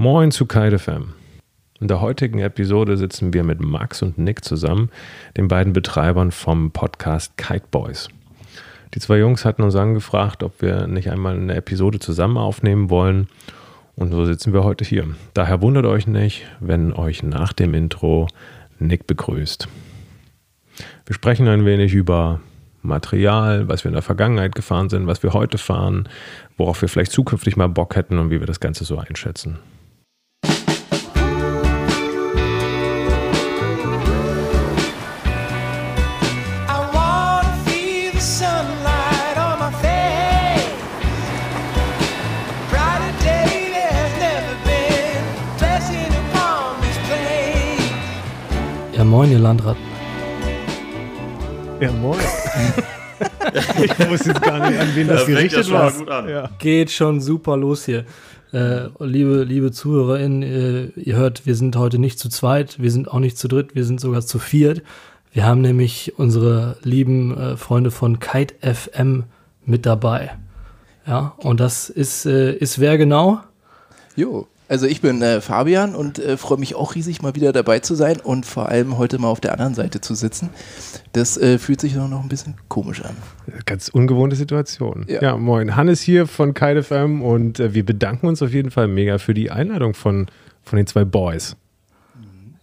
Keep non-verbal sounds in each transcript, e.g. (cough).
Moin zu KiteFM. In der heutigen Episode sitzen wir mit Max und Nick zusammen, den beiden Betreibern vom Podcast Kite Boys. Die zwei Jungs hatten uns angefragt, ob wir nicht einmal eine Episode zusammen aufnehmen wollen. Und so sitzen wir heute hier. Daher wundert euch nicht, wenn euch nach dem Intro Nick begrüßt. Wir sprechen ein wenig über Material, was wir in der Vergangenheit gefahren sind, was wir heute fahren, worauf wir vielleicht zukünftig mal Bock hätten und wie wir das Ganze so einschätzen. Moin, ihr Landrat. Ja, moin. (laughs) ich wusste jetzt gar nicht, an wen das ja gerichtet war. gut an. Ja. Geht schon super los hier. Äh, liebe, liebe ZuhörerInnen, äh, ihr hört, wir sind heute nicht zu zweit, wir sind auch nicht zu dritt, wir sind sogar zu viert. Wir haben nämlich unsere lieben äh, Freunde von Kite FM mit dabei. Ja, und das ist, äh, ist wer genau? Jo, also ich bin äh, Fabian und äh, freue mich auch riesig, mal wieder dabei zu sein und vor allem heute mal auf der anderen Seite zu sitzen. Das äh, fühlt sich doch noch ein bisschen komisch an. Ganz ungewohnte Situation. Ja. Ja. moin. Hannes hier von KiteFM und äh, wir bedanken uns auf jeden Fall mega für die Einladung von, von den zwei Boys.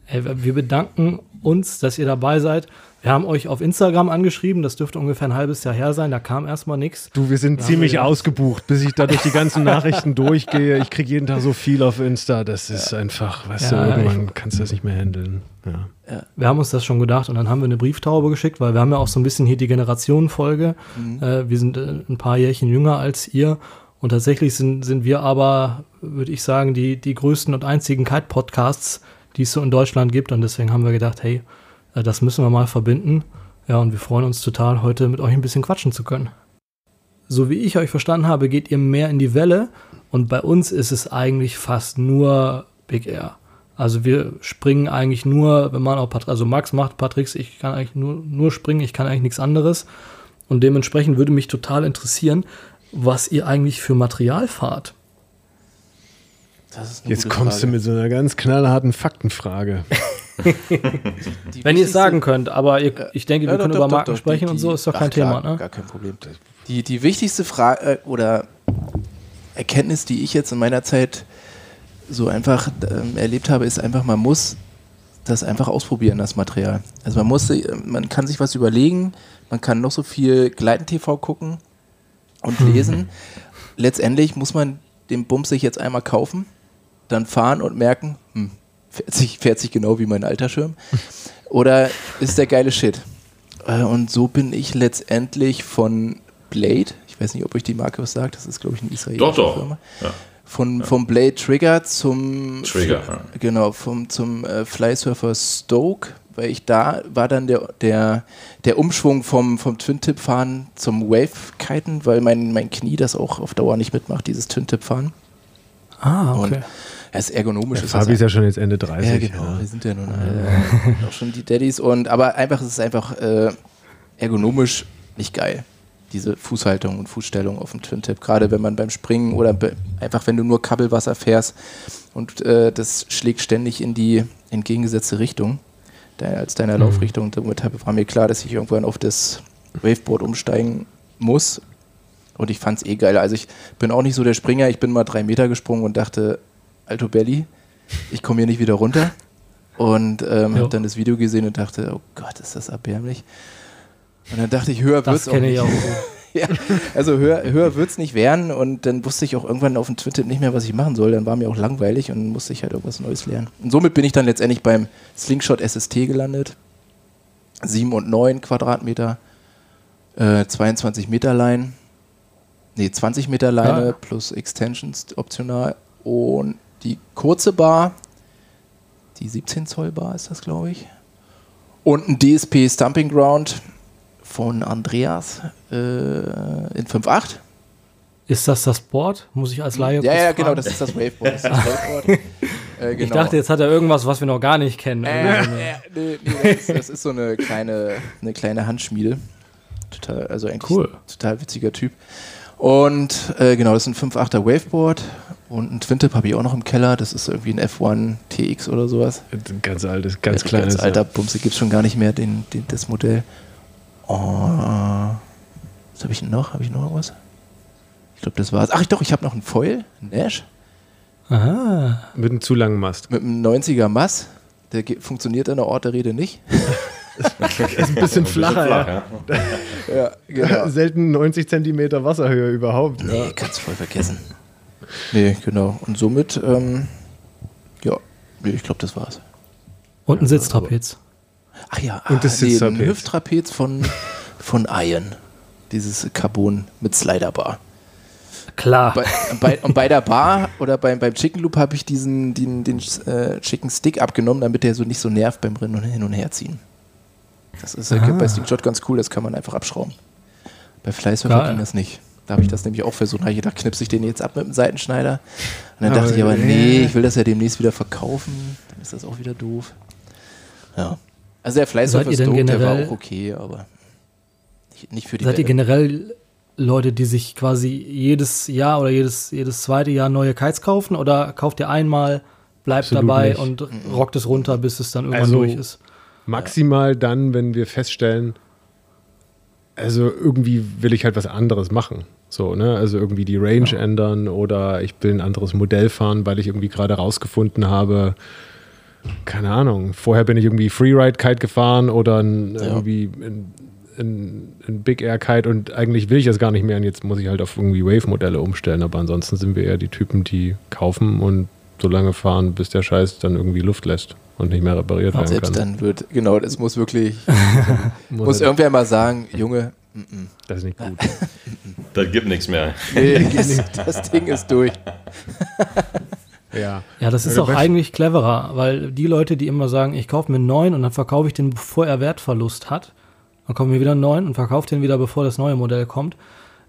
Ey, wir bedanken uns, dass ihr dabei seid. Wir haben euch auf Instagram angeschrieben, das dürfte ungefähr ein halbes Jahr her sein, da kam erstmal nichts. Du, wir sind Ja, ziemlich ja. ausgebucht, bis ich da durch die ganzen Nachrichten durchgehe. Ich kriege jeden Tag so viel auf Insta. Das ist einfach, weißt Ja, du, ja, irgendwann kannst du das nicht mehr handeln. Ja. Wir haben uns das schon gedacht und dann haben wir eine Brieftaube geschickt, weil wir haben ja auch so ein bisschen hier die Generationenfolge. Äh, wir sind äh, ein paar Jährchen jünger als ihr und tatsächlich sind, sind wir aber, würde ich sagen, die, die größten und einzigen Kite-Podcasts, die es so in Deutschland gibt und deswegen haben wir gedacht, hey, äh, das müssen wir mal verbinden. Ja, und wir freuen uns total, heute mit euch ein bisschen quatschen zu können. So wie ich euch verstanden habe, geht ihr mehr in die Welle und bei uns ist es eigentlich fast nur Big Air. Also wir springen eigentlich nur, wenn man auch Pat also Max macht Patricks, ich kann eigentlich nur, nur springen, ich kann eigentlich nichts anderes. Und dementsprechend würde mich total interessieren, was ihr eigentlich für Material fahrt. Das ist eine Jetzt gute kommst du Frage. mit so einer ganz knallharten Faktenfrage. (laughs) (laughs) Wenn ihr es sagen könnt, aber ihr, ich denke, wir Ja, können doch, über doch, Marken doch, sprechen die- und so, ist doch ach, kein klar, Thema, ne? Gar kein Problem. Die, die wichtigste Frage äh, oder Erkenntnis, die ich jetzt in meiner Zeit so einfach ähm, erlebt habe, ist einfach, man muss das einfach ausprobieren, das Material. Also man muss, sich- man kann sich was überlegen, man kann noch so viel Gleiten-TV gucken und lesen. Letztendlich muss man den Bums sich jetzt einmal kaufen, dann fahren und merken, hm, fährt sich, fährt sich genau wie mein alter Schirm. Oder ist der geile Shit. Äh, Und so bin ich letztendlich von Blade, ich weiß nicht, ob euch die Marke was sagt, das ist, glaube ich, eine israelische Doch, doch. Firma. Ja. Von, Vom Blade Trigger zum Trigger, ja. genau, vom, zum äh, Flysurfer Stoke, weil ich da war dann der, der, der Umschwung vom, vom Twin-Tip-Fahren zum Wave-Kiten, weil mein, mein Knie das auch auf Dauer nicht mitmacht, dieses Twin-Tip-Fahren. Ah, Und okay. es ist ergonomisch. Der ist das Fabi ist ja schon jetzt Ende 30. ja, genau. ja. Wir sind ja nun äh, auch schon die Daddies. Und, aber einfach, es ist einfach äh, ergonomisch nicht geil. Diese Fußhaltung und Fußstellung auf dem Twin-Tip. Gerade wenn man beim Springen oder be einfach, wenn du nur Kabelwasser fährst und äh, das schlägt ständig in die entgegengesetzte Richtung als deiner Laufrichtung. Damit war mir klar, dass ich irgendwann auf das Waveboard umsteigen muss. Und ich fand es eh geil. Also ich bin auch nicht so der Springer. Ich bin mal drei Meter gesprungen und dachte, Alto Belly, ich komme hier nicht wieder runter. Und ähm, habe dann das Video gesehen und dachte, oh Gott, ist das erbärmlich. Und dann dachte ich, höher Das wird's auch kenne ich nicht. auch. (laughs) ja, also höher, höher wird es nicht werden. Und dann wusste ich auch irgendwann auf dem Twitter nicht mehr, was ich machen soll. Dann war mir auch langweilig und musste ich halt irgendwas Neues lernen. Und somit bin ich dann letztendlich beim Slingshot SST gelandet. 7 und 9 Quadratmeter, äh, 22 Meter Line. Nee, 20 Meter Leine Ah. plus Extensions optional. Und die kurze Bar, die 17 Zoll Bar ist das, glaube ich. Und ein DSP Stumping Ground von Andreas äh, in 5.8. Ist das das Board? Muss ich als Laie Ja, ja, genau, das ist das Waveboard. Das ist das Waveboard. (laughs) äh, genau. Ich dachte, jetzt hat er irgendwas, was wir noch gar nicht kennen. Äh, so äh, nee, nee, das, ist, das ist so eine kleine, eine kleine Handschmiede. Total, also eigentlich Cool. total witziger Typ. Und äh, genau, das ist ein 5.8er Waveboard Und ein Twin-Tip habe ich auch noch im Keller. Das ist irgendwie ein F1 TX oder sowas. Ein Ganz altes, ganz Ja, kleines. Ganz alter Bumse gibt es schon gar nicht mehr, den, den, das Modell. Oh, was habe ich denn noch? Habe ich noch was? Ich glaube, das war's. Ach doch, ich habe noch einen Foil, einen Nash, Aha. Mit einem zu langen Mast. mit einem 90er Mass. Der funktioniert an der Ort der Rede nicht. (laughs) (laughs) Ist ein bisschen flacher, flach, ja. ja. Ja, genau. (laughs) Selten 90 Zentimeter Wasserhöhe überhaupt. Nee, Ja. kannst voll vergessen. Nee, genau. Und somit, ähm, ja, nee, ich glaube, das war's. Und ein Sitztrapez. Ach ja, Und das ah, nee, ein. Hüfttrapez von, von Iron. Dieses Carbon mit Sliderbar. Klar. Bei, bei, und bei der Bar oder beim, beim Chicken Loop habe ich diesen, den, den äh, Chicken Stick abgenommen, damit der so nicht so nervt beim Rennen und hin und her ziehen. Das ist äh, bei Slingshot ganz cool, das kann man einfach abschrauben. Bei Geil. ging das nicht. Da habe ich das nämlich auch versucht. Da habe ich gedacht, knipse ich den jetzt ab mit dem Seitenschneider. Und dann Aber, dachte ich aber, äh, nee, ich will das ja demnächst wieder verkaufen. Dann ist das auch wieder doof. Ja. Also der ihr denn Stoke, der war auch okay, aber nicht, nicht für die Seid ihr Welle. generell Leute, die sich quasi jedes Jahr oder jedes, jedes zweite Jahr neue Kites kaufen? Oder kauft ihr einmal, bleibt Absolut dabei nicht. und rockt es runter, bis es dann irgendwann Also- durch ist? Maximal dann, wenn wir feststellen, also irgendwie will ich halt was anderes machen. So, ne? Also irgendwie die Range ändern oder ich will ein anderes Modell fahren, weil ich irgendwie gerade rausgefunden habe, keine Ahnung, vorher bin ich irgendwie Freeride-Kite gefahren oder ein, irgendwie ein, ein, ein Big Air-Kite und eigentlich will ich das gar nicht mehr und jetzt muss ich halt auf irgendwie Wave-Modelle umstellen. Aber ansonsten sind wir eher die Typen, die kaufen und so lange fahren, bis der Scheiß dann irgendwie Luft lässt und nicht mehr repariert werden Selbst kann. dann wird, genau, das muss wirklich, (laughs) muss halt- irgendwer mal sagen, Junge. Das ist nicht gut. (laughs) Das gibt nichts mehr. nee, (laughs) das, Ding ist durch. (laughs) ja. Ja, das ist Oder auch eigentlich cleverer, weil die Leute, die immer sagen, ich kaufe mir einen neuen und dann verkaufe ich den, bevor er Wertverlust hat, dann kommt mir wieder ein neuen und verkaufe den wieder, bevor das neue Modell kommt.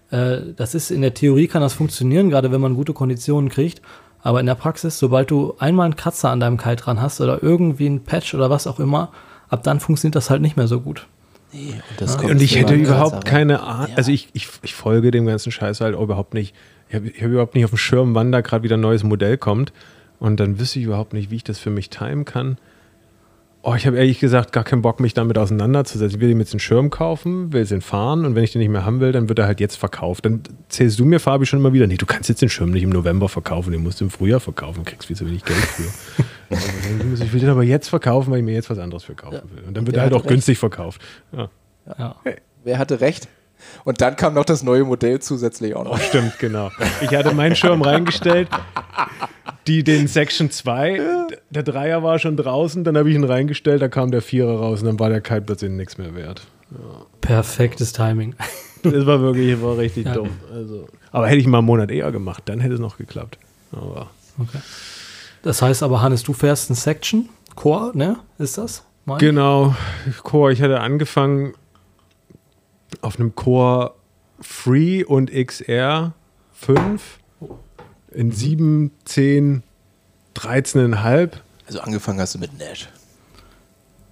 Äh, das ist in der Theorie kann das funktionieren, gerade wenn man gute Konditionen kriegt. Aber in der Praxis, sobald du einmal einen Kratzer an deinem Kite dran hast oder irgendwie einen Patch oder was auch immer, ab dann funktioniert das halt nicht mehr so gut. Nee, und, Und ich hätte überhaupt keine Ahnung, Ja. also ich, ich, ich folge dem ganzen Scheiß halt überhaupt nicht. Ich habe hab überhaupt nicht auf dem Schirm, wann da gerade wieder ein neues Modell kommt. Und dann wüsste ich überhaupt nicht, wie ich das für mich timen kann. Oh, ich habe ehrlich gesagt gar keinen Bock, mich damit auseinanderzusetzen. Ich will ihm jetzt einen Schirm kaufen, will den fahren und wenn ich den nicht mehr haben will, dann wird er halt jetzt verkauft. Dann zählst du mir, Fabi, schon immer wieder, nee, du kannst jetzt den Schirm nicht im November verkaufen, den musst du im Frühjahr verkaufen, kriegst viel zu wenig Geld für. (laughs) Muss ich will den aber jetzt verkaufen, weil ich mir jetzt was anderes für kaufen will. Und dann wird er halt auch recht. günstig verkauft. Ja. Ja. Wer hatte recht? Und dann kam noch das neue Modell zusätzlich auch noch. Stimmt, genau. Ich hatte meinen Schirm reingestellt, die, den Section 2, der Dreier war schon draußen, dann habe ich ihn reingestellt, da kam der Vierer raus und dann war der Kite plötzlich nichts mehr wert. Perfektes Timing. Das war wirklich, war richtig Ja. dumm. Also, aber hätte ich mal einen Monat eher gemacht, dann hätte es noch geklappt. Aber Okay. Das heißt aber, Hannes, du fährst ein Section, Core, ne? Ist das? Mein? Genau, Core, ich hatte angefangen auf einem Core Free und XR 5 in 7, 10, 13,5. Also angefangen hast du mit Nash.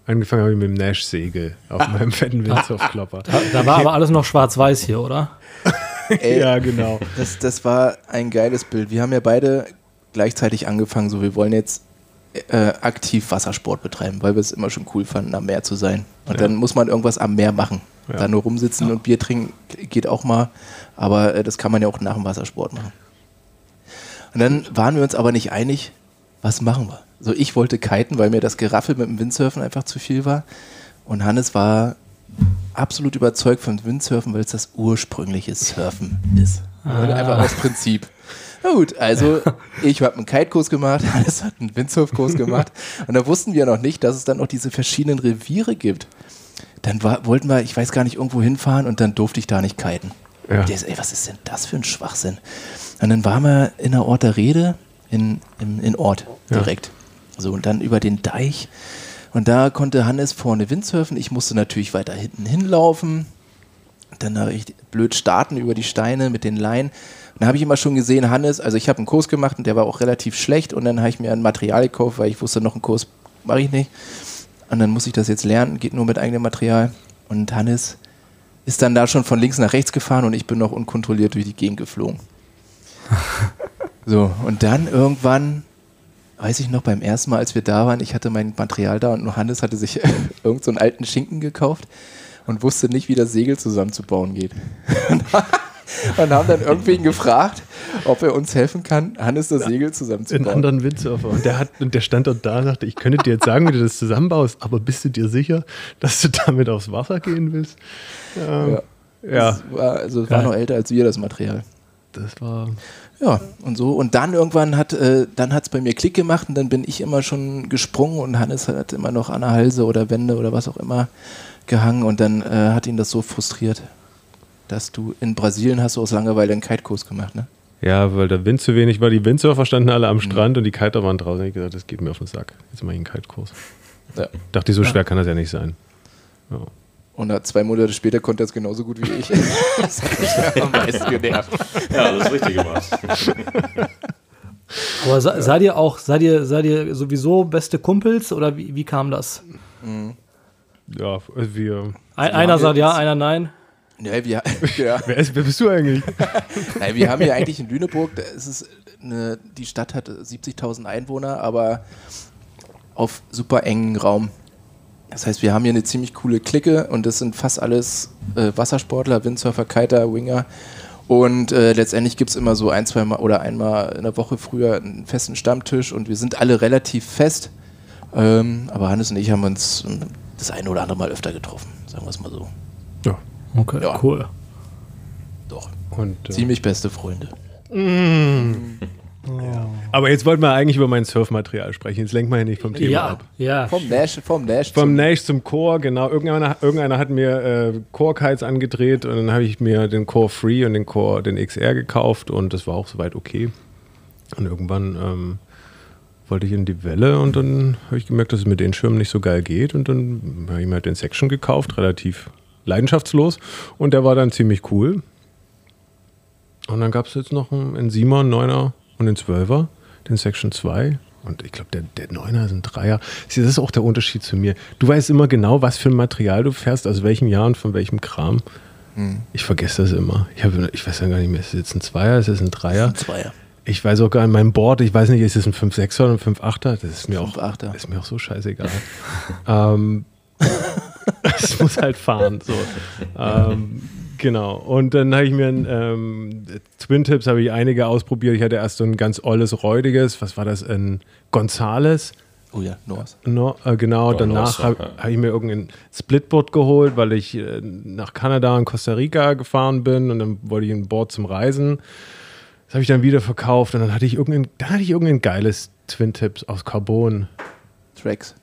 Angefangen habe ich mit dem Nash-Segel auf meinem fetten Windsurf-Klopper. Da, da war aber alles noch schwarz-weiß hier, oder? (laughs) Ey, ja, genau. das, das war ein geiles Bild. Wir haben ja beide gleichzeitig angefangen, so wir wollen jetzt äh, aktiv Wassersport betreiben, weil wir es immer schon cool fanden, am Meer zu sein. Und Ja. dann muss man irgendwas am Meer machen. Ja. Da nur rumsitzen und Bier trinken geht auch mal, aber äh, das kann man ja auch nach dem Wassersport machen. Und dann waren wir uns aber nicht einig, was machen wir? So, ich wollte kiten, weil mir das Geraffel mit dem Windsurfen einfach zu viel war. Und Hannes war absolut überzeugt vom Windsurfen, weil es das ursprüngliche Surfen ist. Einfach aus Prinzip. Na gut, also ich habe einen Kite-Kurs gemacht, (laughs) Hannes hat einen Windsurf-Kurs gemacht. Und da wussten wir noch nicht, dass es dann noch diese verschiedenen Reviere gibt. Dann war, wollten wir, ich weiß gar nicht, irgendwo hinfahren und dann durfte ich da nicht kiten. Ja. Der ist, ey, was ist denn das für ein Schwachsinn? Und dann waren wir in der Ort der Rede, in, in, in Ort Ja. direkt. So, und dann über den Deich. Und da konnte Hannes vorne Windsurfen. Ich musste natürlich weiter hinten hinlaufen. Dann da richtig blöd starten über die Steine mit den Leinen. Und da habe ich immer schon gesehen, Hannes, also ich habe einen Kurs gemacht und der war auch relativ schlecht. Und dann habe ich mir ein Material gekauft, weil ich wusste, noch einen Kurs mache ich nicht. Und dann muss ich das jetzt lernen, geht nur mit eigenem Material. Und Hannes ist dann da schon von links nach rechts gefahren und ich bin noch unkontrolliert durch die Gegend geflogen. (laughs) So, und dann irgendwann, weiß ich noch, beim ersten Mal, als wir da waren, ich hatte mein Material da und Johannes hatte sich (laughs) irgend so einen alten Schinken gekauft und wusste nicht, wie das Segel zusammenzubauen geht. (laughs) und haben dann irgendwen gefragt, ob er uns helfen kann, Hannes das Segel einen zusammenzubauen. anderen Windsurfer. Und der, hat, und der stand dort da und sagte, ich könnte dir jetzt sagen, wie du das zusammenbaust, aber bist du dir sicher, dass du damit aufs Wasser gehen willst? Ähm, Ja. ja, Das war, also es war noch älter als wir, das Material. das war. Ja, und so. Und dann irgendwann hat äh, dann hat's bei mir Klick gemacht und dann bin ich immer schon gesprungen und Hannes hat immer noch an der Halse oder Wände oder was auch immer gehangen und dann äh, hat ihn das so frustriert, dass du in Brasilien hast du aus Langeweile einen Kite-Kurs gemacht, ne? Ja, weil der Wind zu wenig war. Die Windsurfer standen alle am Strand und die Kiter waren draußen. Ich gesagt, das geht mir auf den Sack. Jetzt mache ich einen Kite-Kurs. Ja. Dachte ich, so schwer kann das ja nicht sein. Ja. Und zwei Monate später konnte er es genauso gut wie ich. (laughs) das hat mich am meisten genervt. Ja, das ist richtig gemacht. (laughs) Aber se- seid ihr auch, seid ihr, seid ihr sowieso beste Kumpels oder wie, wie kam das? Ja, wir. Ein, einer sagt ja, einer nein. (laughs) Ja, wir, (laughs) ja. Wer, ist, wer bist du eigentlich? (laughs) Nein, wir haben hier eigentlich in Lüneburg, da ist es eine, die Stadt hat 70.000 Einwohner, aber auf super engen Raum. Das heißt, wir haben hier eine ziemlich coole Clique und das sind fast alles äh, Wassersportler, Windsurfer, Kiter, Winger. Und äh, letztendlich gibt es immer so ein, zwei Mal oder einmal in der Woche früher einen festen Stammtisch und wir sind alle relativ fest. Ähm, aber Hannes und ich haben uns ähm, das eine oder andere Mal öfter getroffen, sagen wir es mal so. Ja. Okay, Ja. cool. Doch. Und, äh, Ziemlich beste Freunde. aber jetzt wollten wir eigentlich über mein Surfmaterial sprechen. Jetzt lenken wir hier nicht vom Thema Ja, ab. ja. Vom Nash, vom Nash. Vom zum- Nash zum Core, genau. Irgendeiner, irgendeiner hat mir äh, Core-Kites angedreht und dann habe ich mir den Core Free und den Core, den XR gekauft und das war auch soweit okay. Und irgendwann ähm, wollte ich in die Welle und dann habe ich gemerkt, dass es mit den Schirmen nicht so geil geht und dann habe ich mir halt den Section gekauft, relativ leidenschaftslos und der war dann ziemlich cool. Und dann gab es jetzt noch einen, einen 7er, einen 9er und einen 12er, den Section 2. Und ich glaube, der, der 9er ist ein Dreier. Sieh, Das ist auch der Unterschied zu mir. Du weißt immer genau, was für ein Material du fährst, aus welchem Jahr und von welchem Kram. Ich vergesse das immer. Ich, hab, ich weiß ja gar nicht mehr, ist es jetzt ein Zweier, ist es ein Dreier? Zweier. Ich weiß auch gar nicht, mein Board, ich weiß nicht, ist es ein 5-6er oder ein 5-8er? Das ist mir, auch, 5-8er. ist mir auch so scheißegal. (laughs) ähm, es muss halt fahren. So. Ähm, genau. Und dann habe ich mir ein ähm, Twin Tips, habe ich einige ausprobiert. Ich hatte erst so ein ganz olles, räudiges, was war das? Ein Gonzales. Oh ja, North. No, äh, genau, Ja, danach habe ja. hab ich mir irgendein Splitboard geholt, weil ich äh, nach Kanada und Costa Rica gefahren bin und dann wollte ich ein Board zum Reisen. Das habe ich dann wieder verkauft und dann hatte ich irgendein, da hatte ich irgendein geiles Twin Tips aus Carbon. Tracks.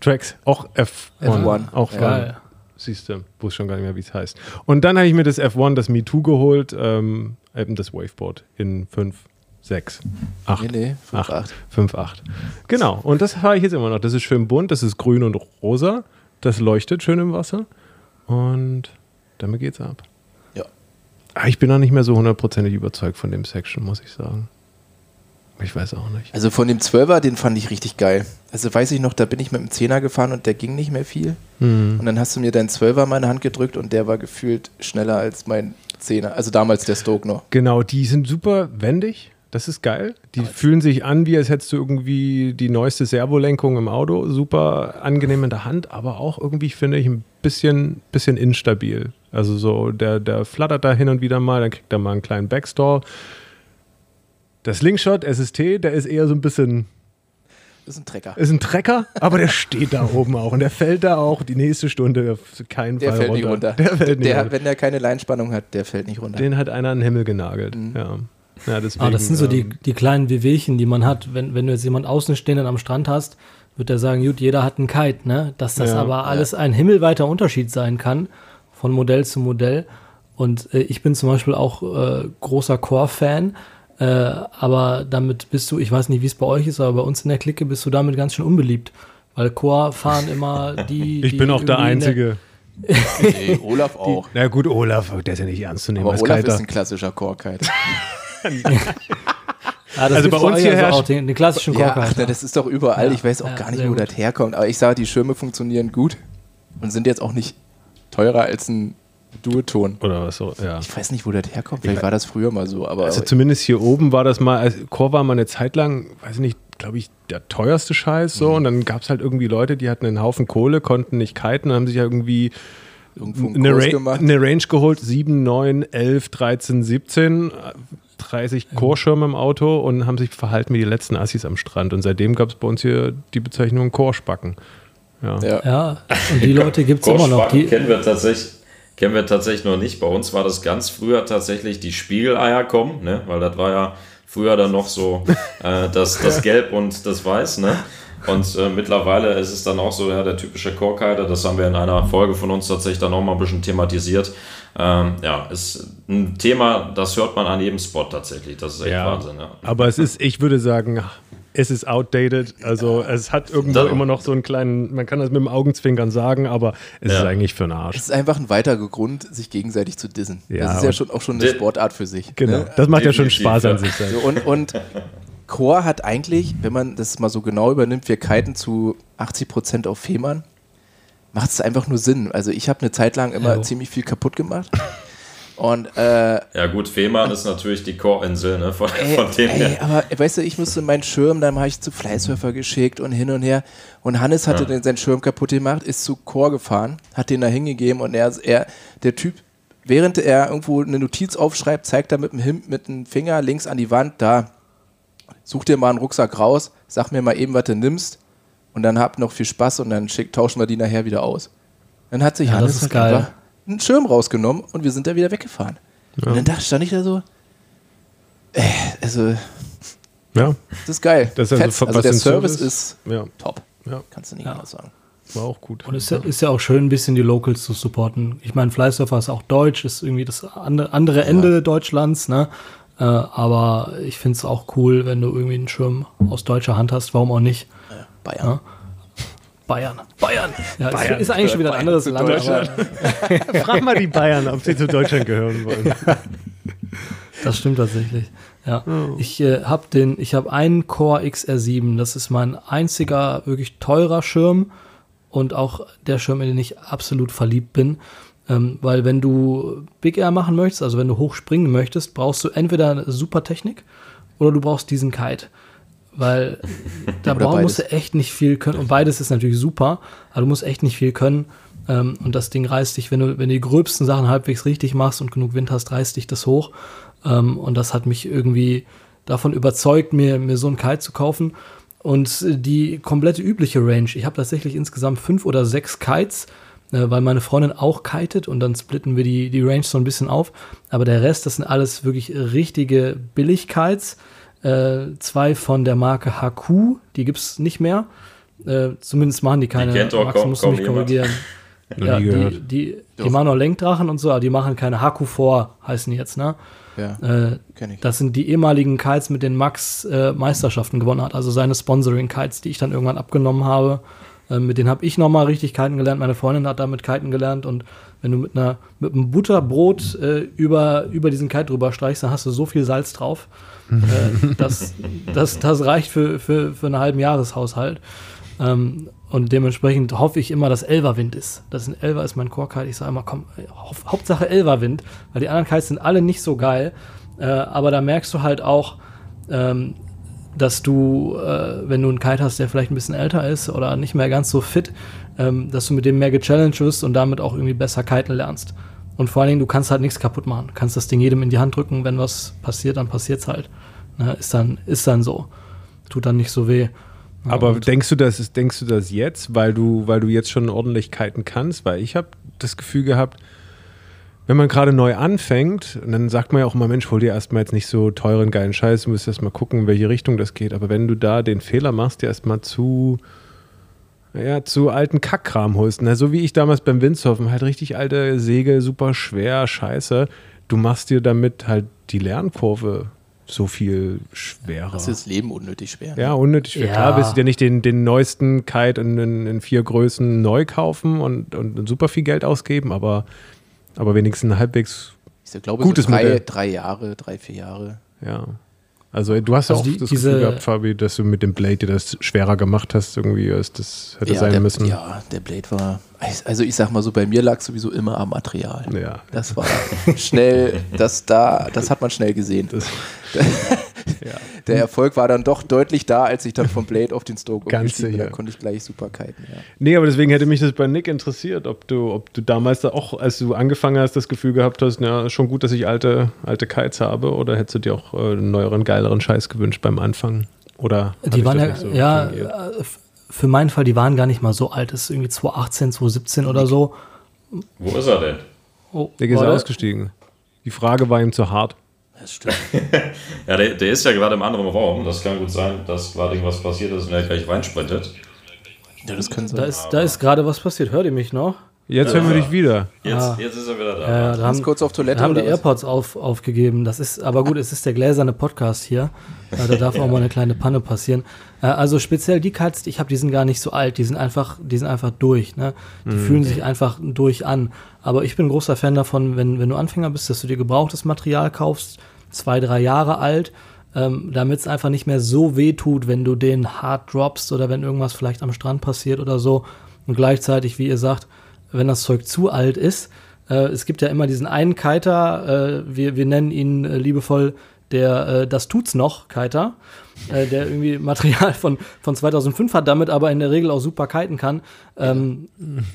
Tracks, auch F1. F1, Auch ja. geil. Siehst du, wusste schon gar nicht mehr, wie es heißt. Und dann habe ich mir das F1, das Me Too geholt, ähm, eben das Waveboard in 5, 6, 8. Nee, nee, 5, 8. 8. 5, 8. Genau, und das fahre ich jetzt immer noch. Das ist schön bunt, das ist grün und rosa. Das leuchtet schön im Wasser. Und damit geht's ab. Ja. Aber ich bin noch nicht mehr so hundertprozentig überzeugt von dem Section, muss ich sagen. Ich weiß auch nicht. Also von dem 12er, den fand ich richtig geil. Also weiß ich noch, da bin ich mit dem 10er gefahren und der ging nicht mehr viel. Und dann hast du mir deinen 12er in meine Hand gedrückt und der war gefühlt schneller als mein 10er. Also damals der Stoke noch. Genau, die sind super wendig. Das ist geil. Die fühlen sich an, wie als hättest du irgendwie die neueste Servolenkung im Auto. Super angenehm in der Hand, aber auch irgendwie, finde ich, ein bisschen, bisschen instabil. Also so, der, der flattert da hin und wieder mal, dann kriegt er mal einen kleinen Backstall. Der Slingshot SST, der ist eher so ein bisschen, Das ist ein Trecker. ist ein Trecker, aber der steht da oben auch und der fällt da auch die nächste Stunde auf keinen Der Fall fällt runter. nicht runter. Der fällt nicht der, runter. Wenn der keine Leinspannung hat, der fällt nicht runter. Den hat einer in den Himmel genagelt. Ja. Ja, deswegen, Ah, das sind so die, ähm, die kleinen Wehwehchen, die man hat. Wenn, wenn du jetzt jemand Außenstehenden am Strand hast, wird er sagen, gut, jeder hat einen Kite, ne? Dass das Ja. aber alles ein himmelweiter Unterschied sein kann, von Modell zu Modell. Und äh, ich bin zum Beispiel auch äh, großer Core-Fan, äh, aber damit bist du, ich weiß nicht, wie es bei euch ist, aber bei uns in der Clique bist du damit ganz schön unbeliebt. Weil Core fahren immer (laughs) die. Ich die bin auch der Einzige. Nee, Olaf auch. Na gut, Olaf, der ist ja nicht ernst zu nehmen Aber Olaf ist ein klassischer Core-Kite. Ah, (laughs) das Also bei uns hier also herrscht- auch den, den klassischen Ja, Core ach, Kite. das ist doch überall. Ja, ich weiß auch ja, gar nicht, wo gut. das herkommt. Aber ich sage, die Schirme funktionieren gut und sind jetzt auch nicht teurer als ein Duoton. oder was so. Ja. Ich weiß nicht, wo das herkommt. Vielleicht war das früher mal so, aber Also zumindest hier oben war das mal, also Chor war mal eine Zeit lang, weiß ich nicht, glaube ich, der teuerste Scheiß so. Und dann gab es halt irgendwie Leute, die hatten einen Haufen Kohle, konnten nicht kiten, haben sich ja irgendwie irgendwo einen eine, Ra gemacht. eine Range geholt, 7, 9, 11, 13, 17, 30 Chorschirme im Auto und haben sich verhalten wie die letzten Assis am Strand. Und seitdem gab es bei uns hier die Bezeichnung Chorspacken. Ja. Ja. Ja, und die Leute gibt es immer noch. Die, kennen wir tatsächlich. Kennen wir tatsächlich noch nicht. Bei uns war das ganz früher tatsächlich die Spiegeleier kommen, ne? weil das war ja früher dann noch so (laughs) äh, das, das Gelb und das Weiß. Ne? Und äh, mittlerweile ist es dann auch so, ja, der typische Korkhalter, das haben wir in einer Folge von uns tatsächlich dann noch mal ein bisschen thematisiert. Ähm, ja, ist ein Thema, das hört man an jedem Spot tatsächlich. Das ist echt Ja. Wahnsinn. Ja. Aber es ist, ich würde sagen, es ist outdated. Also es hat irgendwo immer noch so einen kleinen, man kann das mit dem Augenzwinkern sagen, aber es Ja. ist eigentlich für den Arsch. Es ist einfach ein weiterer Grund, sich gegenseitig zu dissen. Ja, das ist ja schon auch schon eine Sportart für sich. Genau. Ne? Das macht ja schon Spaß an sich selbst. So, und, und Chor hat eigentlich, wenn man das mal so genau übernimmt, wir kiten zu 80% auf Fehmarn, macht es einfach nur Sinn. Also ich habe eine Zeit lang immer Ja. ziemlich viel kaputt gemacht. Und äh, ja gut, Fehmarn ist natürlich die Chorinsel, ne? von, ey, von dem ey, her. aber weißt du, ich musste meinen Schirm, dann habe ich zu Fleißsurfer geschickt und hin und her. Und Hannes hatte Ja. den, seinen Schirm kaputt gemacht, ist zu Chor gefahren, hat den da hingegeben und er, er, der Typ, während er irgendwo eine Notiz aufschreibt, zeigt er mit dem, Him mit dem Finger links an die Wand, da, such dir mal einen Rucksack raus, sag mir mal eben, was du nimmst und dann habt noch viel Spaß und dann schick, tauschen wir die nachher wieder aus. Dann hat sich Ja, das Hannes ist halt geil. einfach einen Schirm rausgenommen und wir sind da wieder weggefahren. Und dann da stand ich da so, äh, also, Ja, das ist geil. Das ist also also der Service Service- ist ja, top. ja, Kannst du nicht Ja. anders sagen. war auch gut. und es ist, ja- ist ja auch schön, ein bisschen die Locals zu supporten. Ich meine, Fleißsurfer ist auch deutsch, ist irgendwie das andere, andere Ende Deutschlands, ne? Äh, aber ich finde es auch cool, wenn du irgendwie einen Schirm aus deutscher Hand hast, warum auch nicht? Bayern. Bayern. Bayern. Ja, Bayern. Ist, eigentlich schon wieder ein anderes Land. (laughs) Frag mal die Bayern, ob sie zu Deutschland gehören wollen. Das stimmt tatsächlich. Ja, ich äh, habe den, ich habe einen Core XR7. Das ist mein einziger wirklich teurer Schirm und auch der Schirm, in den ich absolut verliebt bin. Ähm, weil wenn du Big Air machen möchtest, also wenn du hoch springen möchtest, brauchst du entweder eine super Technik oder du brauchst diesen Kite. Weil (laughs) da brauch, musst du echt nicht viel können. Und beides ist natürlich super, aber du musst echt nicht viel können. Ähm, und das Ding reißt dich, wenn du, wenn du die gröbsten Sachen halbwegs richtig machst und genug Wind hast, reißt dich das hoch. Ähm, und das hat mich irgendwie davon überzeugt, mir, mir so einen Kite zu kaufen. Und die komplette übliche Range, ich habe tatsächlich insgesamt fünf oder sechs Kites, äh, weil meine Freundin auch kitet und dann splitten wir die, die Range so ein bisschen auf. Aber der Rest, das sind alles wirklich richtige Billigkites. Äh, zwei von der Marke HQ, die gibt es nicht mehr. Äh, zumindest machen die keine. kennt doch Max, kaum- musst du kaum mich korrigieren. (laughs) Ja, die, die, die machen auch Lenkdrachen und so, aber die machen keine HQ4, heißen die jetzt, ne? Ja, Äh, kenn ich. das sind die ehemaligen Kites, mit denen Max äh, Meisterschaften gewonnen hat, also seine Sponsoring-Kites, die ich dann irgendwann abgenommen habe. Äh, mit denen habe ich nochmal richtig kiten gelernt. Meine Freundin hat damit kiten gelernt und wenn du mit einer mit einem Butterbrot äh, über, über diesen Kite drüber streichst, dann hast du so viel Salz drauf. (laughs) äh, das, das, das reicht für, für, für einen halben Jahreshaushalt. Ähm, und dementsprechend hoffe ich immer, dass Elverwind ist. Das ist ein Elver ist mein Core-Kite. Ich sage immer, komm, Haupt- Hauptsache Elverwind, weil die anderen Kites sind alle nicht so geil. Äh, aber da merkst du halt auch, ähm, dass du, äh, wenn du einen Kite hast, der vielleicht ein bisschen älter ist oder nicht mehr ganz so fit, ähm, dass du mit dem mehr gechallenged wirst und damit auch irgendwie besser kiten lernst. Und vor allen Dingen, du kannst halt nichts kaputt machen. Du kannst das Ding jedem in die Hand drücken, wenn was passiert, dann passiert's halt. Ne, ist dann, ist dann so. Tut dann nicht so weh. Ja, Aber denkst du das, ist- denkst du das jetzt, weil du, weil du jetzt schon ordentlich kiten kannst? Weil ich habe das Gefühl gehabt, wenn man gerade neu anfängt, dann sagt man ja auch immer, Mensch, hol dir erstmal jetzt nicht so teuren, geilen Scheiß, du musst erst mal gucken, in welche Richtung das geht. Aber wenn du da den Fehler machst, dir erstmal zu, ja, zu alten Kackkram holst, ne? so wie ich damals beim Windsurfen, halt richtig alte Segel, super schwer, scheiße, du machst dir damit halt die Lernkurve so viel schwerer. Das ist das Leben unnötig schwer. ne? Ja, unnötig schwer. Ja. Klar, willst du dir nicht den, den neuesten Kite in, in, in vier Größen neu kaufen und, und super viel Geld ausgeben, aber, aber wenigstens halbwegs, Ich glaube, Gutes so drei, Modell. drei Jahre, drei, vier Jahre. ja. Also du hast ja Also auch die- das diese- Gefühl gehabt, Fabi, dass du mit dem Blade dir das schwerer gemacht hast, irgendwie, als das hätte sein der, müssen. Ja, der Blade war. Also ich sag mal so, bei mir lag sowieso immer am Material. Ja. Das war schnell, das da, das hat man schnell gesehen. (laughs) Der Erfolg war dann doch deutlich da, als ich dann vom Blade auf den Stoke Ganz bin. Da konnte ich gleich super kiten. Ja. Nee, aber deswegen hätte mich das bei Nick interessiert, ob du, ob du damals da auch, als du angefangen hast, das Gefühl gehabt hast, ja, schon gut, dass ich alte, alte Kites habe, oder hättest du dir auch äh, einen neueren, geileren Scheiß gewünscht beim Anfang? Oder Die waren das ja, nicht so ja, für meinen Fall, die waren gar nicht mal so alt. Das ist irgendwie 2018, 2017 oder so. Wo ist er denn? Oh, Der ist warte. ausgestiegen. Die Frage war ihm zu hart. Das stimmt. (laughs) Ja, der, der ist ja gerade im anderen Raum. Das kann gut sein, dass gerade irgendwas passiert ist und er gleich reinsprintet. Ja, das können Da sein. ist, da ist gerade was passiert. Hört ihr mich noch? Jetzt hören wir dich wieder. Jetzt, Ah. jetzt ist er wieder da. Ja, da haben, kurz auf Toilette da haben die? AirPods auf, aufgegeben. Das ist, aber gut, es ist der gläserne Podcast hier. Ja, da darf (laughs) auch mal eine kleine Panne passieren. Äh, Also speziell die die ich habe, die sind gar nicht so alt. Die sind einfach, die sind einfach durch. Ne? Die fühlen sich einfach durch an. Aber ich bin ein großer Fan davon, wenn, wenn du Anfänger bist, dass du dir gebrauchtes Material kaufst, zwei, drei Jahre alt, ähm, damit es einfach nicht mehr so weh tut, wenn du den hart droppst oder wenn irgendwas vielleicht am Strand passiert oder so. Und gleichzeitig, wie ihr sagt, wenn das Zeug zu alt ist, äh, es gibt ja immer diesen einen Kiter, äh, wir, wir nennen ihn äh, liebevoll der äh, Das tut's noch Kiter, äh, der irgendwie (laughs) Material von, von 2005 hat, damit aber in der Regel auch super kiten kann. Ähm, (laughs)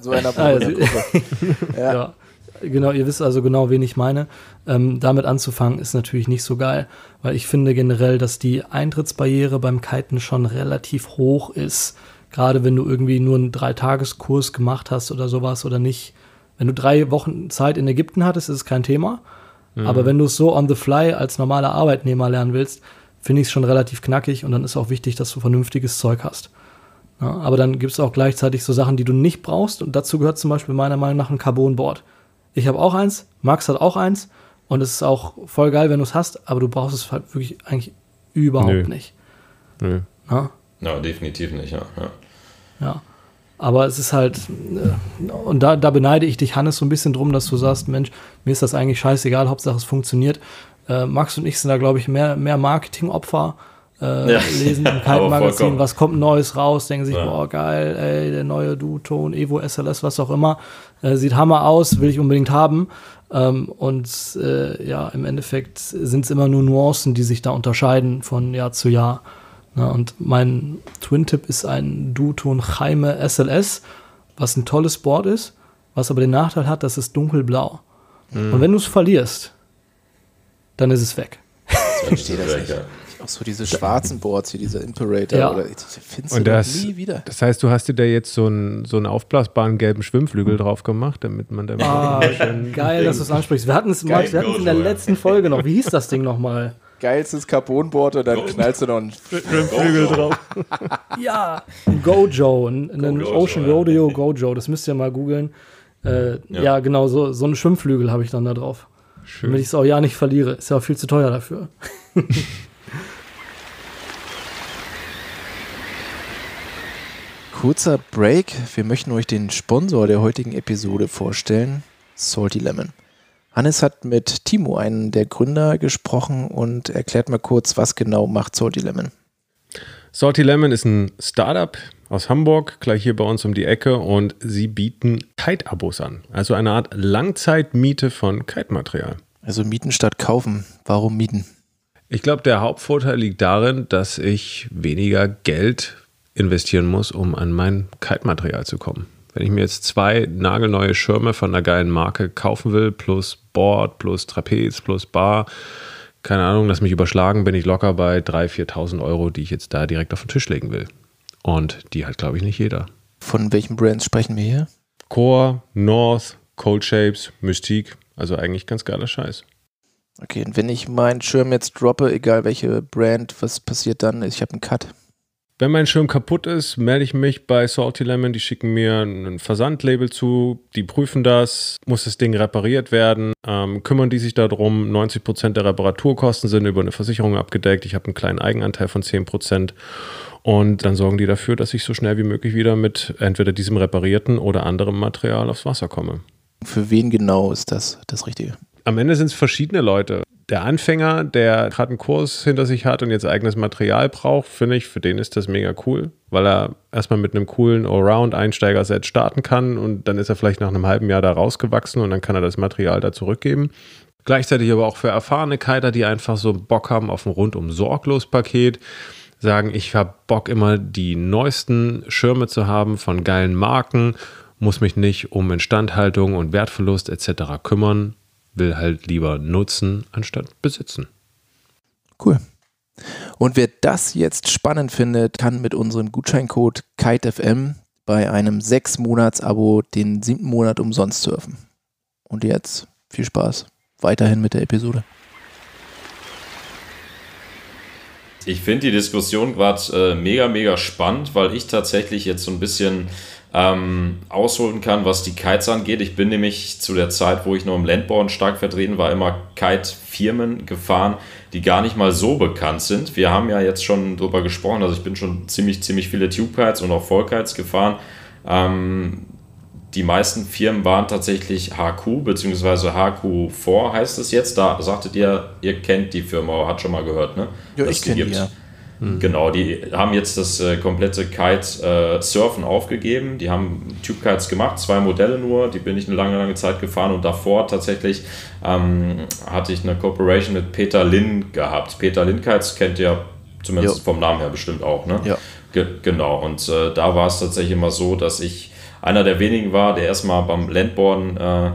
So einer Also-. (laughs) Ja. ja. Genau, ihr wisst also genau, wen ich meine. Ähm, damit anzufangen ist natürlich nicht so geil, weil ich finde generell, dass die Eintrittsbarriere beim Kiten schon relativ hoch ist. Gerade wenn du irgendwie nur einen Dreitageskurs gemacht hast oder sowas oder nicht. Wenn du drei Wochen Zeit in Ägypten hattest, ist es kein Thema. Aber wenn du es so on the fly als normaler Arbeitnehmer lernen willst, finde ich es schon relativ knackig und dann ist auch wichtig, dass du vernünftiges Zeug hast. Ja, aber dann gibt es auch gleichzeitig so Sachen, die du nicht brauchst. Und dazu gehört zum Beispiel meiner Meinung nach ein Carbonboard. Ich habe auch eins, Max hat auch eins. Und es ist auch voll geil, wenn du es hast, aber du brauchst es halt wirklich eigentlich überhaupt Nö. nicht. Nö. Ja, Ja, definitiv nicht, ja. ja. ja. Aber es ist halt, äh, und da, da beneide ich dich, Hannes, so ein bisschen drum, dass du sagst, Mensch, mir ist das eigentlich scheißegal, Hauptsache es funktioniert. Äh, Max und ich sind da, glaube ich, mehr, mehr Marketingopfer. Äh, Ja. lesen im (laughs) vollkommen. was kommt Neues raus, denken sich, Ja. boah, geil, ey, der neue Duton, Evo SLS, was auch immer. Äh, sieht Hammer aus, will ich unbedingt haben. Ähm, und äh, ja, im Endeffekt sind es immer nur Nuancen, die sich da unterscheiden von Jahr zu Jahr. Na, und mein Twin-Tip ist ein Duton Jaime SLS, was ein tolles Board ist, was aber den Nachteil hat, dass es dunkelblau. Und wenn du es verlierst, dann ist es weg. Ich verstehe das nicht. Auch so diese schwarzen Boards hier, dieser Imperator. Ja. Oder, ich finde Und sie das, nie wieder. das heißt, du hast dir da jetzt so einen, so einen aufblasbaren gelben Schwimmflügel drauf gemacht, damit man da Ah, (laughs) geil, dass du es ansprichst. Wir hatten es Max, wir hatten es in der letzten Folge noch. Wie hieß das Ding nochmal? Geilstes Carbonboard und dann knallst du noch einen Schwimmflügel drauf. (laughs) Ja, ein Gojo, ein, ein Gojo, Ocean ja. Rodeo Gojo. Das müsst ihr mal googeln. Äh, ja. Ja. genau, so, so einen Schwimmflügel habe ich dann da drauf. Schön. Damit ich es auch ja nicht verliere. Ist ja auch viel zu teuer dafür. (laughs) Kurzer Break. Wir möchten euch den Sponsor der heutigen Episode vorstellen, Salty Lemon. Hannes hat mit Timo, einen der Gründer, gesprochen und erklärt mal kurz, was genau macht Salty Lemon. Salty Lemon ist ein Startup aus Hamburg, gleich hier bei uns um die Ecke und sie bieten Kite-Abos an. Also eine Art Langzeitmiete von Kite-Material. Also mieten statt kaufen. Warum mieten? Ich glaube, der Hauptvorteil liegt darin, dass ich weniger Geld investieren muss, um an mein Kite-Material zu kommen. Wenn ich mir jetzt zwei nagelneue Schirme von einer geilen Marke kaufen will, plus Board, plus Trapez, plus Bar, keine Ahnung, lass mich überschlagen, bin ich locker bei 3.000, 4.000 Euro, die ich jetzt da direkt auf den Tisch legen will. Und die hat, glaube ich, nicht jeder. Von welchen Brands sprechen wir hier? Core, North, Cold Shapes, Mystique, also eigentlich ganz geiler Scheiß. Okay, und wenn ich meinen Schirm jetzt droppe, egal welche Brand, was passiert dann? Ich habe einen Cut. Wenn mein Schirm kaputt ist, melde ich mich bei Salty Lemon. Die schicken mir ein Versandlabel zu, die prüfen das, muss das Ding repariert werden, ähm, kümmern die sich darum. 90% der Reparaturkosten sind über eine Versicherung abgedeckt. Ich habe einen kleinen Eigenanteil von 10%. Und dann sorgen die dafür, dass ich so schnell wie möglich wieder mit entweder diesem reparierten oder anderem Material aufs Wasser komme. Für wen genau ist das das Richtige? Am Ende sind es verschiedene Leute. Der Anfänger, der gerade einen Kurs hinter sich hat und jetzt eigenes Material braucht, finde ich, für den ist das mega cool, weil er erstmal mit einem coolen Allround-Einsteiger-Set starten kann und dann ist er vielleicht nach einem halben Jahr da rausgewachsen und dann kann er das Material da zurückgeben. Gleichzeitig aber auch für erfahrene Kiter, die einfach so Bock haben auf ein rundum sorglos Paket, sagen, ich habe Bock immer die neuesten Schirme zu haben von geilen Marken, muss mich nicht um Instandhaltung und Wertverlust etc. kümmern, will halt lieber nutzen anstatt besitzen. Cool. Und wer das jetzt spannend findet, kann mit unserem Gutscheincode KiteFM bei einem 6-Monats-Abo den siebten Monat umsonst surfen. Und jetzt viel Spaß weiterhin mit der Episode. Ich finde die Diskussion gerade äh, mega, mega spannend, weil ich tatsächlich jetzt so ein bisschen ähm, ausholen kann, was die Kites angeht. Ich bin nämlich zu der Zeit, wo ich noch im Landborn stark vertreten war, immer Kite-Firmen gefahren, die gar nicht mal so bekannt sind. Wir haben ja jetzt schon drüber gesprochen, also ich bin schon ziemlich, ziemlich viele Tube-Kites und auch Voll-Kites gefahren. Ähm, die meisten Firmen waren tatsächlich HQ bzw. HQ4 heißt es jetzt. Da sagtet ihr, ihr kennt die Firma, hat schon mal gehört, ne? Ja, Dass ich kenne die, gibt. Ja. Genau, die haben jetzt das äh, komplette Kite-Surfen aufgegeben. Die haben Tube-Kites gemacht, zwei Modelle nur. Die bin ich eine lange, lange Zeit gefahren und davor tatsächlich ähm, hatte ich eine Cooperation mit Peter Lin gehabt. Peter Lin Kites kennt ihr zumindest Jo. vom Namen her bestimmt auch, ne? Ja. Ge genau, und äh, da war es tatsächlich immer so, dass ich einer der wenigen war, der erstmal beim Landboarden äh,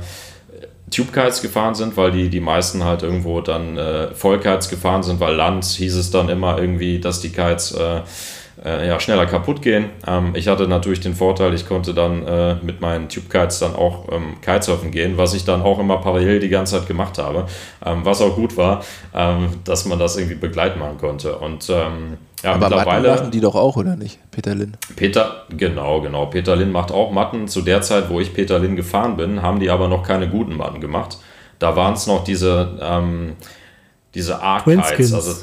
Tube-Kites gefahren sind, weil die, die meisten halt irgendwo dann äh, Vollkites gefahren sind, weil Land hieß es dann immer irgendwie, dass die Kites äh, äh, ja, schneller kaputt gehen. Ähm, ich hatte natürlich den Vorteil, ich konnte dann äh, mit meinen Tube-Kites dann auch ähm, Kitesurfen gehen, was ich dann auch immer parallel die ganze Zeit gemacht habe, ähm, was auch gut war, ähm, dass man das irgendwie begleiten machen konnte. Und ähm, ja, Aber Matten mittlerweile... machen die doch auch, oder nicht, Peter Lin? Peter, genau, genau. Peter Lin macht auch Matten. Zu der Zeit, wo ich Peter Lin gefahren bin, haben die aber noch keine guten Matten gemacht. Da waren es noch diese, ähm, diese. A-Kites, also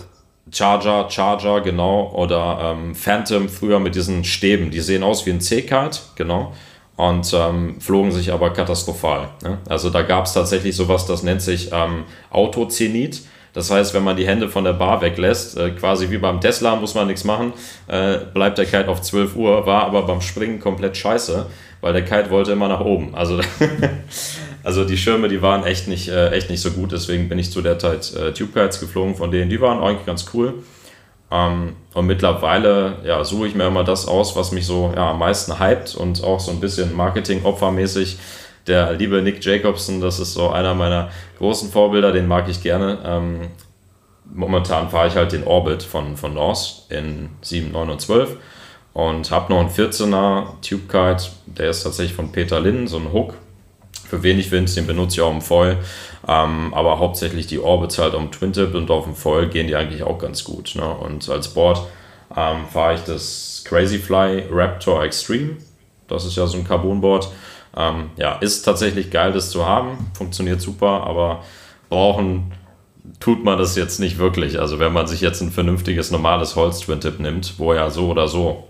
Charger, Charger, genau, oder ähm, Phantom früher mit diesen Stäben. Die sehen aus wie ein C-Kite, genau, und ähm, flogen sich aber katastrophal. Ne? Also da gab es tatsächlich sowas, das nennt sich ähm, Autozenit. Das heißt, wenn man die Hände von der Bar weglässt, äh, quasi wie beim Tesla, muss man nichts machen, äh, bleibt der Kite auf 12 Uhr, war aber beim Springen komplett scheiße, weil der Kite wollte immer nach oben. Also, (laughs) also die Schirme, die waren echt nicht, äh, echt nicht so gut, deswegen bin ich zu der Zeit äh, Tube Kites geflogen von denen. Die waren eigentlich ganz cool. Ähm, und mittlerweile ja, suche ich mir immer das aus, was mich so ja, am meisten hypt und auch so ein bisschen Marketing-Opfermäßig. Der liebe Nick Jacobson, das ist so einer meiner großen Vorbilder, den mag ich gerne. Ähm, momentan fahre ich halt den Orbit von, von Norse in 7, 9 und 12 und habe noch einen 14er Tube Kite, der ist tatsächlich von Peter Linn, so ein Hook. Für wenig Wind, den benutze ich auch im Foil, ähm, aber hauptsächlich die Orbits halt am Twin Tip und auf dem Foil gehen die eigentlich auch ganz gut. Ne? Und als Board ähm, fahre ich das Crazy Fly Raptor Extreme, das ist ja so ein Carbonboard. Ähm, ja, ist tatsächlich geil, das zu haben, funktioniert super, aber brauchen tut man das jetzt nicht wirklich. Also wenn man sich jetzt ein vernünftiges, normales Holz-Twin-Tip nimmt, wo ja so oder so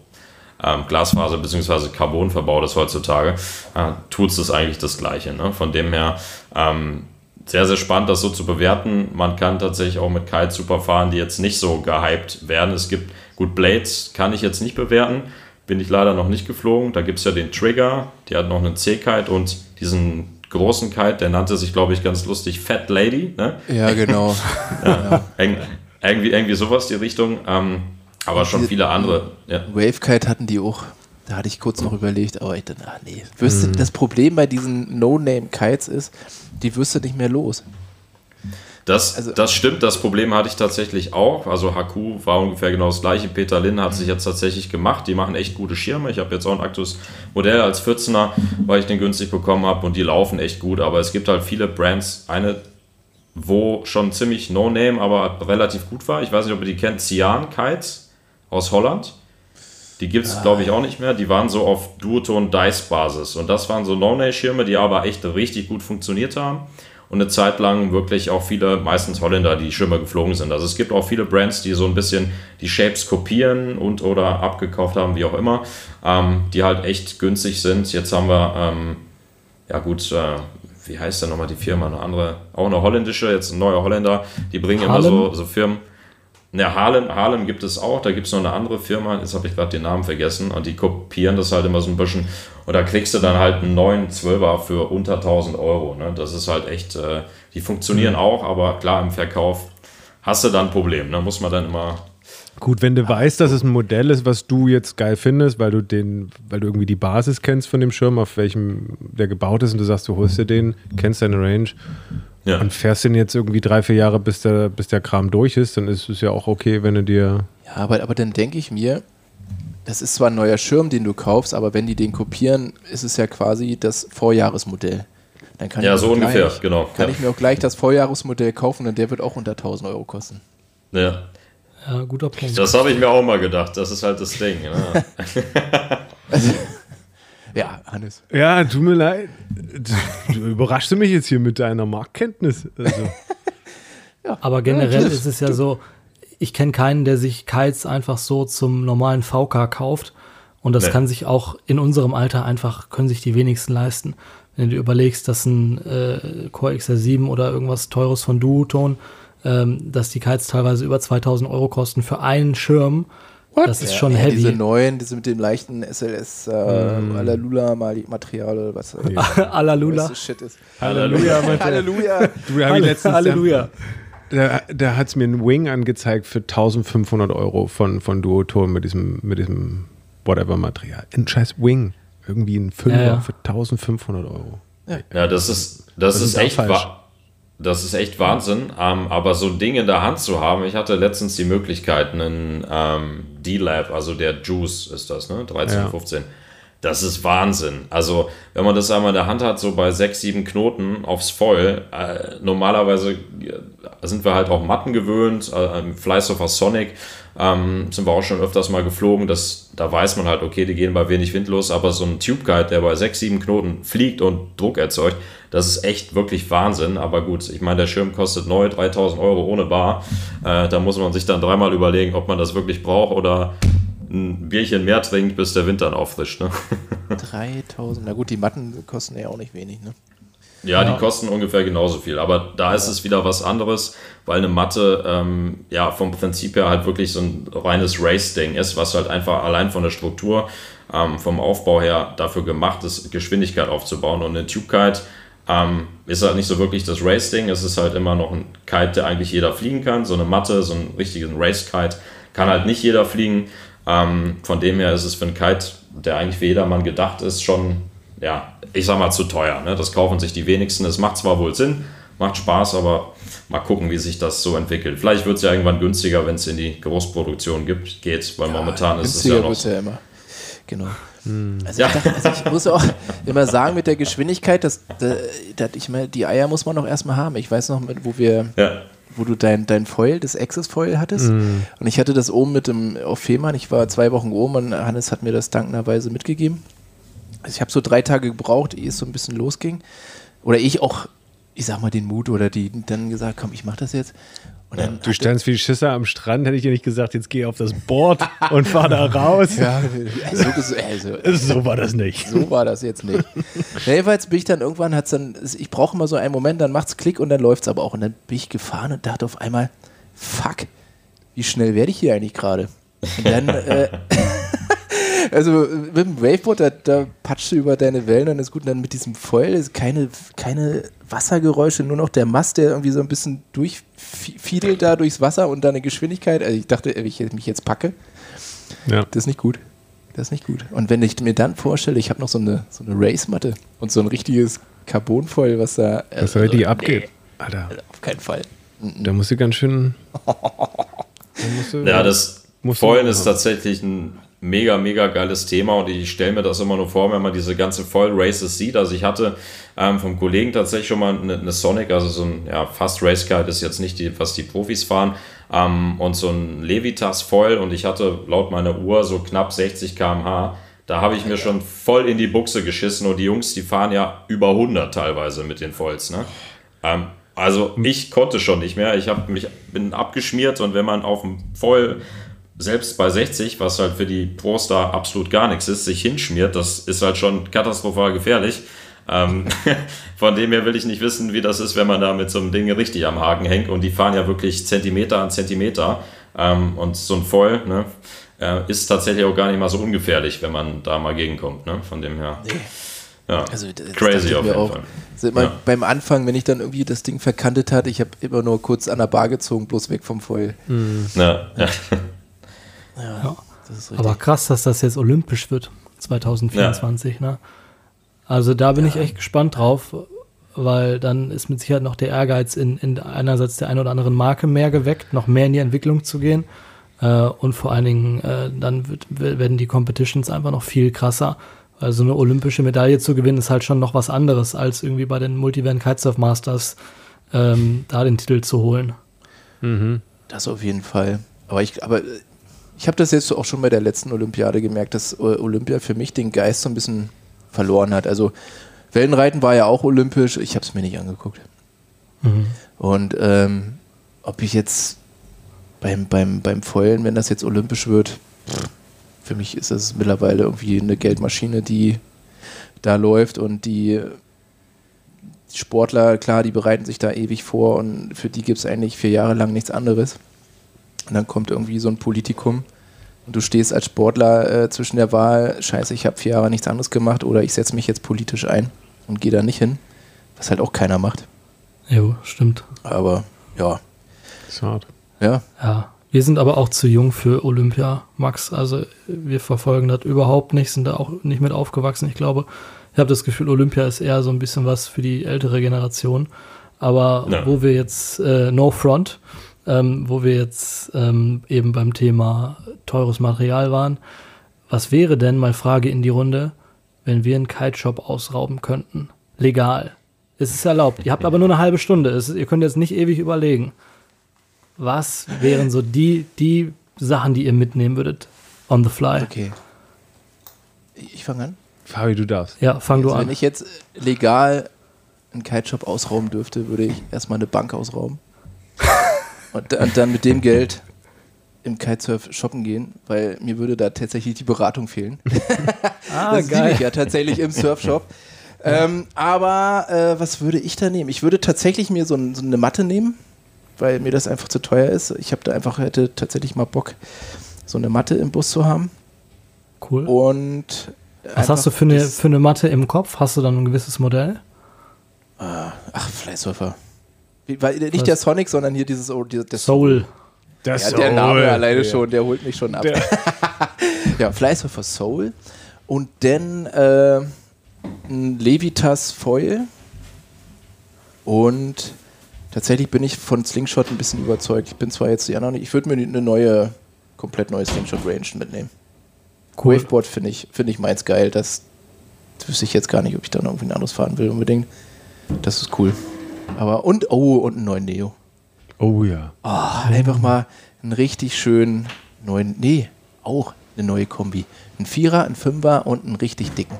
ähm, Glasfaser bzw. Carbon verbaut ist heutzutage, äh, tut es eigentlich das Gleiche. Ne? Von dem her ähm, sehr, sehr spannend, das so zu bewerten. Man kann tatsächlich auch mit Kite super fahren, die jetzt nicht so gehypt werden. Es gibt, gut, Blades kann ich jetzt nicht bewerten, bin ich leider noch nicht geflogen. Da gibt es ja den Trigger, der hat noch einen C-Kite und diesen großen Kite, der nannte sich, glaube ich, ganz lustig Fat Lady. Ne? Ja, genau. (laughs) Eng, irgendwie, irgendwie sowas die Richtung. Ähm, aber schon viele andere. Ja. Wavekite hatten die auch. Da hatte ich kurz noch überlegt, aber ich dachte, ach nee. Wirst du, Das Problem bei diesen No-Name-Kites ist, die wirst du nicht mehr los. Das, Also- das stimmt, das Problem hatte ich tatsächlich auch. Also HQ war ungefähr genau das gleiche. Peter Lin hat sich jetzt tatsächlich gemacht. Die machen echt gute Schirme. Ich habe jetzt auch ein aktuelles Modell als 14er, weil ich den günstig bekommen habe und die laufen echt gut. Aber es gibt halt viele Brands, eine, wo schon ziemlich No-Name, aber relativ gut war. Ich weiß nicht, ob ihr die kennt. Cyan Kites aus Holland. Die gibt es, glaube ich, auch nicht mehr. Die waren so auf Duoton-Dice-Basis. Und das waren so No-Name-Schirme, die aber echt richtig gut funktioniert haben. Und eine Zeit lang wirklich auch viele, meistens Holländer, die Schirme geflogen sind. Also es gibt auch viele Brands, die so ein bisschen die Shapes kopieren und oder abgekauft haben, wie auch immer, ähm, die halt echt günstig sind. Jetzt haben wir, ähm, ja gut, äh, wie heißt denn nochmal die Firma? Eine andere, auch eine holländische, jetzt ein neuer Holländer. Die bringen immer Harlem? so, so Firmen. Ne, Harlem, Harlem gibt es auch, da gibt es noch eine andere Firma, jetzt habe ich gerade den Namen vergessen, und die kopieren das halt immer so ein bisschen. Und da kriegst du dann halt einen neuen 12er für unter 1000 Euro. Ne? Das ist halt echt, äh, die funktionieren auch, aber klar, im Verkauf hast du dann ein Problem. Da muss man dann immer Gut, wenn du weißt, dass es ein Modell ist, was du jetzt geil findest, weil du den, weil du irgendwie die Basis kennst von dem Schirm, auf welchem der gebaut ist und du sagst, du holst dir den, kennst deine Range Ja. und fährst den jetzt irgendwie drei, vier Jahre, bis der, bis der Kram durch ist, dann ist es ja auch okay, wenn du dir. Ja, aber, aber dann denke ich mir, das ist zwar ein neuer Schirm, den du kaufst, aber wenn die den kopieren, ist es ja quasi das Vorjahresmodell. Dann kann Ja, ich mir so auch ungefähr, gleich, genau, Kann ja. ich mir auch gleich das Vorjahresmodell kaufen und der wird auch unter 1000 Euro kosten. Ja, Ja, guter Punkt. das habe ich mir auch mal gedacht. Das ist halt das Ding. Ne? (laughs) (laughs) Ja, Hannes. Ja, tut mir leid. Du, du überraschst mich jetzt hier mit deiner Marktkenntnis. Also, (laughs) Aber generell ist es ja so, ich kenne keinen, der sich Kites einfach so zum normalen VK kauft. Und das Nee. kann sich auch in unserem Alter einfach, können sich die wenigsten leisten. Wenn du dir überlegst, dass ein äh, Core XR7 oder irgendwas Teures von Duoton, ähm, dass die Kites teilweise über 2000 Euro kosten für einen Schirm, das ist Ja, schon ja, heavy. Diese neuen, diese mit dem leichten SLS, äh, Alalula Mali- Material, oder was äh, Alalula. was das Shit ist. Halleluja. (laughs) Halleluja. Du, ich letztens, Halleluja. Da, da hat es mir ein Wing angezeigt für 1500 Euro von, von Duoton mit diesem, mit diesem Whatever-Material. Ein scheiß Wing. Irgendwie ein Fünfer Ja, ja. für 1500 Euro. Ja, das ist, das Was ist ist echt falsch? Das ist echt Wahnsinn. Ähm, aber so ein Ding in der Hand zu haben, ich hatte letztens die Möglichkeit, einen ähm, D-Lab, also der Juice ist das, ne? 13, Ja. 15. Das ist Wahnsinn. Also, wenn man das einmal in der Hand hat, so bei sechs, sieben Knoten aufs Foil, äh, normalerweise äh, sind wir halt auch Matten gewöhnt, äh, im Fleißhofer Sonic ähm, sind wir auch schon öfters mal geflogen, das, da weiß man halt, okay, die gehen bei wenig Wind los, aber so ein Tube Guide, der bei sechs, sieben Knoten fliegt und Druck erzeugt, das ist echt wirklich Wahnsinn. Aber gut, ich meine, der Schirm kostet neu 3000 Euro ohne Bar. Äh, da muss man sich dann dreimal überlegen, ob man das wirklich braucht oder ein Bierchen mehr trinkt, bis der Wind dann auffrischt. Ne? (laughs) 3000. Na gut, die Matten kosten ja auch nicht wenig, ne? Ja, die kosten ungefähr genauso viel. Aber da ist es wieder was anderes, weil eine Matte ähm, ja vom Prinzip her halt wirklich so ein reines Race-Ding ist, was halt einfach allein von der Struktur, ähm, vom Aufbau her dafür gemacht ist, Geschwindigkeit aufzubauen. Und eine Tube Kite ähm, ist halt nicht so wirklich das Race-Ding. Es ist halt immer noch ein Kite, der eigentlich jeder fliegen kann. So eine Matte, so ein richtigen Race-Kite kann halt nicht jeder fliegen. Ähm, von dem her ist es für einen Kite, der eigentlich für jedermann gedacht ist, schon ja, ich sag mal, zu teuer. Ne? Das kaufen sich die wenigsten. Es macht zwar wohl Sinn, macht Spaß, aber mal gucken, wie sich das so entwickelt. Vielleicht wird es ja irgendwann günstiger, wenn es in die Großproduktion gibt, geht, weil momentan ist es ja noch. ja immer. Genau. Also, Ja. ich dachte, also ich muss auch immer sagen, mit der Geschwindigkeit, dass, dass ich meine, die Eier muss man noch erstmal haben. Ich weiß noch, wo wir, Ja, wo du dein, dein Foil, das Access Foil hattest. Und ich hatte das oben mit dem auf Fehmarn. Ich war zwei Wochen oben und Hannes hat mir das dankenderweise mitgegeben. Also ich habe so drei Tage gebraucht, ehe es so ein bisschen losging. Oder ich auch, ich sag mal, den Mut oder die dann gesagt, komm, ich mach das jetzt. Und dann Du standst wie Schisser am Strand, hätte ich dir nicht gesagt, jetzt geh auf das Board (laughs) und fahr da raus. ja, so, also, (laughs) So war das nicht. So war das jetzt nicht. Jedenfalls bin ich dann irgendwann, hat's dann, ich brauche immer so einen Moment, dann macht's Klick und dann läuft's aber auch. Und dann bin ich gefahren und dachte auf einmal, fuck, wie schnell werde ich hier eigentlich gerade? Und dann, äh, also mit dem Waveboard, da, da patschst du über deine Wellen und ist gut. Und dann mit diesem Foil ist keine, keine Wassergeräusche, nur noch der Mast, der irgendwie so ein bisschen durchfiedelt da durchs Wasser und dann eine Geschwindigkeit. Also ich dachte, wenn ich mich jetzt packe, Ja. das ist nicht gut. Das ist nicht gut. Und wenn ich mir dann vorstelle, ich habe noch so eine, so eine Race-Matte und so ein richtiges Carbonfoil, was da. Was also, richtig nee, abgeht. Alter, Auf keinen Fall. da musst du ganz schön. (laughs) Musst du, ja das Musst du Foilen machen. ist tatsächlich ein mega, mega geiles Thema und ich stelle mir das immer nur vor, wenn man diese ganze Foil-Races sieht. Also ich hatte ähm, vom Kollegen tatsächlich schon mal eine, eine Sonic, also so ein ja, fast Race Kite ist jetzt nicht die, was die Profis fahren, ähm, und so ein Levitas Foil und ich hatte laut meiner Uhr so knapp 60 km/h. Da habe ich mir schon voll in die Buchse geschissen und die Jungs, die fahren ja über 100 teilweise mit den Foils. Ne? Ähm, also ich konnte schon nicht mehr. Ich hab mich bin abgeschmiert und wenn man auf dem Foil selbst bei 60, was halt für die Pros da absolut gar nichts ist, sich hinschmiert, das ist halt schon katastrophal gefährlich. Ähm, (laughs) von dem her will ich nicht wissen, wie das ist, wenn man da mit so einem Ding richtig am Haken hängt. Und die fahren ja wirklich Zentimeter an Zentimeter. Ähm, und so ein Voll ne, äh, ist tatsächlich auch gar nicht mal so ungefährlich, wenn man da mal gegenkommt. Ne? Von dem her. Ja, Also, crazy auf mir jeden auch. Fall. Also Ja. Beim Anfang, wenn ich dann irgendwie das Ding verkantet hatte, ich habe immer nur kurz an der Bar gezogen, bloß weg vom Foil. Ja, ja. (laughs) Ja. Das ist richtig. Aber krass, dass das jetzt olympisch wird, 2024. Ne? Also da bin ich echt gespannt drauf, weil dann ist mit Sicherheit noch der Ehrgeiz in, in einerseits der einen oder anderen Marke mehr geweckt, noch mehr in die Entwicklung zu gehen. Äh, und vor allen Dingen äh, dann wird, werden die Competitions einfach noch viel krasser. Also eine olympische Medaille zu gewinnen ist halt schon noch was anderes, als irgendwie bei den Multivan Kitesurf Masters ähm, da den Titel zu holen. Das auf jeden Fall. Aber ich, aber ich habe das jetzt auch schon bei der letzten Olympiade gemerkt, dass äh, Olympia für mich den Geist so ein bisschen verloren hat. Also Wellenreiten war ja auch olympisch, ich habe es mir nicht angeguckt. Und ähm, ob ich jetzt beim, beim, beim Foilen, wenn das jetzt olympisch wird, für mich ist das mittlerweile irgendwie eine Geldmaschine, die da läuft und die Sportler, klar, die bereiten sich da ewig vor und für die gibt es eigentlich vier Jahre lang nichts anderes. Und dann kommt irgendwie so ein Politikum und du stehst als Sportler äh, zwischen der Wahl, scheiße, ich habe vier Jahre nichts anderes gemacht oder ich setze mich jetzt politisch ein und gehe da nicht hin, was halt auch keiner macht. Jo, stimmt. Aber ja, Ist hart. ja, Ja, wir sind aber auch zu jung für Olympia, Max. Also wir verfolgen das überhaupt nicht, sind da auch nicht mit aufgewachsen. Ich glaube, ich habe das Gefühl, Olympia ist eher so ein bisschen was für die ältere Generation. Aber Ja. wo wir jetzt, äh, No Front, ähm, wo wir jetzt ähm, eben beim Thema teures Material waren, was wäre denn, mal Frage in die Runde, wenn wir einen Kite-Shop ausrauben könnten? Legal. Es ist erlaubt. Ihr habt aber nur eine halbe Stunde. Es ihr könnt jetzt nicht ewig überlegen. Was wären so die, die Sachen, die ihr mitnehmen würdet on the fly? okay. Ich fange an. Fabi, du darfst. Ja, fang du Also, wenn an. ich jetzt legal einen Kite-Shop ausrauben dürfte, würde ich erstmal eine Bank ausrauben. Und, und dann mit dem Geld im Kitesurf shoppen gehen, weil mir würde da tatsächlich die Beratung fehlen. (laughs) Ah, das liebe ich ja tatsächlich im Surfshop. ähm, aber äh, was würde ich da nehmen? Ich würde tatsächlich mir so, ein, so eine Matte nehmen, weil mir das einfach zu teuer ist. Ich habe da einfach hätte tatsächlich mal Bock, so eine Matte im Bus zu haben. Cool. Und Was hast du für eine, für eine Matte im Kopf? Hast du dann ein gewisses Modell? Ach, Fleißsurfer. Wie- weil- Nicht Was? der Sonic, sondern hier dieses oh, dieser, der Soul. Das Ja, der Name alleine schon, der holt mich schon ab. (laughs) ja, Fleißsurfer Soul. Und dann äh, ein Levitas Foil. Und tatsächlich bin ich von Slingshot ein bisschen überzeugt. Ich bin zwar jetzt ja noch nicht, ich würde mir eine neue, komplett neue Slingshot Range mitnehmen. Cool. Waveboard finde ich, finde ich meins geil. Das, das wüsste ich jetzt gar nicht, ob ich da noch irgendwie ein anderes fahren will unbedingt. Das ist cool. Aber und, oh, und einen neuen Neo. Oh ja. Oh, einfach mal einen richtig schönen neuen, nee, auch eine neue Kombi. Ein Vierer, ein Fünfer und einen richtig dicken.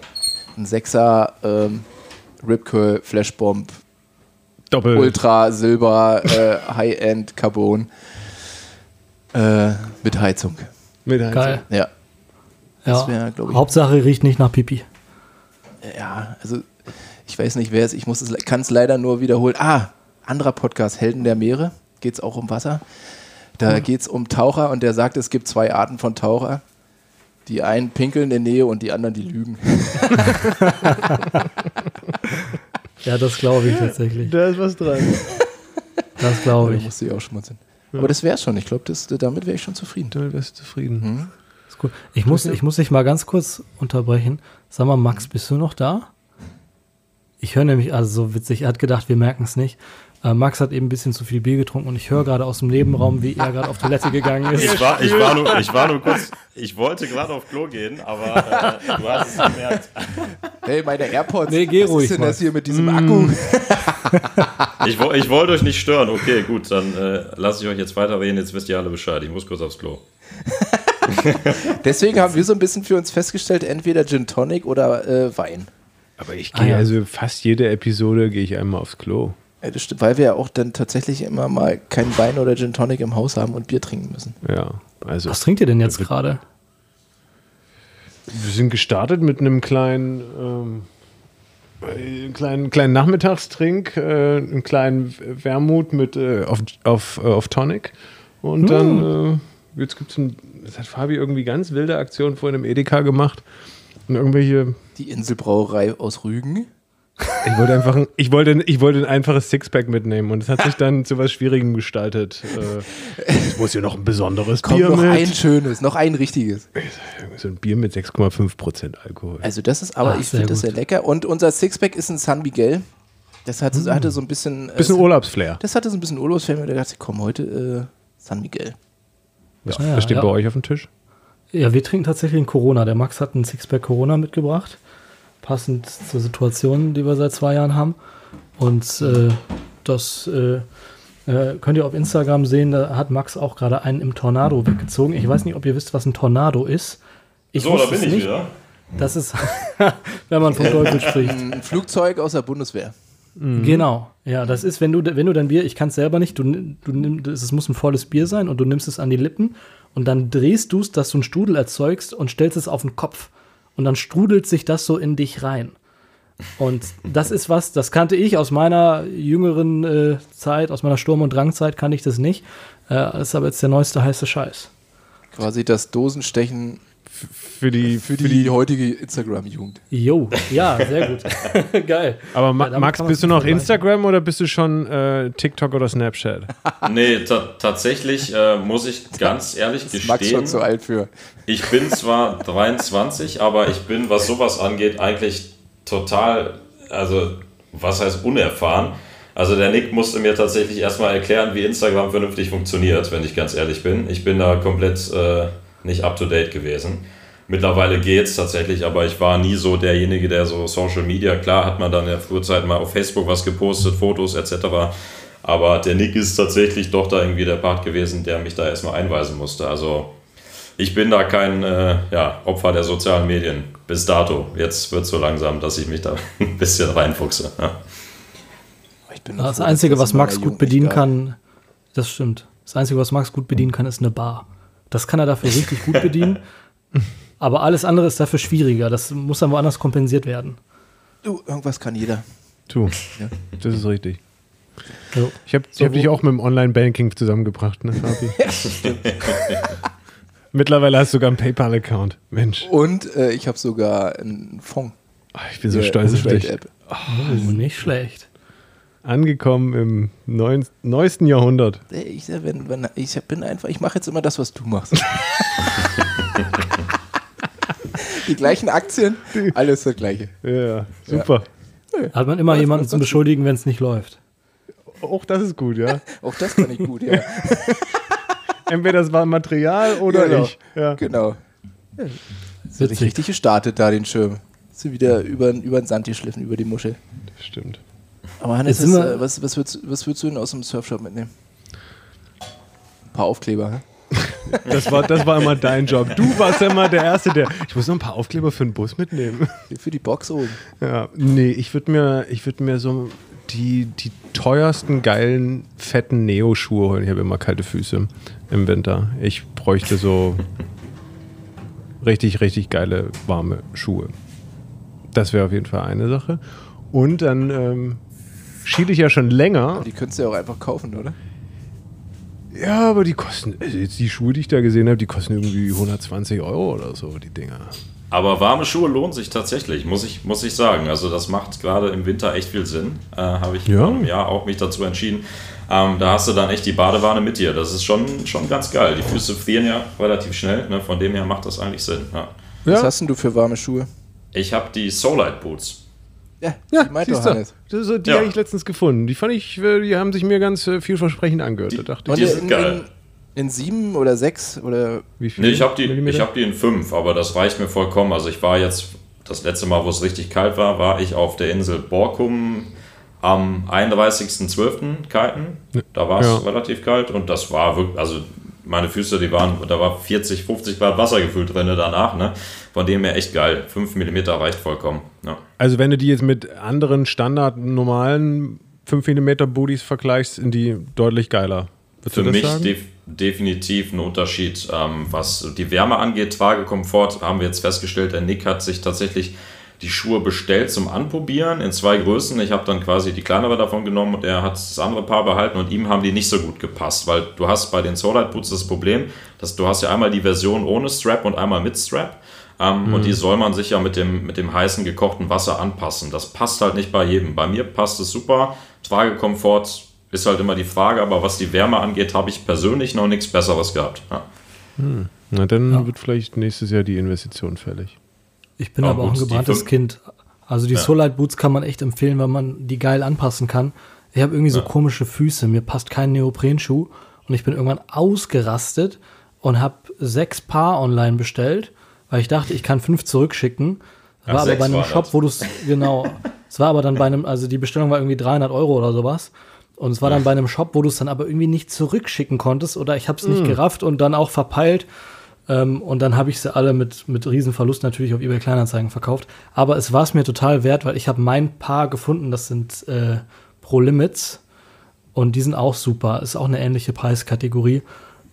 Ein Sechser ähm, Ripcurl, Flashbomb, Doppel. Ultra, Silber, äh, High-End, Carbon. Äh, mit Heizung. Mit Heizung. Geil. Ja. Das Ja. wär, Hauptsache riecht nicht nach Pipi. Ja, also ich weiß nicht, wer es, ich muss es, kann es leider nur wiederholen. Ah, anderer Podcast, Helden der Meere, geht es auch um Wasser. Da geht es um Taucher und der sagt, es gibt zwei Arten von Taucher. Die einen pinkeln in der Nähe und die anderen, die lügen. (laughs) Ja, das glaube ich tatsächlich. Da ist was dran. (laughs) Das glaube Da ich. musste ich auch schmunzeln. Aber das wäre schon. Ich glaube, damit wäre ich schon zufrieden. Damit wärst du zufrieden. Ist gut. Ich muss, ich muss dich mal ganz kurz unterbrechen. Sag mal, Max, bist du noch da? Ich höre nämlich, also so witzig, er hat gedacht, wir merken es nicht. Äh, Max hat eben ein bisschen zu viel Bier getrunken und ich höre gerade aus dem Nebenraum, wie er gerade auf Toilette gegangen ist. Ich war, ich, war nur, ich war nur kurz, ich wollte gerade auf Klo gehen, aber äh, du hast es gemerkt. Hey, meine AirPods. Nee, geh was ruhig ist denn mal. das hier mit diesem Akku? Ich, ich wollte euch nicht stören. Okay, gut, dann äh, lasse ich euch jetzt weiterreden. Jetzt wisst ihr alle Bescheid. Ich muss kurz aufs Klo. (laughs) Deswegen haben wir so ein bisschen für uns festgestellt, entweder Gin Tonic oder äh, Wein. Aber ich Ah, gehe ja. also fast jede Episode gehe ich einmal aufs Klo. Ja, das stimmt, weil wir ja auch dann tatsächlich immer mal kein Wein oder Gin Tonic im Haus haben und Bier trinken müssen. Ja, also Was trinkt ihr denn jetzt gerade? wir sind gestartet mit einem kleinen ähm, einen kleinen, kleinen Nachmittagstrink, äh, einen kleinen Wermut mit äh, auf, auf, äh, auf Tonic. Und dann, äh, jetzt gibt es ein, das hat Fabi irgendwie ganz wilde Aktion vorhin im Edeka gemacht. Und irgendwelche, Die Inselbrauerei aus Rügen. ich wollte einfach, ein, ich wollte, ich wollte ein einfaches Sixpack mitnehmen und es hat sich dann zu was Schwierigem gestaltet. Äh, es muss hier noch ein besonderes Kommt Bier noch mit. ein schönes, noch ein richtiges. so ein Bier mit 6,5 Prozent Alkohol. Also das ist aber, Ah, ich finde das sehr lecker. Und unser Sixpack ist ein San Miguel. Das hatte, hatte so ein bisschen... äh, Bisschen Urlaubsflair. Das hatte so ein bisschen Urlaubsfilm und da dachte ich, komm, heute äh, San Miguel. Was, Ja, was steht ja. bei euch auf dem Tisch? Ja, wir trinken tatsächlich einen Corona. Der Max hat einen Sixpack Corona mitgebracht. Passend zur Situation, die wir seit zwei Jahren haben. Und äh, das äh, äh, könnt ihr auf Instagram sehen. Da hat Max auch gerade einen im Tornado weggezogen. Ich weiß nicht, ob ihr wisst, was ein Tornado ist. Ich So, da bin es ich nicht. wieder. Das ist, (laughs) wenn man vom Teufel spricht. (laughs) Ein Flugzeug aus der Bundeswehr. Genau, ja, das ist, wenn du, wenn du dein Bier, ich kann es selber nicht, du, du nimm, das- es muss ein volles Bier sein und du nimmst es an die Lippen und dann drehst du es, dass du einen Strudel erzeugst und stellst es auf den Kopf und dann strudelt sich das so in dich rein. Und das ist was, das kannte ich aus meiner jüngeren äh, Zeit, aus meiner Sturm- und Drangzeit kannte ich das nicht. Äh, das ist aber jetzt der neueste heiße Scheiß. Quasi das Dosenstechen Für die, für die, heutige Instagram-Jugend. Jo, ja, sehr gut. (laughs) Geil. Aber Ma Ja, Max, bist du noch. Instagram oder bist du schon äh, TikTok oder Snapchat? (laughs) Nee, ta tatsächlich äh, muss ich ganz ehrlich Max gestehen, schon zu alt für. ich bin zwar (laughs) 23, aber ich bin, was sowas angeht, eigentlich total, also was heißt unerfahren. Also der Nick musste mir tatsächlich erstmal erklären, wie Instagram vernünftig funktioniert, wenn ich ganz ehrlich bin. Ich bin da komplett äh, nicht up-to-date gewesen. Mittlerweile geht's tatsächlich, aber ich war nie so derjenige, der so Social Media, klar hat man dann in der Frühzeit mal auf Facebook was gepostet, Fotos etc. Aber der Nick ist tatsächlich doch da irgendwie der Part gewesen, der mich da erstmal einweisen musste. Also ich bin da kein äh, ja, Opfer der sozialen Medien. Bis dato. Jetzt wird es so langsam, dass ich mich da (laughs) ein bisschen reinfuchse. Ja. Ich bin noch Das froh, Einzige, was Max gut bedienen kann, das stimmt. Das Einzige, was Max gut bedienen kann, ist eine Bar. Das kann er dafür richtig gut (laughs) bedienen. Aber alles andere ist dafür schwieriger. Das muss dann woanders kompensiert werden. Du, irgendwas kann jeder. Du, Ja. das ist richtig. Jo. Ich habe So, hab dich auch mit dem Online-Banking zusammengebracht, ne, Fabi? (laughs) (laughs) Mittlerweile hast du sogar einen PayPal-Account. Mensch, Und äh, ich habe sogar einen Fonds. Ah, ich bin so stolz auf dich. Oh, nicht schlecht. Angekommen im neun, neuesten Jahrhundert. Ich, wenn, wenn, ich bin einfach, ich mache jetzt immer das, was du machst. (laughs) Die gleichen Aktien, alles das gleiche. Ja, super. Hat man immer jemanden zum Beschuldigen, wenn es nicht läuft. Auch das ist gut, ja. (laughs) Auch das kann ich gut, ja. (laughs) Entweder das war Material oder Genau. ich. Ja. Genau. So Witzig. richtig gestartet da den Schirm. Ist wieder über, über den Sand geschliffen, über die Muschel. Das stimmt. Aber Hannes, ist, äh, was, was, würdest, was würdest du denn aus dem Surfshop mitnehmen? Ein paar Aufkleber, hä? (laughs) Das war, das war immer dein Job. Du warst ja immer der Erste, der. Ich muss noch ein paar Aufkleber für den Bus mitnehmen. Für die Box oben. Ja, nee, ich würde mir, ich würd mir so die, die teuersten, geilen, fetten Neo-Schuhe holen. Ich habe immer kalte Füße im Winter. Ich bräuchte so richtig, richtig geile, warme Schuhe. Das wäre auf jeden Fall eine Sache. Und dann ähm, schiele ich ja schon länger. Aber die könntest du ja auch einfach kaufen, oder? Ja, aber die kosten, also jetzt die Schuhe, die ich da gesehen habe, die kosten irgendwie 120 Euro oder so, die Dinger. Aber warme Schuhe lohnen sich tatsächlich, muss ich, muss ich sagen. Also das macht gerade im Winter echt viel Sinn. Äh, Habe ich Ja. Jahr auch mich dazu entschieden. Ähm, da hast du dann echt die Badewanne mit dir. Das ist schon, schon ganz geil. Die Füße frieren ja relativ schnell. Ne? Von dem her macht das eigentlich Sinn. Ja. Was Ja. hast denn du für warme Schuhe? Ich habe die Soulite Boots. Ja, Ja, die meinte siehst doch du. Hannes. Das ist so, die Ja. habe ich letztens gefunden. Die fand ich, äh, die haben sich mir ganz äh, vielversprechend angehört. Da dachte Die ich, sind in, geil. In, in sieben oder sechs oder wie viel? Nee, ich habe die, ich hab die in 5, aber das reicht mir vollkommen. Also ich war jetzt, das letzte Mal, wo es richtig kalt war, war ich auf der Insel Borkum am 31.12. kalten. Da war es Ja. relativ kalt und das war wirklich, also meine Füße, die waren, da war 40, 50 Grad Wasser gefüllt drin danach. Ne? Von dem her echt geil. 5 mm reicht vollkommen. Ja. Also wenn du die jetzt mit anderen Standard normalen 5 mm Booties vergleichst, sind die deutlich geiler. Würdest Für mich def definitiv ein Unterschied. Ähm, was die Wärme angeht, Tragekomfort, haben wir jetzt festgestellt, der Nick hat sich tatsächlich die Schuhe bestellt zum Anprobieren in zwei Größen. Ich habe dann quasi die kleinere davon genommen und er hat das andere Paar behalten und ihm haben die nicht so gut gepasst, weil du hast bei den Soulite Boots das Problem, dass du hast ja einmal die Version ohne Strap und einmal mit Strap. Ähm, Und die soll man sich ja mit dem, mit dem heißen gekochten Wasser anpassen. Das passt halt nicht bei jedem. Bei mir passt es super. Tragekomfort ist halt immer die Frage, aber was die Wärme angeht, habe ich persönlich noch nichts Besseres gehabt. Ja. Na, dann wird vielleicht nächstes Jahr die Investition fällig. Ich bin Aber aber auch ein gebranntes Kind. Also die Ja. Solite Boots kann man echt empfehlen, weil man die geil anpassen kann. Ich habe irgendwie so Ja. komische Füße. Mir passt kein Neoprenschuh und ich bin irgendwann ausgerastet und habe sechs Paar online bestellt, weil ich dachte, ich kann fünf zurückschicken. War aber sechs bei einem Shop, das. wo du es genau. Es war aber dann bei einem, also die Bestellung war irgendwie 300 Euro oder sowas. Und es war dann bei einem Shop, wo du es dann aber irgendwie nicht zurückschicken konntest oder ich habe es nicht gerafft und dann auch verpeilt. Ähm, und dann habe ich sie alle mit, mit Riesenverlust natürlich auf eBay Kleinanzeigen verkauft. Aber es war es mir total wert, weil ich habe mein Paar gefunden, das sind äh, Pro Limits. Und die sind auch super. Ist auch eine ähnliche Preiskategorie.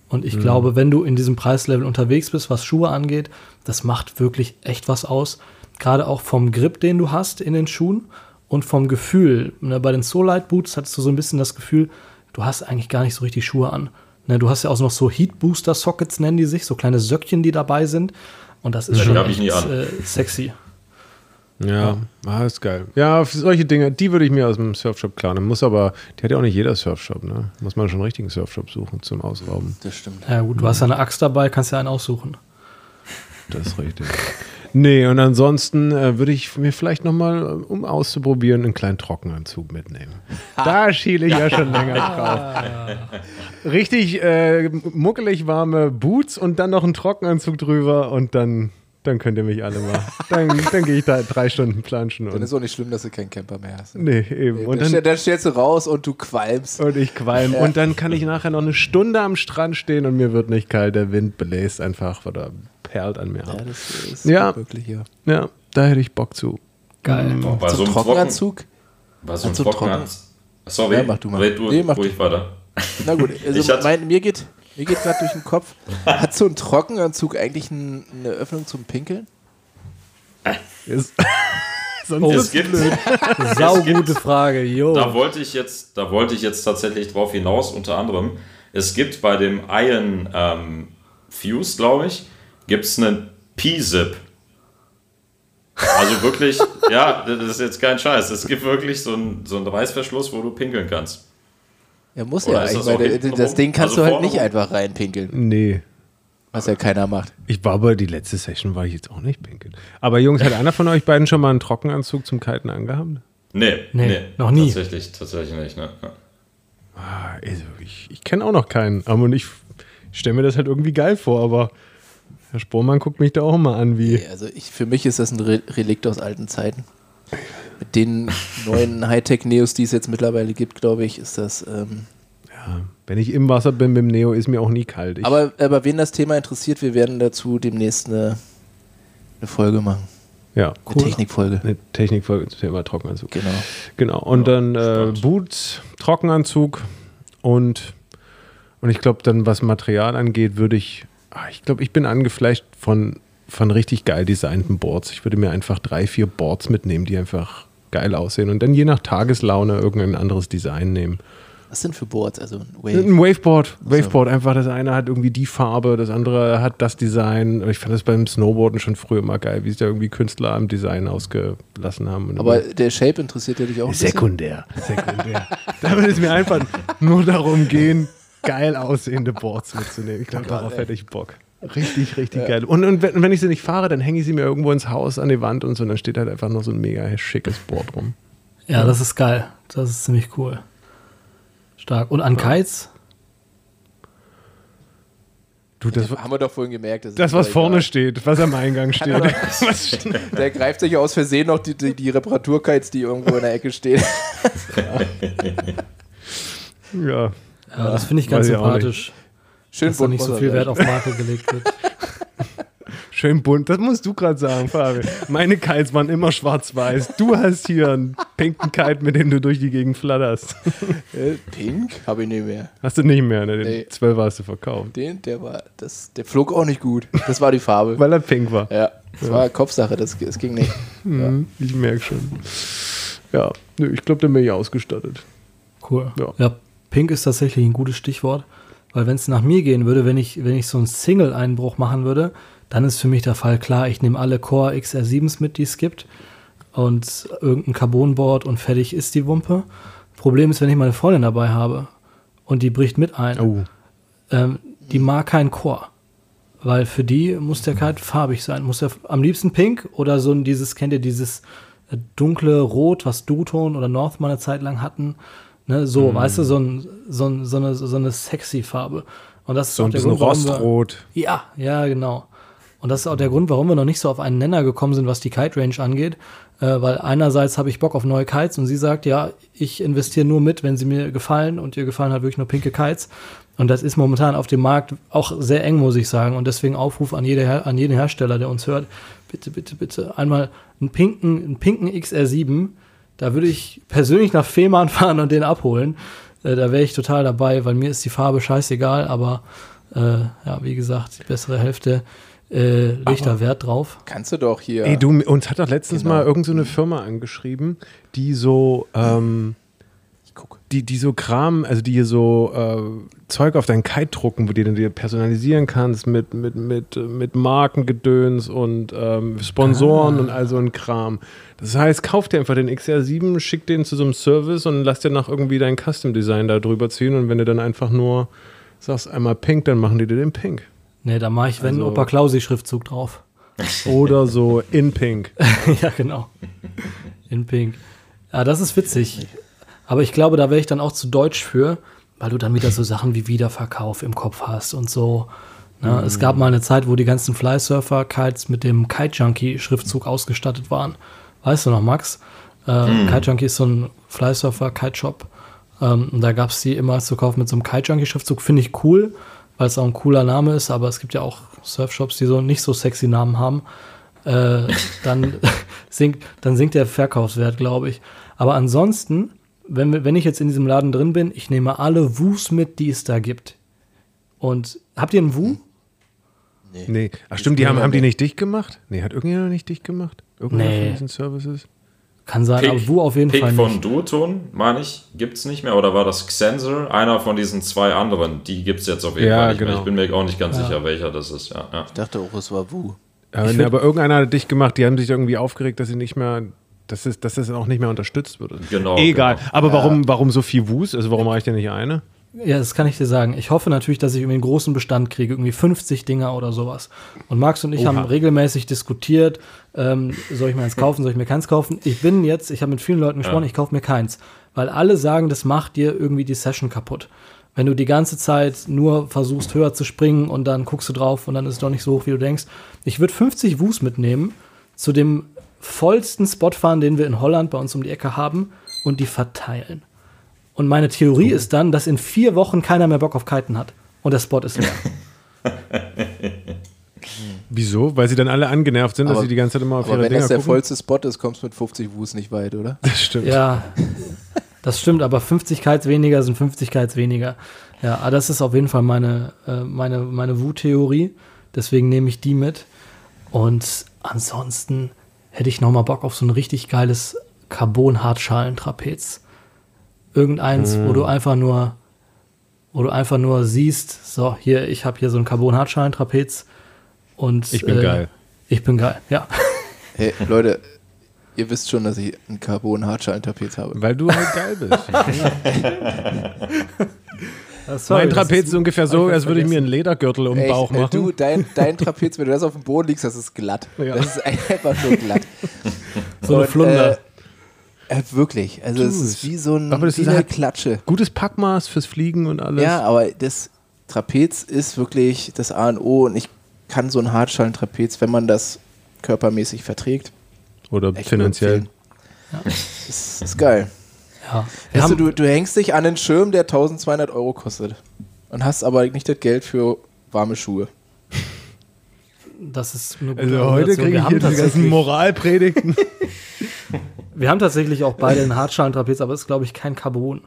Und ich glaube, wenn du in diesem Preislevel unterwegs bist, was Schuhe angeht, das macht wirklich echt was aus. Gerade auch vom Grip, den du hast in den Schuhen und vom Gefühl. Ne, bei den Solite Boots hattest du so ein bisschen das Gefühl, du hast eigentlich gar nicht so richtig Schuhe an. Ne, du hast ja auch noch so Heat Booster Sockets, nennen die sich, so kleine Söckchen, die dabei sind. Und das ist Ja, schon echt äh, sexy. Ja, ah, ist geil. Ja, für solche Dinge, die würde ich mir aus dem Surfshop klauen. Muss aber, die hat ja auch nicht jeder Surfshop, ne? Muss man schon einen richtigen Surfshop suchen zum Ausrauben. Das stimmt. Ja gut, du hast ja eine Axt dabei, kannst ja einen aussuchen. Das ist richtig. Nee, und ansonsten äh, würde ich mir vielleicht nochmal, um auszuprobieren, einen kleinen Trockenanzug mitnehmen. Da schiele ich ja schon länger (laughs) drauf. Richtig äh, muckelig warme Boots und dann noch einen Trockenanzug drüber und dann, dann könnt ihr mich alle mal. Dann, dann gehe ich da drei Stunden planschen. Dann ist auch nicht schlimm, dass du keinen Camper mehr hast. nee, eben. Und dann, dann, dann stellst du raus und du qualmst. und ich qualm. Ja. Und dann kann ich nachher noch eine Stunde am Strand stehen und mir wird nicht kalt. Der Wind bläst einfach oder perlt an mir Ja, ab. das ist Ja. wirklich ja. Ja, da hätte ich Bock zu. Geil. Boah, bei So ein Trockenanzug? bei so ein Trockenanzug. Sorry, Ja, mach du mal. red du Nee, mach ruhig weiter. Na gut, (laughs) also mein, mir geht, mir geht gerade durch den Kopf. Hat so ein Trockenanzug eigentlich ein, eine Öffnung zum Pinkeln? Ist, (laughs) sonst Oh, Es gibt, (laughs) Saugute Frage, jo. da wollte ich jetzt, da wollte ich jetzt tatsächlich drauf hinaus, unter anderem. Es gibt bei dem Iron ähm, Fuse, glaube ich, gibt es einen P-Zip. Also wirklich, (laughs) ja, das ist jetzt kein Scheiß. Es gibt wirklich so einen, so einen Reißverschluss, wo du pinkeln kannst. Ja, muss Oder ja eigentlich, das hinten das? Ding kannst Also du halt nicht einfach reinpinkeln, nee. was ja keiner macht. Ich war aber die letzte Session war ich jetzt auch nicht pinkeln. Aber Jungs, hat einer von euch beiden schon mal einen Trockenanzug zum Kiten angehabt? Nee, Nee, nee, noch nie. Tatsächlich, tatsächlich nicht. Ne? Ja. Ah, Also ich ich kenne auch noch keinen. Aber ich stelle mir das halt irgendwie geil vor. Aber Herr Spormann guckt mich da auch mal an, wie. Also ich, für mich ist das ein Re Relikt aus alten Zeiten. Mit den neuen Hightech-Neos, die es jetzt mittlerweile gibt, glaube ich, ist das. Ähm, Ja, wenn ich im Wasser bin mit dem Neo, ist mir auch nie kalt. Ich, aber, aber wen das Thema interessiert, wir werden dazu demnächst eine, eine Folge machen. ja, Eine Technikfolge. eine Technikfolge zum Thema Trockenanzug. Genau. Genau. Und dann äh. Boots, Trockenanzug und, und ich glaube, dann was Material angeht, würde ich, ah, ich glaube, ich bin angefleischt von, von richtig geil designten Boards. Ich würde mir einfach drei, vier Boards mitnehmen, die einfach geil aussehen und dann je nach Tageslaune irgendein anderes Design nehmen. Was sind für Boards? Also ein Ein Wave. Waveboard. Waveboard, einfach das eine hat irgendwie die Farbe, das andere hat das Design. Ich fand das beim Snowboarden schon früher immer geil, wie sich da irgendwie Künstler am Design ausgelassen haben. Aber der Shape interessiert ja dich auch ein. Sekundär, sekundär. da würde es mir einfach nur darum gehen, geil aussehende Boards mitzunehmen. Ich glaube, darauf hätte ich Bock. Richtig, richtig geil. Und, und wenn, wenn ich sie nicht fahre, dann hänge ich sie mir irgendwo ins Haus an die Wand und so. Und dann steht halt einfach noch so ein mega schickes Board rum. Ja, das ist geil. Das ist ziemlich cool. Stark. Und an Kites? Du, das, Haben wir doch vorhin gemerkt. Das, das was vorne egal. steht, was am Eingang (laughs) steht. (laughs) Was steht- Der greift sich aus Versehen noch die, die, die Reparaturkites, die irgendwo in der Ecke stehen. (laughs) ja. Ja, das finde ich ganz sympathisch, Schön dass da nicht bunt so muss viel er Wert sein. auf Marke gelegt wird. (laughs) Schön bunt, das musst du gerade sagen, Fabi. Meine Kites waren immer schwarz-weiß. Du hast hier einen pinken Kite, mit dem du durch die Gegend flatterst. Äh, Pink? Habe ich nicht mehr. Hast du nicht mehr, ne? Den Nee. 12 hast du verkauft. Den, der war, das, der flog auch nicht gut. Das war die Farbe. (laughs) Weil er pink war. Ja, das war Kopfsache, das, das ging nicht. (laughs) Mhm, Ich merke schon. Ja, ich glaube, dann bin ich ausgestattet. Cool. Ja. Ja. Pink ist tatsächlich ein gutes Stichwort, weil wenn es nach mir gehen würde, wenn ich, wenn ich so einen Single-Einbruch machen würde, dann ist für mich der Fall klar, ich nehme alle Core XR7s mit, die es gibt und irgendein Carbonboard und fertig ist die Wumpe. Problem ist, wenn ich meine Freundin dabei habe und die bricht mit ein, Oh, ähm, die mag keinen Chor. Weil für die muss der Kite farbig sein. Muss der am liebsten pink oder so ein dieses, kennt ihr dieses äh, dunkle Rot, was Duton oder Northman eine Zeit lang hatten. Ne, so, weißt du, so, ein, so, ein, so, eine, so eine sexy Farbe. Und das ist so auch ein der bisschen Grund, warum wir, Rostrot. ja, ja, genau. Und das ist auch der Grund, warum wir noch nicht so auf einen Nenner gekommen sind, was die Kite-Range angeht. Äh, weil einerseits habe ich Bock auf neue Kites und sie sagt, ja, ich investiere nur mit, wenn sie mir gefallen und ihr gefallen halt wirklich nur pinke Kites. Und das ist momentan auf dem Markt auch sehr eng, muss ich sagen. Und deswegen Aufruf an, jede, an jeden Hersteller, der uns hört, bitte, bitte, bitte einmal einen pinken, einen pinken XR7. Da würde ich persönlich nach Fehmarn (laughs) fahren und den abholen. Äh, da wäre ich total dabei, weil mir ist die Farbe scheißegal, aber äh, ja, wie gesagt, die bessere Hälfte äh, legt da Wert drauf. Kannst du doch hier. Ey, du, uns hat doch letztens Genau. mal irgend so eine Firma angeschrieben, die so, ähm. Die, die so Kram, also die hier so äh, Zeug auf deinen Kite drucken, wo du den dir personalisieren kannst mit, mit, mit, mit Markengedöns und ähm, Sponsoren und all so ein Kram. Das heißt, kauf dir einfach den XR7, schick den zu so einem Service und lass dir nach irgendwie dein Custom Design da drüber ziehen und wenn du dann einfach nur sagst einmal pink, dann machen die dir den pink. Nee, da mache ich, wenn, Also- Opa Klausi-Schriftzug drauf. (laughs) Oder so in pink. (laughs) ja, genau. In Pink. Ja, das ist witzig. Aber ich glaube, da wäre ich dann auch zu deutsch für, weil du dann wieder so Sachen wie Wiederverkauf im Kopf hast und so. Ne? Es gab mal eine Zeit, wo die ganzen Flysurfer-Kites mit dem Kite-Junkie-Schriftzug ausgestattet waren. Weißt du noch, Max? Äh, Kite Junkie ist so ein Flysurfer-Kite-Shop. Ähm, und da gab es die immer zu kaufen mit so einem Kite Junkie-Schriftzug. Finde ich cool, weil es auch ein cooler Name ist, aber es gibt ja auch Surfshops, die so nicht so sexy Namen haben. Äh, (laughs) dann, (laughs) sinkt, dann sinkt der Verkaufswert, glaube ich. Aber ansonsten, wenn, wenn ich jetzt in diesem Laden drin bin, ich nehme alle Wus mit, die es da gibt. Und habt ihr einen Wu? Nee. Ach stimmt, die haben, haben die nicht dicht gemacht? Nee, hat irgendjemand nicht dicht gemacht? Irgendeiner Nee. von diesen Services? Kann sein, Pick, aber Wu auf jeden Pick Fall von nicht. Duoton, meine ich, gibt es nicht mehr. Oder war das Xensel? Einer von diesen zwei anderen. Die gibt es jetzt auf jeden Ja, Fall nicht mehr. genau. Ich bin mir auch nicht ganz sicher, welcher das ist. Ja, ja. Ich dachte auch, es war Wu. Ja, nee, aber irgendeiner hat dicht gemacht, die haben sich irgendwie aufgeregt, dass sie nicht mehr, dass es, dass es auch nicht mehr unterstützt wird. Genau, Egal. genau. Aber warum, warum so viel Wus? Also warum reicht denn nicht eine? Ja, das kann ich dir sagen. Ich hoffe natürlich, dass ich irgendwie einen großen Bestand kriege, irgendwie 50 Dinger oder sowas. Und Max und ich haben regelmäßig diskutiert, ähm, soll ich mir eins kaufen, soll ich mir keins kaufen. Ich bin jetzt, ich habe mit vielen Leuten gesprochen, ich kaufe mir keins. Weil alle sagen, das macht dir irgendwie die Session kaputt. Wenn du die ganze Zeit nur versuchst, höher zu springen und dann guckst du drauf und dann ist es doch nicht so hoch, wie du denkst. Ich würde 50 Wus mitnehmen, zu dem vollsten Spot fahren, den wir in Holland bei uns um die Ecke haben und die verteilen. Und meine Theorie ist dann, dass in vier Wochen keiner mehr Bock auf Kiten hat. Und der Spot ist leer. (laughs) Wieso? Weil sie dann alle angenervt sind, dass Aber- sie die ganze Zeit immer auf Aber ihre wenn Dinger das der gucken? vollste Spot ist, kommst du mit 50 Wus nicht weit, oder? (laughs) Das stimmt. ja, das stimmt, aber 50 Kites weniger sind 50 Kites weniger. Ja, aber das ist auf jeden Fall meine, äh, meine, meine Wu-Theorie. Deswegen nehme ich die mit. Und ansonsten hätte ich noch mal Bock auf so ein richtig geiles Carbon-Hartschalen-Trapez. Irgendeins, wo du einfach nur, wo du einfach nur siehst, so, hier, ich habe hier so ein Carbon-Hartschalen-Trapez. Und Ich bin äh, geil. Ich bin geil, ja. (laughs) Hey, Leute, ihr wisst schon, dass ich einen Carbon-Hartschalen-Tapet habe. Weil du halt geil bist. (laughs) Sorry, mein das Trapez ist- ungefähr so, als würde ich mir einen Ledergürtel um den Bauch machen. du, dein, dein Trapez, wenn du das auf dem Boden liegst, das ist glatt. Ja. Das ist einfach nur glatt. (laughs) So eine Und, Flunder. Äh, äh, wirklich. Also es ist wie so ein, aber das wie ist eine halt- Klatsche. Gutes Packmaß fürs Fliegen und alles. Ja, aber das Trapez ist wirklich das A und O und ich kann so ein Hartschalen-Trapez, wenn man das körpermäßig verträgt, Oder finanziell. empfehlen. Ist, ist geil. Ja. Wir Weißt du, haben, du, du hängst dich an einen Schirm, der 1200 Euro kostet und hast aber nicht das Geld für warme Schuhe. das ist eine gute Also heute kriege wir ich hier die ganzen tatsächlich- Moralpredigten. (laughs) (laughs) Wir haben tatsächlich auch beide einen Hartschalen-Trapez, aber es ist, glaube ich, kein Carbon.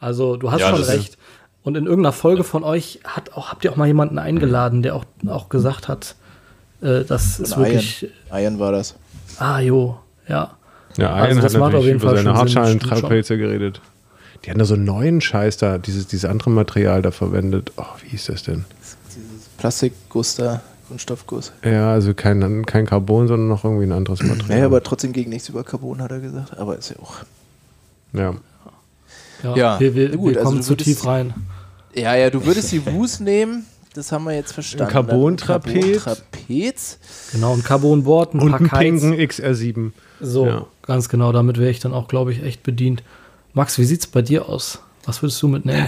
Also du hast Ja, schon recht. Und in irgendeiner Folge von euch hat auch, habt ihr auch mal jemanden eingeladen, der auch, auch gesagt hat, äh, das ist wirklich. Iron. Iron war das. Ah, jo. Ja. Ja, Also das hat macht natürlich auf jeden über Fall seine schon Sinn, Hartschalentrapeze geredet. Die haben da so einen neuen Scheiß da, dieses, dieses andere Material da verwendet. Oh, wie hieß das denn? Dieses Plastikguss da, Kunststoffguss. Ja, also kein, kein Carbon, sondern noch irgendwie ein anderes (clears throat) Material. Naja, aber trotzdem gegen nichts über Carbon, hat er gesagt. Aber ist ja auch. ja. Ja, Ja, wir, wir, gut, wir also kommen du zu würdest- tief rein. Ja, ja, du würdest die Wus nehmen, das haben wir jetzt verstanden. Carbon-Trapez. Carbon-Trapez. Genau, ein Carbonboard, ein Und paar Kites. pinken XR7. So, Ja. ganz genau, damit wäre ich dann auch, glaube ich, echt bedient. Max, wie sieht's bei dir aus? Was würdest du mitnehmen?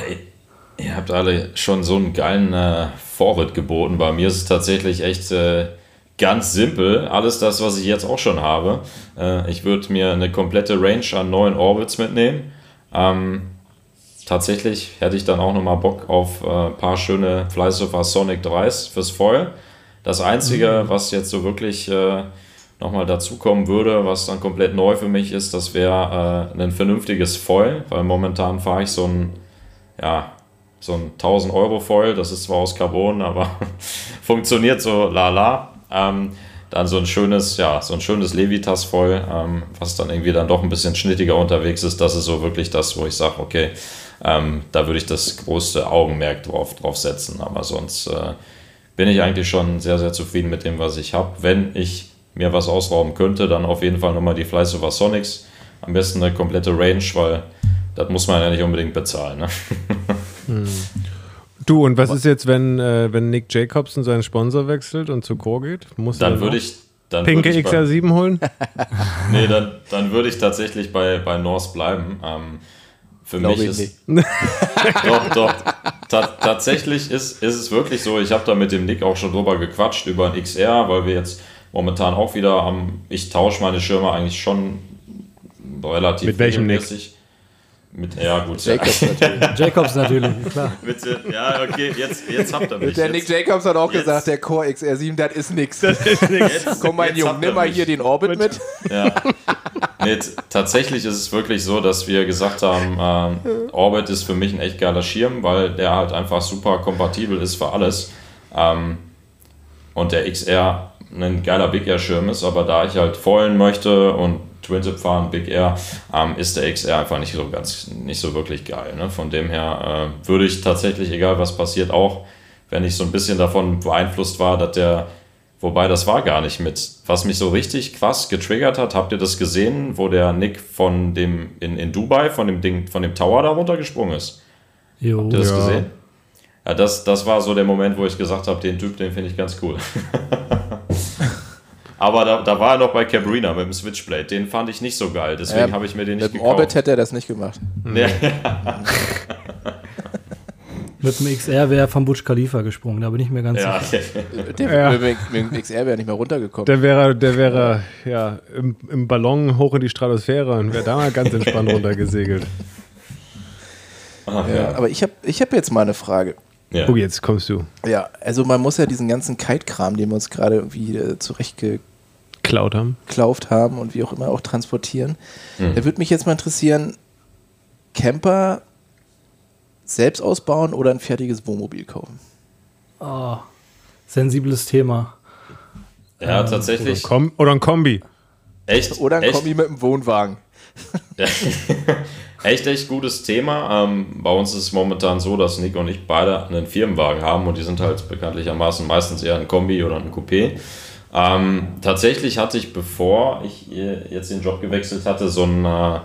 Ihr habt alle schon so einen geilen äh, Vorritt geboten. Bei mir ist es tatsächlich echt äh, ganz simpel. Alles das, was ich jetzt auch schon habe. Äh, ich würde mir eine komplette Range an neuen Orbits mitnehmen. Ähm, tatsächlich hätte ich dann auch nochmal Bock auf äh, ein paar schöne Flysofa Sonic 3s fürs Foil. Das Einzige, was jetzt so wirklich äh, nochmal dazukommen würde, was dann komplett neu für mich ist, das wäre äh, ein vernünftiges Foil, weil momentan fahre ich so ein, ja, so ein 1000 Euro Foil, das ist zwar aus Carbon, aber (laughs) funktioniert so lala. Ähm, dann so ein schönes, ja, so ein schönes Levitas Foil, ähm, was dann irgendwie dann doch ein bisschen schnittiger unterwegs ist. Das ist so wirklich das, wo ich sage, okay, ähm, da würde ich das größte Augenmerk drauf, drauf setzen. Aber sonst äh, bin ich eigentlich schon sehr, sehr zufrieden mit dem, was ich habe. Wenn ich mir was ausrauben könnte, dann auf jeden Fall nochmal die Fly Over Sonics. Am besten eine komplette Range, weil das muss man ja nicht unbedingt bezahlen. Ne? Du, und was ist jetzt, wenn, äh, wenn Nick Jacobson seinen Sponsor wechselt und zu Core geht? Muss Dann würde ich. Dann pinke würde ich bei- XR7 holen? (laughs) Nee, dann, dann würde ich tatsächlich bei, bei Norse bleiben. Ähm, für Glaube mich ich ist. nicht. (laughs) Doch, doch. Ta tatsächlich ist, ist es wirklich so. Ich habe da mit dem Nick auch schon drüber gequatscht, über ein XR, weil wir jetzt momentan auch wieder am. Ich tausche meine Schirme eigentlich schon relativ Mit welchem Nick? regelmäßig. Mit, ja, gut. Jacobs natürlich. (laughs) Jacobs natürlich, klar. Bitte, ja, okay, jetzt, jetzt habt ihr mich. Der Nick Jacobs hat auch jetzt- gesagt, der Core XR7, das ist nix. jetzt, (laughs) Komm, mein Junge, nimm mal mich. hier den Orbit mit. Ja. Nee, tatsächlich ist es wirklich so, dass wir gesagt haben, ähm, Orbit ist für mich ein echt geiler Schirm, weil der halt einfach super kompatibel ist für alles. Ähm, und der XR ein geiler Big Air Schirm ist, aber da ich halt foilen möchte und Twin Tip fahren, Big Air, ähm, ist der XR einfach nicht so ganz, nicht so wirklich geil. Ne? Von dem her äh, würde ich tatsächlich, egal was passiert, auch wenn ich so ein bisschen davon beeinflusst war, dass der, wobei das war gar nicht mit, was mich so richtig krass getriggert hat, habt ihr das gesehen, wo der Nick von dem, in, in Dubai, von dem Ding, von dem Tower da runtergesprungen ist? Jo. Habt ihr das Ja. gesehen? Ja, das, das war so der Moment, wo ich gesagt habe, den Typ, den finde ich ganz cool. (laughs) Aber da, da war er noch bei Cabrina mit dem Switchblade. Den fand ich nicht so geil, deswegen Ja, habe ich mir den Mit nicht dem gekauft. Orbit hätte er das nicht gemacht. Nee. (laughs) Mit dem XR wäre vom Burj Khalifa gesprungen, da bin ich mir ganz ja, sicher. Der, Ja. mit, dem- mit dem XR wäre er nicht mehr runtergekommen. Der wäre, der wäre ja im, im Ballon hoch in die Stratosphäre und wäre da mal ganz entspannt runtergesegelt. Ach, ja, ja. aber ich habe ich hab jetzt mal eine Frage. Ja. Oh, jetzt kommst du. Ja, also man muss ja diesen ganzen Kite-Kram, den wir uns gerade irgendwie äh, zurechtgeklauft Cloud haben. haben und wie auch immer auch transportieren. Da würde mich jetzt mal interessieren, Camper selbst ausbauen oder ein fertiges Wohnmobil kaufen? Oh, sensibles Thema. ja, Oder, tatsächlich. Kom oder ein Kombi. Echt, Oder ein echt, Kombi mit einem Wohnwagen? (laughs) echt, echt gutes Thema. Ähm, bei uns ist es momentan so, dass Nick und ich beide einen Firmenwagen haben und die sind halt bekanntlichermaßen meistens eher ein Kombi oder ein Coupé. Ähm, tatsächlich hatte ich, bevor ich äh, jetzt den Job gewechselt hatte, so ein äh,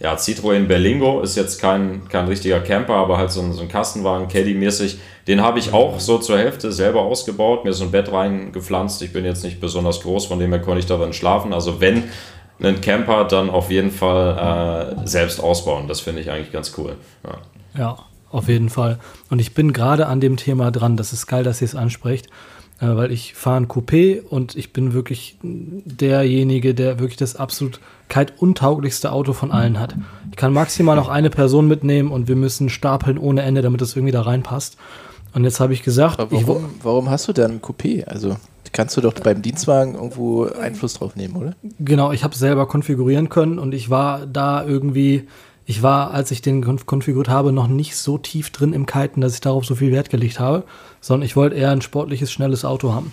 ja, Citroën Berlingo, ist jetzt kein, kein richtiger Camper, aber halt so ein, so ein Kastenwagen, Caddy-mäßig. Den habe ich auch so zur Hälfte selber ausgebaut, mir so ein Bett reingepflanzt. Ich bin jetzt nicht besonders groß, von dem her konnte ich darin schlafen. Also wenn ein Camper, dann auf jeden Fall äh, selbst ausbauen. Das finde ich eigentlich ganz cool. Ja. Ja, auf jeden Fall. Und ich bin gerade an dem Thema dran. Das ist geil, dass ihr es ansprecht, äh, weil ich fahre ein Coupé und ich bin wirklich derjenige, der wirklich das absolut kite-untauglichste Auto von allen hat. Ich kann maximal noch eine Person mitnehmen und wir müssen stapeln ohne Ende, damit das irgendwie da reinpasst. Und jetzt habe ich gesagt, Aber ich, warum, warum hast du dann ein Coupé? Also kannst du doch beim Dienstwagen irgendwo Einfluss drauf nehmen, oder? Genau, ich habe es selber konfigurieren können und ich war da irgendwie, ich war, als ich den konf konfiguriert habe, noch nicht so tief drin im Kiten, dass ich darauf so viel Wert gelegt habe, sondern ich wollte eher ein sportliches, schnelles Auto haben.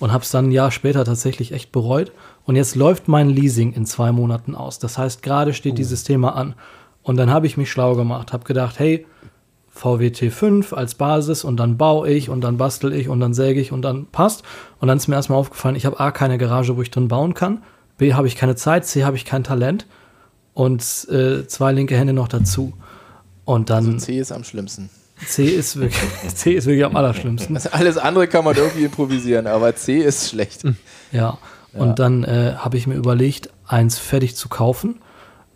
und habe es dann ein Jahr später tatsächlich echt bereut. Und jetzt läuft mein Leasing in zwei Monaten aus. Das heißt, gerade steht dieses Thema an. Und dann habe ich mich schlau gemacht, habe gedacht, hey, VWT5 als Basis und dann baue ich und dann bastel ich und dann säge ich und dann passt. Und dann ist mir erstmal aufgefallen, ich habe A, keine Garage, wo ich drin bauen kann. B, habe ich keine Zeit. C, habe ich kein Talent. Und äh, zwei linke Hände noch dazu. Und dann Also C ist am schlimmsten. C ist wirklich, (laughs) C ist wirklich am allerschlimmsten. Also alles andere kann man irgendwie improvisieren, aber C ist schlecht. Ja. Und dann äh, habe ich mir überlegt, eins fertig zu kaufen.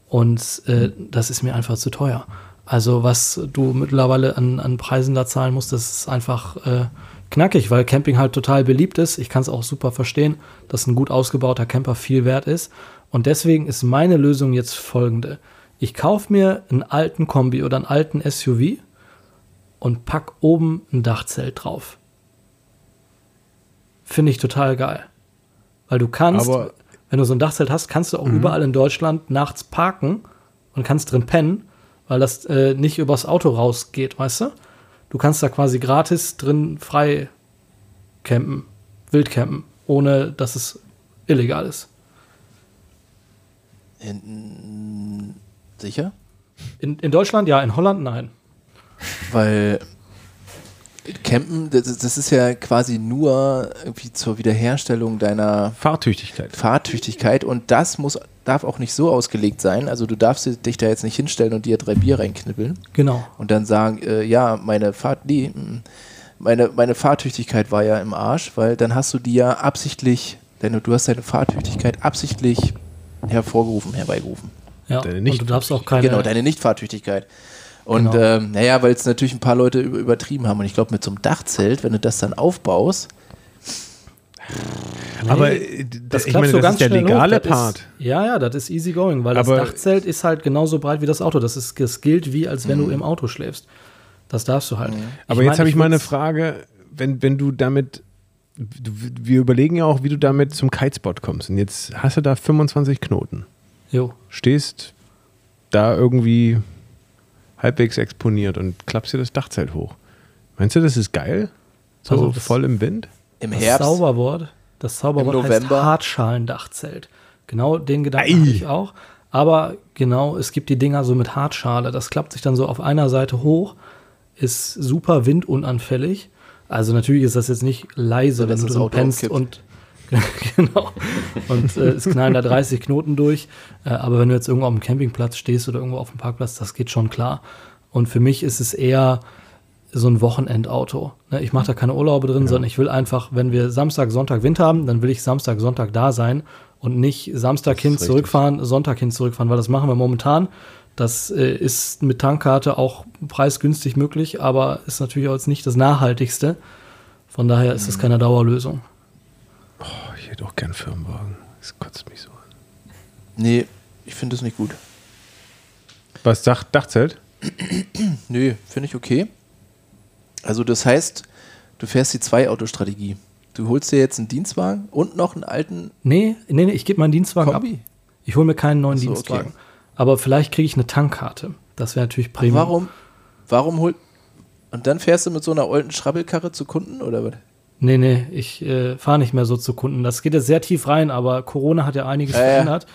Und äh, das ist mir einfach zu teuer. Also, was du mittlerweile an, an Preisen da zahlen musst, das ist einfach äh, knackig, weil Camping halt total beliebt ist. Ich kann es auch super verstehen, dass ein gut ausgebauter Camper viel wert ist. Und deswegen ist meine Lösung jetzt folgende. Ich kaufe mir einen alten Kombi oder einen alten SUV und pack oben ein Dachzelt drauf. Finde ich total geil. Weil du kannst, Aber- wenn du so ein Dachzelt hast, kannst du auch überall in Deutschland nachts parken und kannst drin pennen, weil das äh, nicht übers Auto rausgeht, weißt du? Du kannst da quasi gratis drin frei campen, wild campen, ohne dass es illegal ist. In, sicher? In, in Deutschland ja, in Holland nein. Weil Campen, das, das ist ja quasi nur irgendwie zur Wiederherstellung deiner Fahrtüchtigkeit. Fahrtüchtigkeit und das muss, darf auch nicht so ausgelegt sein. Also du darfst dich da jetzt nicht hinstellen und dir drei Bier reinknippeln Genau. und dann sagen, äh, ja, meine Fahrt, nee, mm, meine, meine Fahrtüchtigkeit war ja im Arsch, weil dann hast du die ja absichtlich, denn du hast deine Fahrtüchtigkeit absichtlich hervorgerufen, herbeigerufen. Ja. Deine Und du darfst auch keine. Genau, deine Nichtfahrtüchtigkeit. Und Genau. ähm, naja, weil es natürlich ein paar Leute über, übertrieben haben. Und ich glaube, mit so einem Dachzelt, wenn du das dann aufbaust, Aber Nee, äh, das ich klappt meine, so das ganz ist der legale hoch. Das Part. Ist, ja, ja, das ist easy going, weil Aber- das Dachzelt ist halt genauso breit wie das Auto. Das, ist, das gilt wie, als wenn du im Auto schläfst. Das darfst du halt. Aber jetzt habe ich mal eine Frage, wenn, wenn du damit, du, wir überlegen ja auch, wie du damit zum Kitespot kommst. Und jetzt hast du da 25 Knoten. Jo. Stehst da irgendwie halbwegs exponiert und klappst dir das Dachzelt hoch. Meinst du, das ist geil? So Also das- voll im Wind? im Das Herbst, Zauberwort, das Zauberwort Im heißt November. Hartschalendachzelt. Genau den Gedanken hatte ich auch. Aber genau, es gibt die Dinger so mit Hartschale. Das klappt sich dann so auf einer Seite hoch, ist super windunanfällig. Also natürlich ist das jetzt nicht leise, So, wenn du das drin pennst und (laughs) genau. Und äh, es knallen da 30 Knoten durch. Äh, aber wenn du jetzt irgendwo auf dem Campingplatz stehst oder irgendwo auf dem Parkplatz, das geht schon klar. Und für mich ist es eher so ein Wochenendauto. Ne, Ich mache da keine Urlaube drin, sondern ich will einfach, wenn wir Samstag, Sonntag Wind haben, dann will ich Samstag, Sonntag da sein und nicht Samstag hin richtig. zurückfahren, Sonntag hin zurückfahren, weil das machen wir momentan. Das äh, ist mit Tankkarte auch preisgünstig möglich, aber ist natürlich auch jetzt nicht das Nachhaltigste. Von daher ist es keine Dauerlösung. Oh, ich hätte auch gern Firmenwagen. Das kotzt mich so an. nee, ich finde das nicht gut. Was Dach, Dachzelt? (clears throat) Nö, finde ich okay. Also das heißt, du fährst die Zwei-Auto-Strategie. Du holst dir jetzt einen Dienstwagen und noch einen alten Nee, nee, nee ich gebe meinen Dienstwagen Kombi. ab. Ich hole mir keinen neuen so, Dienstwagen. okay. Aber vielleicht kriege ich eine Tankkarte. Das wäre natürlich Premium. Warum, warum holt... Und dann fährst du mit so einer alten Schrabbelkarre zu Kunden oder was? Nee, nee, ich äh, fahre nicht mehr so zu Kunden. Das geht jetzt sehr tief rein, aber Corona hat ja einiges ja. verändert.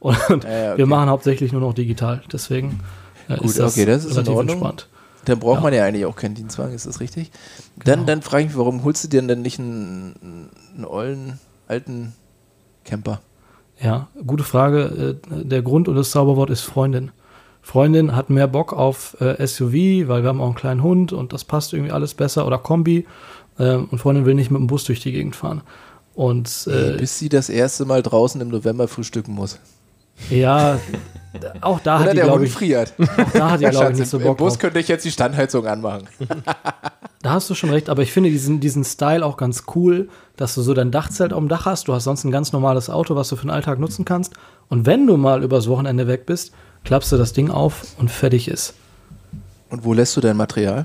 Und ja, okay. wir machen hauptsächlich nur noch digital. Deswegen äh, Gut, ist das, okay, das ist relativ entspannt. Dann braucht Ja. man ja eigentlich auch keinen Dienstwagen, ist das richtig? Dann, Genau. dann frage ich mich, warum holst du dir denn nicht einen, einen ollen, alten Camper? Ja, gute Frage. Äh, Der Grund und das Zauberwort ist Freundin. Freundin hat mehr Bock auf äh, SUV, weil wir haben auch einen kleinen Hund und das passt irgendwie alles besser oder Kombi. Ähm, und Freundin will nicht mit dem Bus durch die Gegend fahren. Und äh, Bis sie das erste Mal draußen im November frühstücken muss. Ja, auch da hat Oder die, der Hund ich, friert. auch da hat die, glaube ich, nicht so im, Bock Im Bus drauf. könnte ich jetzt die Standheizung anmachen. (laughs) Da hast du schon recht, aber ich finde diesen, diesen Style auch ganz cool, dass du so dein Dachzelt auf dem Dach hast. Du hast sonst ein ganz normales Auto, was du für den Alltag nutzen kannst. Und wenn du mal übers Wochenende weg bist, klappst du das Ding auf und fertig ist. Und wo lässt du dein Material?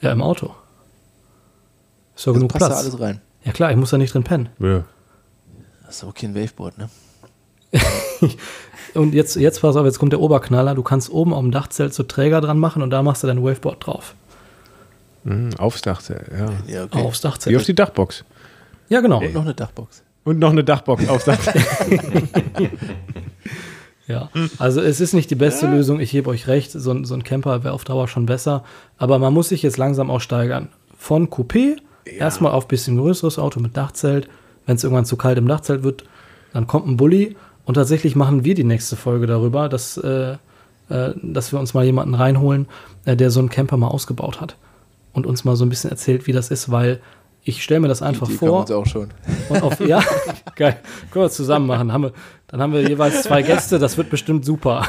Ja, im Auto. Ist ja Das genug passt da Platz. alles rein. Ja klar, ich muss da nicht drin pennen. Ja. Das ist aber kein Waveboard, ne? (laughs) Und jetzt, jetzt pass auf, jetzt kommt der Oberknaller. Du kannst oben auf dem Dachzelt so Träger dran machen und da machst du dein Waveboard drauf. Mhm, aufs Dachzelt, ja. Ja, okay. Aufs Wie auf Dachzelt. die Dachbox. Ja, genau. Und noch eine Dachbox. Und noch eine Dachbox aufsatz. (laughs) (laughs) Ja, also es ist nicht die beste Lösung, ich gebe euch recht, so, ein- so ein Camper wäre auf Dauer schon besser, aber man muss sich jetzt langsam auch steigern. Von Coupé erstmal auf bisschen größeres Auto mit Dachzelt, wenn es irgendwann zu kalt im Dachzelt wird, dann kommt ein Bulli und tatsächlich machen wir die nächste Folge darüber, dass, äh, äh, dass wir uns mal jemanden reinholen, äh, der so einen Camper mal ausgebaut hat und uns mal so ein bisschen erzählt, wie das ist, weil ich stelle mir das einfach Die kommen vor. uns auch schon. Und auf, ja, (laughs) geil. Können wir zusammen machen. Haben wir, dann haben wir jeweils zwei Gäste, das wird bestimmt super.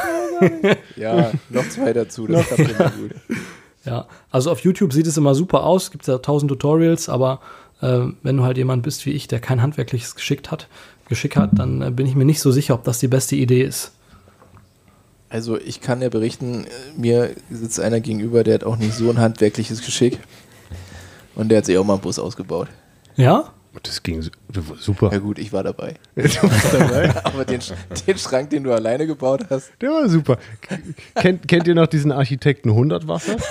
Ja, noch zwei dazu. Das klappt immer gut. (laughs) Ja, also auf YouTube sieht es immer super aus, gibt ja tausend Tutorials, aber äh, wenn du halt jemand bist wie ich, der kein handwerkliches Geschick hat, Geschick hat, dann äh, bin ich mir nicht so sicher, ob das die beste Idee ist. Also ich kann ja berichten, äh, mir sitzt einer gegenüber, der hat auch nicht so ein handwerkliches Geschick. Und der hat sich auch mal einen Bus ausgebaut. Ja? Das ging su- super. Ja gut, ich war dabei. (laughs) Du warst dabei. (laughs) Aber den, den Schrank, den du alleine gebaut hast, Der war super. Kennt, kennt ihr noch diesen Architekten 100 Wasser? (laughs)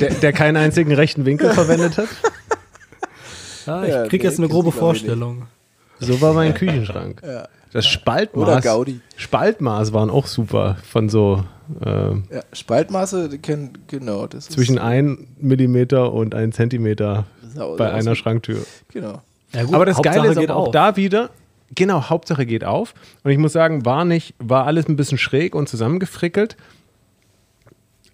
Der, der keinen einzigen rechten Winkel verwendet hat? Ja, ich Ja, krieg nee, jetzt eine grobe. Vorstellung. So war mein Küchenschrank. Das Spaltmaß. Oder Gaudi. Spaltmaß waren auch super. Von so äh, ja, Spaltmaße, genau. Das zwischen 1 Millimeter und 1 Zentimeter Sau- bei einer Schranktür. Genau. Ja, gut, Aber das Hauptsache Geile ist geht aber auch auf. da wieder, genau, Hauptsache geht auf. Und ich muss sagen, war nicht, war alles ein bisschen schräg und zusammengefrickelt.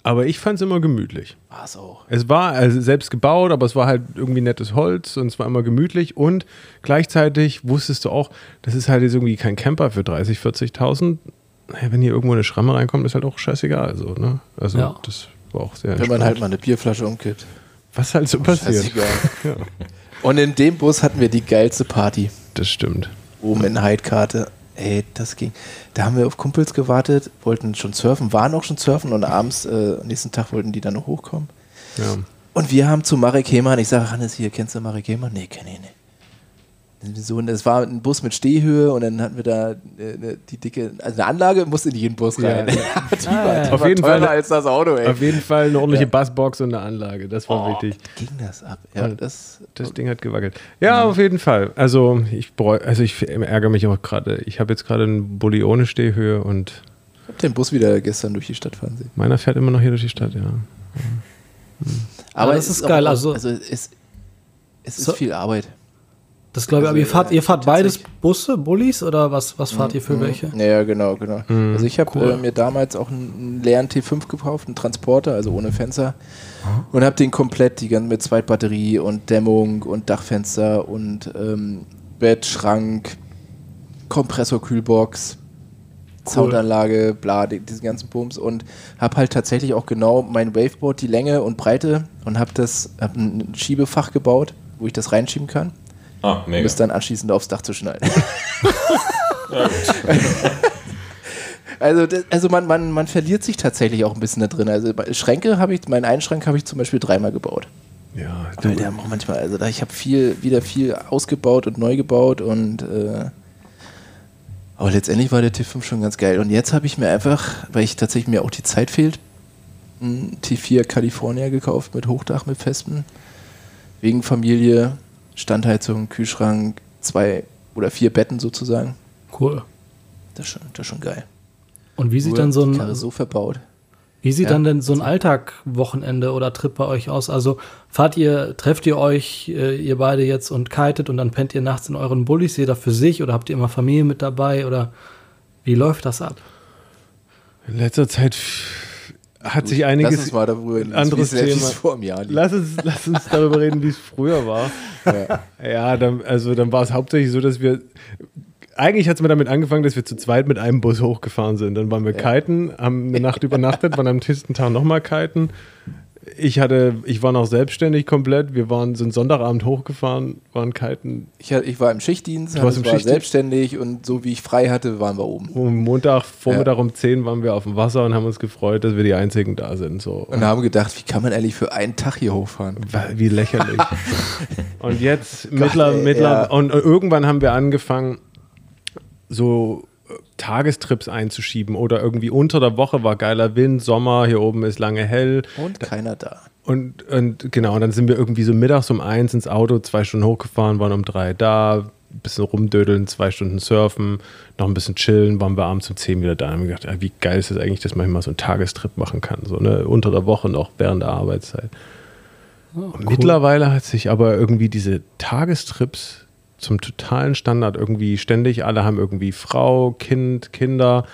Aber ich fand es immer gemütlich. War es auch. Es war also selbst gebaut, aber es war halt irgendwie nettes Holz und es war immer gemütlich. Und gleichzeitig wusstest du auch, das ist halt jetzt irgendwie kein Camper für 30.000, 40.000. Naja, wenn hier irgendwo eine Schramme reinkommt, ist halt auch scheißegal. So, ne? Also Ja. das war auch sehr Wenn man halt mal eine Bierflasche umkippt. Was halt so passiert. (laughs) Ja, Und in dem Bus hatten wir die geilste Party. das stimmt. Oben in Heidkarte. Ey, das ging. Da haben wir auf Kumpels gewartet, wollten schon surfen, waren auch schon surfen und abends, äh, am nächsten Tag wollten die dann noch hochkommen. Ja. Und wir haben zu Marek Hemann, ich sage, Hannes, hier, kennst du Marek Hemann? Nee, kenn ich nicht. So, es war ein Bus mit Stehhöhe und dann hatten wir da äh, die dicke, also eine Anlage musste in jeden Bus Ja. rein. (laughs) die war, die Auf war jeden teurer Fall- als das Auto, ey. Auf jeden Fall eine ordentliche Bassbox und eine Anlage. Das war Oh, wichtig. ging das ab? Ja, das, Das Ding hat gewackelt. Ja, auf jeden Fall. Also ich also ich ärgere mich auch gerade. Ich habe jetzt gerade einen Bulli ohne Stehhöhe und ich hab den Bus wieder gestern durch die Stadt fahren sehen. meiner fährt immer noch hier durch die Stadt, ja. Aber das es ist geil, Auch, also- also es, es ist So- viel Arbeit. Das glaube ich, Also, aber ihr fahrt, äh, ihr fahrt beides Busse, Bullis oder was, was fahrt ihr für welche? Ja, genau, genau. Also ich habe Cool. äh, mir damals auch einen, leeren T5 gekauft, einen Transporter, also ohne Fenster. Und habe den komplett, die ganze mit Zweitbatterie und Dämmung und Dachfenster und ähm, Bett, Schrank, Kompressor, Kühlbox, Soundanlage, bla, die, diesen ganzen Bums und habe halt tatsächlich auch genau mein Waveboard, die Länge und Breite und habe das, hab ein Schiebefach gebaut, wo ich das reinschieben kann, Ah, um mega. es dann anschließend aufs Dach zu schneiden. (laughs) Also, das, also man, man, man verliert sich tatsächlich auch ein bisschen da drin. Also Schränke habe ich, meinen einen Schrank habe ich zum Beispiel dreimal gebaut. Ja, Weil der auch manchmal, also da ich habe viel, wieder viel ausgebaut und neu gebaut und äh, aber letztendlich war der T5 schon ganz geil. Und jetzt habe ich mir einfach, weil ich tatsächlich mir auch die Zeit fehlt, einen T4 California gekauft mit Hochdach, mit Fespen. Wegen Familie, Standheizung, Kühlschrank, zwei oder vier Betten sozusagen. Cool. Das ist schon, das ist schon geil. Und wie sieht Nur dann so die ein, Karre so verbaut. Wie sieht Ja. dann denn so ein Alltag, Wochenende oder Trip bei euch aus? Also fahrt ihr, trefft ihr euch, äh, ihr beide jetzt und kitet und dann pennt ihr nachts in euren Bullis, jeder für sich oder habt ihr immer Familie mit dabei oder wie läuft das ab? in letzter Zeit hat sich Lass einiges. uns mal darüber reden, anderes wie es- vor einem Jahr lief. Lass uns, lass uns darüber reden, wie es früher war. Ja. Ja, dann, also dann war es hauptsächlich so, dass wir. Eigentlich hat es mir damit angefangen, dass wir zu zweit mit einem Bus hochgefahren sind. Dann waren wir kiten, haben eine Nacht übernachtet, waren am nächsten Tag nochmal kiten. Ich hatte, ich war noch selbstständig komplett. Wir waren, sind Sonntagabend hochgefahren, waren kiten. Ich, ich war im Schichtdienst, Du warst im war Schichtdienst? selbstständig und so wie ich frei hatte, waren wir oben. Um Montag, Vormittag um 10 waren wir auf dem Wasser und haben uns gefreut, dass wir die Einzigen da sind. So. Und haben gedacht, wie kann man ehrlich für einen Tag hier hochfahren? Wie lächerlich. (laughs) und jetzt mittler, mittler, ja. und irgendwann haben wir angefangen, so Tagestrips einzuschieben oder irgendwie unter der Woche war geiler Wind, Sommer, hier oben ist lange hell. Und keiner da. Und, und genau, und dann sind wir irgendwie so mittags um eins ins Auto, zwei Stunden hochgefahren, waren um drei da, ein bisschen rumdödeln, zwei Stunden surfen, noch ein bisschen chillen, waren wir abends um zehn wieder da. Und haben gedacht, ah, wie geil ist das eigentlich, dass man mal so einen Tagestrip machen kann, so ne, unter der Woche noch während der Arbeitszeit. Und Mittlerweile hat sich aber irgendwie diese Tagestrips zum totalen Standard irgendwie ständig, alle haben irgendwie Frau, Kind, Kinder,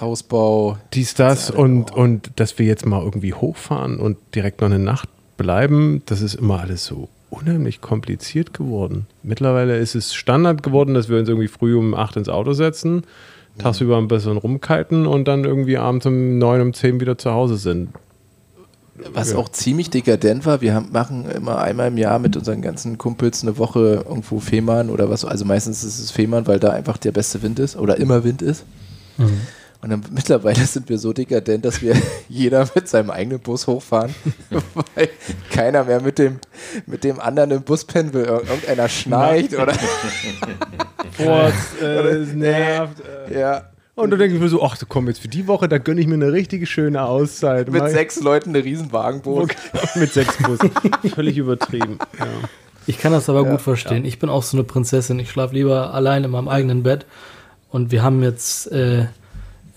Hausbau. dies, das und, und dass wir jetzt mal irgendwie hochfahren und direkt noch eine Nacht bleiben, das ist immer alles so unheimlich kompliziert geworden. Mittlerweile ist es Standard geworden, dass wir uns irgendwie früh um acht ins Auto setzen, tagsüber ein bisschen rumkiten und dann irgendwie abends um neun, um zehn wieder zu Hause sind. Was Ja. auch ziemlich dekadent war, wir haben, machen immer einmal im Jahr mit unseren ganzen Kumpels eine Woche irgendwo Fehmarn oder was, also meistens ist es Fehmarn, weil da einfach der beste Wind ist oder immer Wind ist. Und dann, (laughs) mittlerweile sind wir so dekadent, dass wir (laughs) jeder mit seinem eigenen Bus hochfahren, (laughs) weil keiner mehr mit dem, mit dem anderen im Bus pennen will. Ir- Irgendeiner schnarcht oder Boah, es nervt. ja, Und dann denke ich mir so, ach komm, jetzt für die Woche, da gönne ich mir eine richtig schöne Auszeit. mit Mach ich- sechs Leuten eine Riesenwagenboot. (laughs) mit sechs Bussen. Völlig übertrieben. Ja. Ich kann das aber gut verstehen. Ich bin auch so eine Prinzessin. Ich schlafe lieber allein in meinem eigenen Bett. Und wir haben jetzt, äh,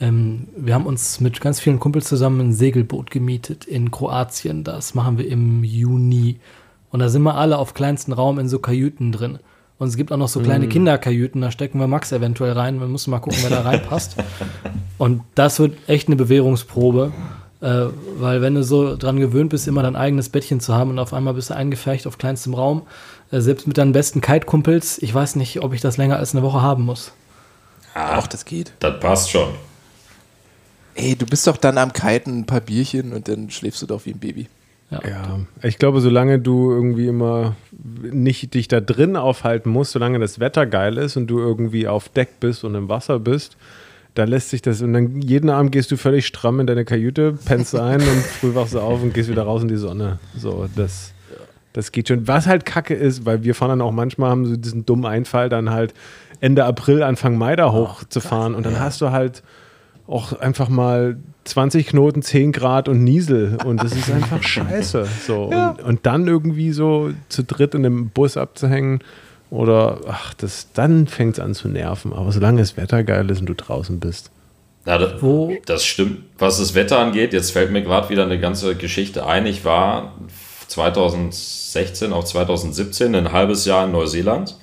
ähm, wir haben uns mit ganz vielen Kumpels zusammen ein Segelboot gemietet in Kroatien. Das machen wir im Juni. Und da sind wir alle auf kleinsten Raum in so Kajüten drin. Und es gibt auch noch so kleine Kinderkajüten, da stecken wir Max eventuell rein. Wir müssen mal gucken, wer da reinpasst. (laughs) Und das wird echt eine Bewährungsprobe. Äh, weil wenn du so dran gewöhnt bist, immer dein eigenes Bettchen zu haben und auf einmal bist du eingefercht auf kleinstem Raum, äh, selbst mit deinen besten Kite-Kumpels, ich weiß nicht, ob ich das länger als eine Woche haben muss. Ach, das geht. Das passt schon. Ey, du bist doch dann am Kiten, ein paar Bierchen und dann schläfst du doch wie ein Baby. Ja. Ja, ich glaube, solange du irgendwie immer nicht dich da drin aufhalten musst, solange das Wetter geil ist und du irgendwie auf Deck bist und im Wasser bist, da lässt sich das und dann jeden Abend gehst du völlig stramm in deine Kajüte, pennst ein und früh wachst du auf und gehst wieder raus in die Sonne. So, das, das geht schon. Was halt kacke ist, weil wir fahren dann auch manchmal, haben so diesen dummen Einfall, dann halt Ende April, Anfang Mai da hochzufahren und dann hast du halt auch einfach mal 20 Knoten, 10 Grad und Niesel und das ist einfach (laughs) scheiße. So. Und, und dann irgendwie so zu dritt in einem Bus abzuhängen oder ach, das, dann fängt es an zu nerven. Aber solange das Wetter geil ist und du draußen bist. Ja, das, Wo- das stimmt. Was das Wetter angeht, jetzt fällt mir gerade wieder eine ganze Geschichte ein. Ich war 2016 auf 2017 ein halbes Jahr in Neuseeland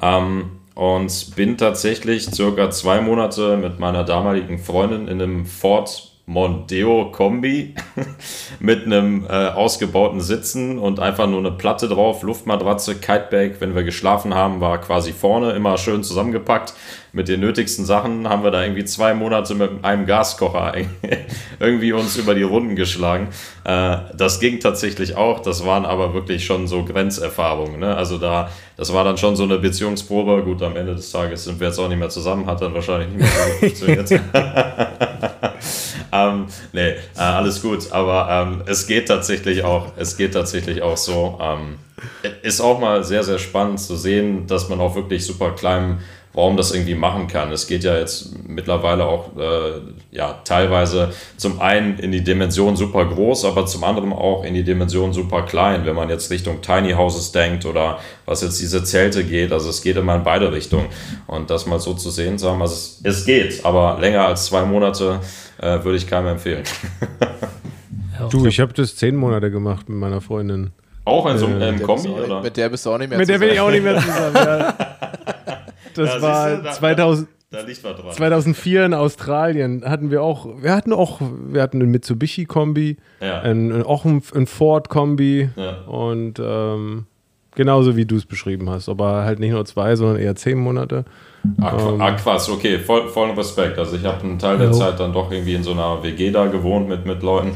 ähm, und bin tatsächlich circa zwei Monate mit meiner damaligen Freundin in einem Ford Mondeo Kombi (laughs) mit einem äh, ausgebauten Sitzen und einfach nur eine Platte drauf, Luftmatratze, Kitebag. Wenn wir geschlafen haben, war quasi vorne immer schön zusammengepackt. Mit den nötigsten Sachen haben wir da irgendwie zwei Monate mit einem Gaskocher (laughs) irgendwie uns über die Runden geschlagen. Äh, das ging tatsächlich auch. Das waren aber wirklich schon so Grenzerfahrungen. Ne? Also da, das war dann schon so eine Beziehungsprobe. Gut, am Ende des Tages sind wir jetzt auch nicht mehr zusammen. Hat dann wahrscheinlich nicht mehr funktioniert. (laughs) ähm, nee, äh, alles gut. Aber ähm, es geht tatsächlich auch, es geht tatsächlich auch so. Ähm, ist auch mal sehr, sehr spannend zu sehen, dass man auch wirklich super kleinem Raum das irgendwie machen kann. Es geht ja jetzt mittlerweile auch äh, ja, teilweise zum einen in die Dimension super groß, aber zum anderen auch in die Dimension super klein, wenn man jetzt Richtung Tiny Houses denkt oder was jetzt diese Zelte geht. Also es geht immer in beide Richtungen. Und das mal so zu sehen, sagen wir, es, es geht, aber länger als zwei Monate äh, würde ich keinem empfehlen. (laughs) Du, ich habe das zehn Monate gemacht mit meiner Freundin. Auch in so einem Äh, Kombi, oder? Mit der bist du auch nicht mehr Mit der bin ich zusammen. auch nicht mehr (laughs) zusammen. Ja. Das Ja, war du, da- 2000, Da liegt was dran. 2004 in Australien hatten wir auch, wir hatten auch, wir hatten einen Mitsubishi-Kombi, Ja. auch ein, ein Ford-Kombi Ja. und ähm, genauso wie du es beschrieben hast, aber halt nicht nur zwei, sondern eher zehn Monate. Qu- ah, krass, okay, voll, vollen Respekt. Also ich habe einen Teil der Jo. Zeit dann doch irgendwie in so einer WG da gewohnt mit, mit Leuten.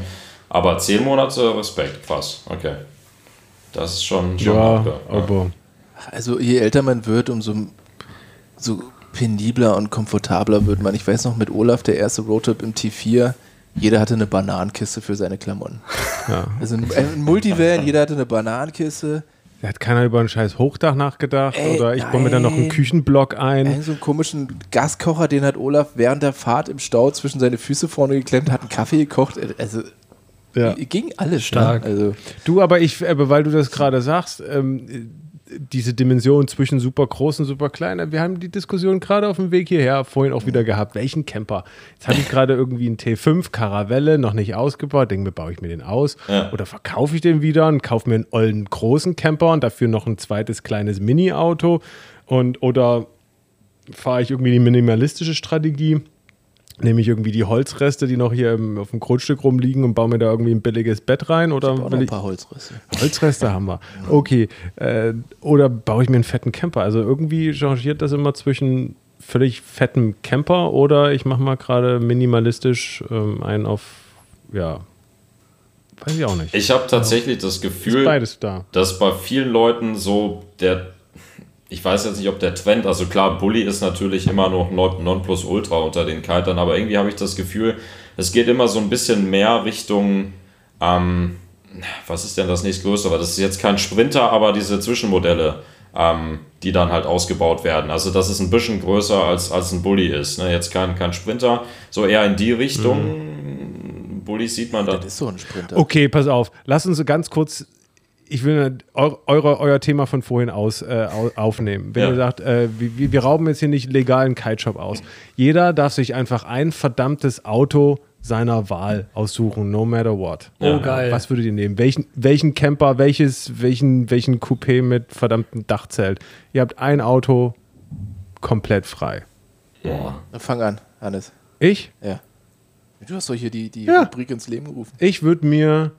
Aber zehn Monate Respekt, krass, okay. Das ist schon, schon Ja, hardcore, aber Also je älter man wird, umso so penibler und komfortabler wird man. Ich weiß noch mit Olaf, der erste Roadtrip im T4, jeder hatte eine Bananenkiste für seine Klamotten. ja. Also ein, ein Multivan, jeder hatte eine Bananenkiste. Da hat keiner über ein scheiß Hochdach nachgedacht Ey, oder ich baue mir dann noch einen. Küchenblock ein. Einen so einen komischen Gaskocher, den hat Olaf während der Fahrt im Stau zwischen seine Füße vorne geklemmt, hat einen Kaffee gekocht. Also Ja. Ging alles Stark. Ne? Also, Du, aber ich, aber weil du das gerade sagst, ähm, diese Dimension zwischen super groß und super klein, wir haben die Diskussion gerade auf dem Weg hierher vorhin auch wieder gehabt. Welchen Camper? Jetzt habe ich gerade irgendwie einen T5 Caravelle, noch nicht ausgebaut, denke mir, baue ich mir den aus Ja. oder verkaufe ich den wieder und kaufe mir einen ollen großen Camper und dafür noch ein zweites kleines Mini-Auto und oder fahre ich irgendwie die minimalistische Strategie? Nehme ich irgendwie die Holzreste, die noch hier im, auf dem Grundstück rumliegen und baue mir da irgendwie ein billiges Bett rein? Oder will ein ich, paar Holzrisse. Holzreste haben wir. Okay. Äh, oder baue ich mir einen fetten Camper? Also irgendwie changiert das immer zwischen völlig fetten Camper oder ich mache mal gerade minimalistisch ähm, einen auf, ja, weiß ich auch nicht. Ich habe tatsächlich das Gefühl, beides da. dass bei vielen Leuten so der, ich weiß jetzt nicht, ob der Trend, also klar, Bully ist natürlich immer noch Non- Nonplusultra unter den Kitern, aber irgendwie habe ich das Gefühl, es geht immer so ein bisschen mehr Richtung, ähm, was ist denn das nächstgrößere? Das ist jetzt kein Sprinter, aber diese Zwischenmodelle, ähm, die dann halt ausgebaut werden. Also, dass es ein bisschen größer als, als ein Bully ist. Ne? Jetzt kein, kein Sprinter, so eher in die Richtung. Bullies sieht man dann. Das ist so ein Sprinter. Okay, pass auf. Lass uns ganz kurz. Ich will eu, eure, euer Thema von vorhin aus, äh, au- aufnehmen. Wenn Ja. ihr sagt, äh, wir, wir rauben jetzt hier nicht legalen Kiteshop aus. Jeder darf sich einfach ein verdammtes Auto seiner Wahl aussuchen, no matter what. Oh, geil. Was würdet ihr nehmen? Welchen, welchen Camper, welches, welchen, welchen Coupé mit verdammtem Dachzelt? Ihr habt ein Auto komplett frei. Na, Fang an, Hannes. Ich? Ja. Du hast doch hier die, die Ja. Rubrik ins Leben gerufen. Ich würde mir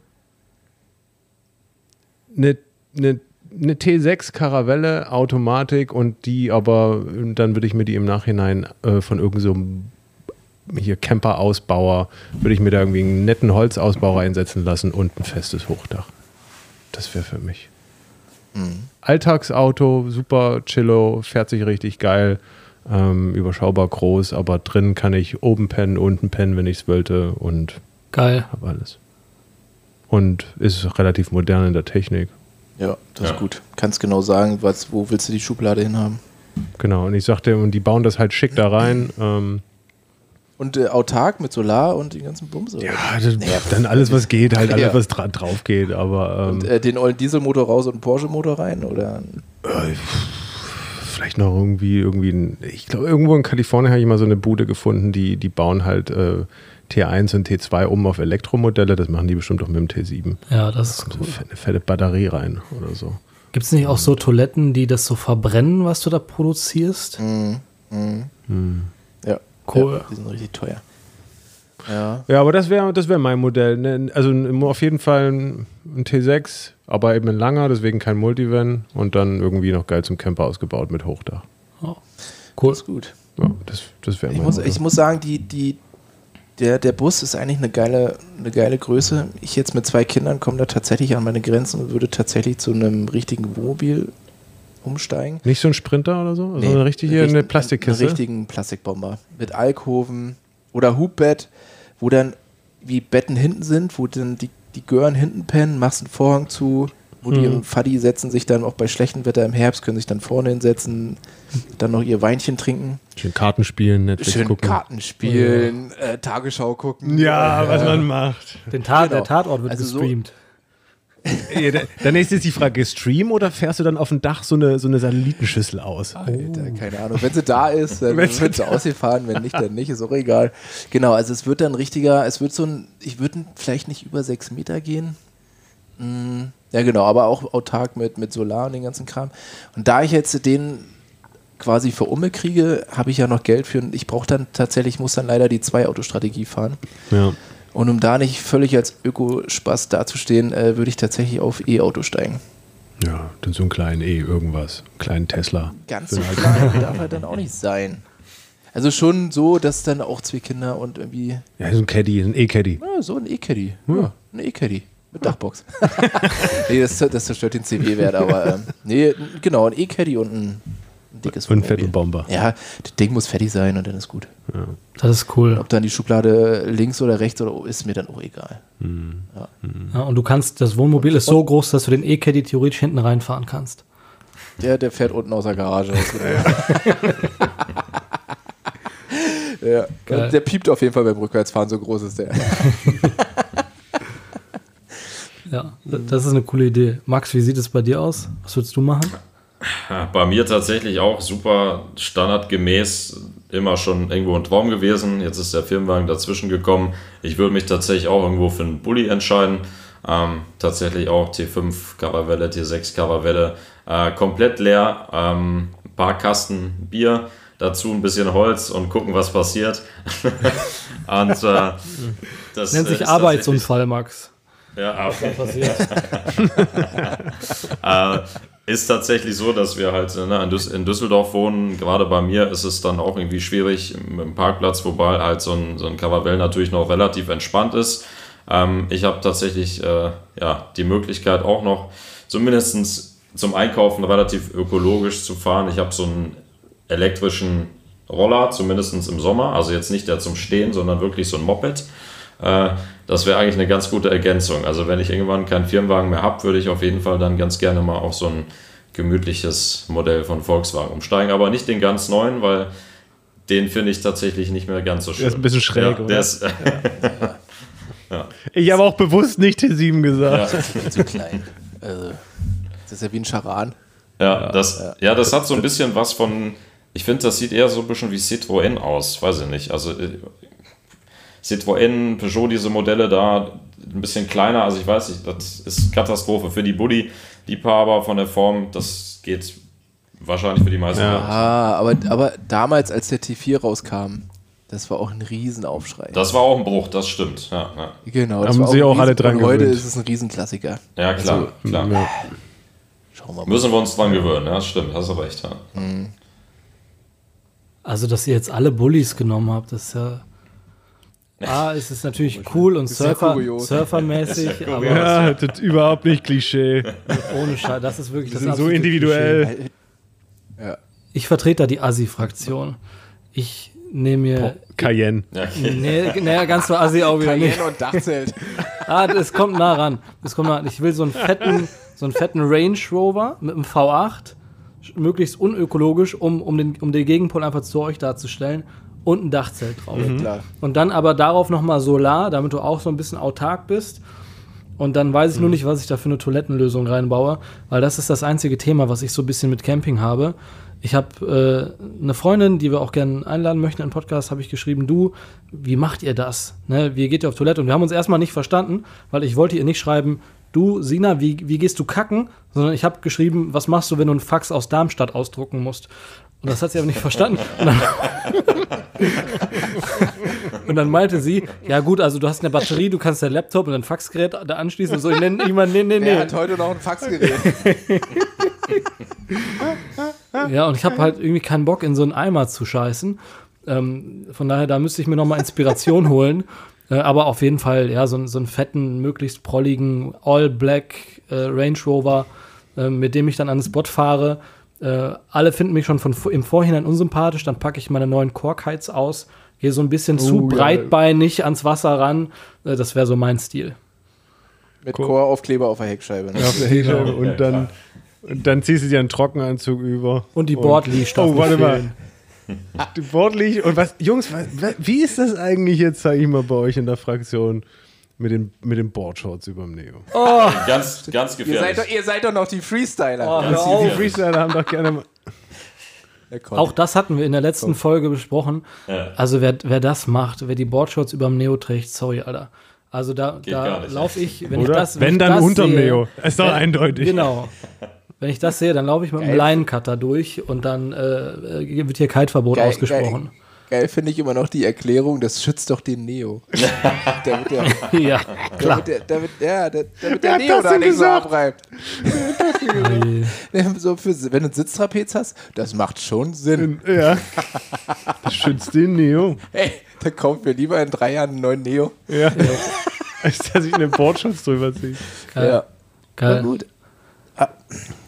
eine, eine, eine T6 Caravelle Automatik und die aber, dann würde ich mir die im Nachhinein äh, von irgendeinem so einem hier Camper-Ausbauer, würde ich mir da irgendwie einen netten Holzausbau reinsetzen lassen und ein festes Hochdach. Das wäre für mich. Alltagsauto, super chillo, fährt sich richtig geil, ähm, überschaubar groß, aber drin kann ich oben pennen, unten pennen, wenn ich es wollte und Geil. habe alles. Und ist relativ modern in der Technik. Ja, das Ja. ist gut. Kannst genau sagen, was, wo willst du die Schublade hinhaben. Genau. Und ich sagte, und die bauen das halt schick da rein. Ähm, Und äh, autark mit Solar und den ganzen Bums? ja, das, dann alles, was geht, halt (laughs) alles, Ja. was dra drauf geht. Aber ähm, Und, äh, den ollen Dieselmotor raus und einen Porsche-Motor rein? Oder? vielleicht noch irgendwie, irgendwie ein, ich glaube, irgendwo in Kalifornien habe ich mal so eine Bude gefunden, die, die bauen halt äh, T1 und T2 um auf Elektromodelle. Das machen die bestimmt auch mit dem T7. Ja, das ist So cool. eine fette Batterie rein oder so. Gibt es nicht auch so Toiletten, die das so verbrennen, was du da produzierst? Ja. Cool. Ja, die sind richtig teuer. Ja. Ja, aber das wäre das wär mein Modell. Ne? Also auf jeden Fall ein, ein T6, aber eben ein langer, deswegen kein Multivan und dann irgendwie noch geil zum Camper ausgebaut mit Hochdach. Cool. Ist gut. Ja, das, das wäre Ich mein muss, ich muss sagen, die, die, der, der Bus ist eigentlich eine geile, eine geile Größe. Ich jetzt mit zwei Kindern komme da tatsächlich an meine Grenzen und würde tatsächlich zu einem richtigen Wohnmobil umsteigen. Nicht so ein Sprinter oder so? Also Nee, eine richtige richt- eine Plastikkiste? Einen richtigen Plastikbomber. Mit Alkoven oder Hubbett, wo dann wie Betten hinten sind, wo dann die, die Gören hinten pennen, machst einen Vorhang zu, wo die Mhm. im Faddy setzen sich dann auch bei schlechtem Wetter im Herbst, können sich dann vorne hinsetzen, dann noch ihr Weinchen trinken, Schön Karten spielen, Netflix schön gucken. Karten spielen, äh, Tagesschau gucken. Ja, was man macht. Den Ta Genau. Der Tatort wird Also so- gestreamt. Ja, da- Dann ist jetzt die Frage, Stream oder fährst du dann auf dem Dach so eine, so eine Satellitenschüssel aus? Alter, keine Ahnung. Wenn sie da ist, dann (laughs) Wenn sie wird sie ausgefahren. Wenn nicht, dann nicht. Ist auch egal. Genau, also es wird dann richtiger, es wird so ein, ich würde vielleicht nicht über sechs Meter gehen. Mm, ja, genau, aber auch autark mit, mit Solar und den ganzen Kram. Und da ich jetzt den quasi für Umme kriege, habe ich ja noch Geld für, ich brauche dann tatsächlich, muss dann leider die Zwei-Auto-Strategie fahren. Ja. Und um da nicht völlig als Ökospaß dazustehen, äh, würde ich tatsächlich auf E-Auto steigen. Ja, dann so einen kleinen E, irgendwas. Einen kleinen Tesla. Ganz so klein darf er dann auch nicht sein. Also schon so, dass dann auch zwei Kinder und irgendwie, Ja, so ein Caddy, ein E-Caddy. ja, so ein E-Caddy. Ja, ein E-Caddy. Mit Dachbox. (laughs) nee, das, das zerstört den CW-Wert, aber ähm, nee, genau, ein E-Caddy und ein, ein dickes Und fetten Bomber. Ja, das Ding muss fertig sein und dann ist gut. Das ist cool. Ob dann die Schublade links oder rechts oder ist mir dann auch egal. Ja, und du kannst, das Wohnmobil ist so groß, dass du den E-Caddy theoretisch hinten reinfahren kannst. Der, der fährt unten aus der Garage. raus. (laughs) ja. Der piept auf jeden Fall beim Rückwärtsfahren, so groß ist der. (laughs) Das ist eine coole Idee. Max, wie sieht es bei dir aus? Was würdest du machen? Ja, (laughs) Bei mir tatsächlich auch super standardgemäß immer schon irgendwo ein Traum gewesen. Jetzt ist der Firmenwagen dazwischen gekommen. Ich würde mich tatsächlich auch irgendwo für einen Bulli entscheiden. Ähm, tatsächlich auch T5 Caravelle, T6 Caravelle. Äh, komplett leer. Ähm, ein paar Kasten Bier. Dazu ein bisschen Holz und gucken, was passiert. (laughs) und äh, (laughs) das Nennt sich Arbeitsunfall, Max. Ja, aber Passiert. (laughs) äh, ist tatsächlich so, dass wir halt ne, in Düsseldorf wohnen. Gerade bei mir ist es dann auch irgendwie schwierig mit dem Parkplatz, wobei halt so ein, so ein Caravelle natürlich noch relativ entspannt ist. Ähm, ich habe tatsächlich äh, ja, die Möglichkeit auch noch zumindest zum Einkaufen relativ ökologisch zu fahren. Ich habe so einen elektrischen Roller, zumindest im Sommer. Also jetzt nicht der zum Stehen, sondern wirklich so ein Moped. Äh, das wäre eigentlich eine ganz gute Ergänzung. Also wenn ich irgendwann keinen Firmenwagen mehr habe, würde ich auf jeden Fall dann ganz gerne mal auf so ein gemütliches Modell von Volkswagen umsteigen. Aber nicht den ganz neuen, weil den finde ich tatsächlich nicht mehr ganz so schön. ist ein bisschen schräg, ja, oder? Der ist, (laughs) Ich habe auch bewusst nicht T7 gesagt. Viel zu klein. Also, das ist ja wie ein Charan. ja, das, ja, das hat so ein bisschen was von. Ich finde, das sieht eher so ein bisschen wie Citroën aus. Weiß ich nicht. Also äh, Citroën, Peugeot, diese Modelle da ein bisschen kleiner. Also ich weiß nicht, das ist Katastrophe für die Buddy-Liebhaber von der Form. Das geht wahrscheinlich für die meisten. Ja. Ah, aber, aber damals, als der T4 rauskam, das war auch ein Riesenaufschrei. Das war auch ein Bruch, das stimmt. Ja, ja. genau, das Haben war sie ein auch alle dran und heute gewöhnt. ist es ein Riesenklassiker. ja klar. Also, klar. Ja. Schauen wir mal. Müssen wir uns dran gewöhnen, ja, stimmt, hast du recht. Ja. Also, dass ihr jetzt alle Bullies genommen habt, das ist ja. (laughs) A, ist es natürlich cool und Surfer, surfermäßig, aber Ja, das ist überhaupt nicht Klischee. ohne Scheiß. Das ist wirklich das sind so individuell. Ja. Ich vertrete da die Assi-Fraktion. Ich nehme mir. Cayenne. Ja. Nee, nee, ganz so Assi auch wieder nicht. Cayenne und Dachzelt. (laughs) Ah, das kommt nah ran. Das kommt nah ran. Ich will so einen fetten, so einen fetten Range Rover mit einem V8, möglichst unökologisch, um, um, den, um den Gegenpol einfach zu euch darzustellen und ein Dachzelt drauf. Klar. Und dann aber darauf nochmal Solar, damit du auch so ein bisschen autark bist. Und dann weiß ich nur nicht, was ich da für eine Toilettenlösung reinbaue, weil das ist das einzige Thema, was ich so ein bisschen mit Camping habe. Ich habe äh, eine Freundin, die wir auch gerne einladen möchten in den Podcast, habe ich geschrieben, du, wie macht ihr das? Ne, wie geht ihr auf Toilette? Und wir haben uns erstmal nicht verstanden, weil ich wollte ihr nicht schreiben, du, Sina, wie, wie gehst du kacken? Sondern ich habe geschrieben, was machst du, wenn du einen Fax aus Darmstadt ausdrucken musst? Und das hat sie aber nicht verstanden. Und dann, (laughs) und dann meinte sie, ja gut, also du hast eine Batterie, du kannst dein Laptop und dein Faxgerät da anschließen. Und so, ich nenne immer, nee, nee, nee. Wer hat heute noch ein Faxgerät? (laughs) Ja, und ich habe halt irgendwie keinen Bock, in so einen Eimer zu scheißen. Ähm, von daher, da müsste ich mir nochmal Inspiration holen. Äh, aber auf jeden Fall, ja, so, einen- so einen fetten, möglichst prolligen All-Black äh, Range Rover, äh, mit dem ich dann an den Spot fahre. Äh, alle finden mich schon von, im Vorhinein unsympathisch. Dann packe ich meine neuen Korkheits aus, gehe so ein bisschen zu ja. breitbeinig ans Wasser ran. Äh, das wäre so mein Stil. Mit Choraufkleber auf der Heckscheibe. Ne? Auf der Heckscheibe. Und dann, und dann ziehst du dir einen Trockenanzug über. Und die Bordleash darf Oh, warte mal. Die Bordlicht. Und was, Jungs, was, wa- wie ist das eigentlich jetzt, sag ich mal, bei euch in der Fraktion mit den, mit den Boardshorts überm Neo? Ganz, ganz Ihr, gefährlich. seid doch, ihr seid doch noch die Freestyler. Oh, Die. Freestyler haben doch gerne mal. Auch das hatten wir in der letzten Folge besprochen. Ja. Also wer, wer das macht, wer die Boardshorts überm Neo trägt, sorry, Alter. Also da, Geht da laufe ich, wenn Oder? ich das Wenn ich dann das unterm sehe, Neo. Ist doch wenn- eindeutig. Genau. Wenn ich das sehe, dann laufe ich mit einem. Line-Cutter durch und dann äh, äh, wird hier Kiteverbot Geil, ausgesprochen. Geil finde ich immer noch die Erklärung, das schützt doch den Neo. damit der, ja, klar. damit der, damit, ja, der, damit der Neo da nicht so abreibt. (laughs) So für, wenn du einen Sitztrapez hast, das macht schon Sinn. Ja. Das schützt den Neo. Hey, dann kaufen wir lieber in drei Jahren einen neuen Neo. Ja. (laughs) Als dass ich eine Boardshorts drüber ziehe. Geil. Ja, Geil. war gut.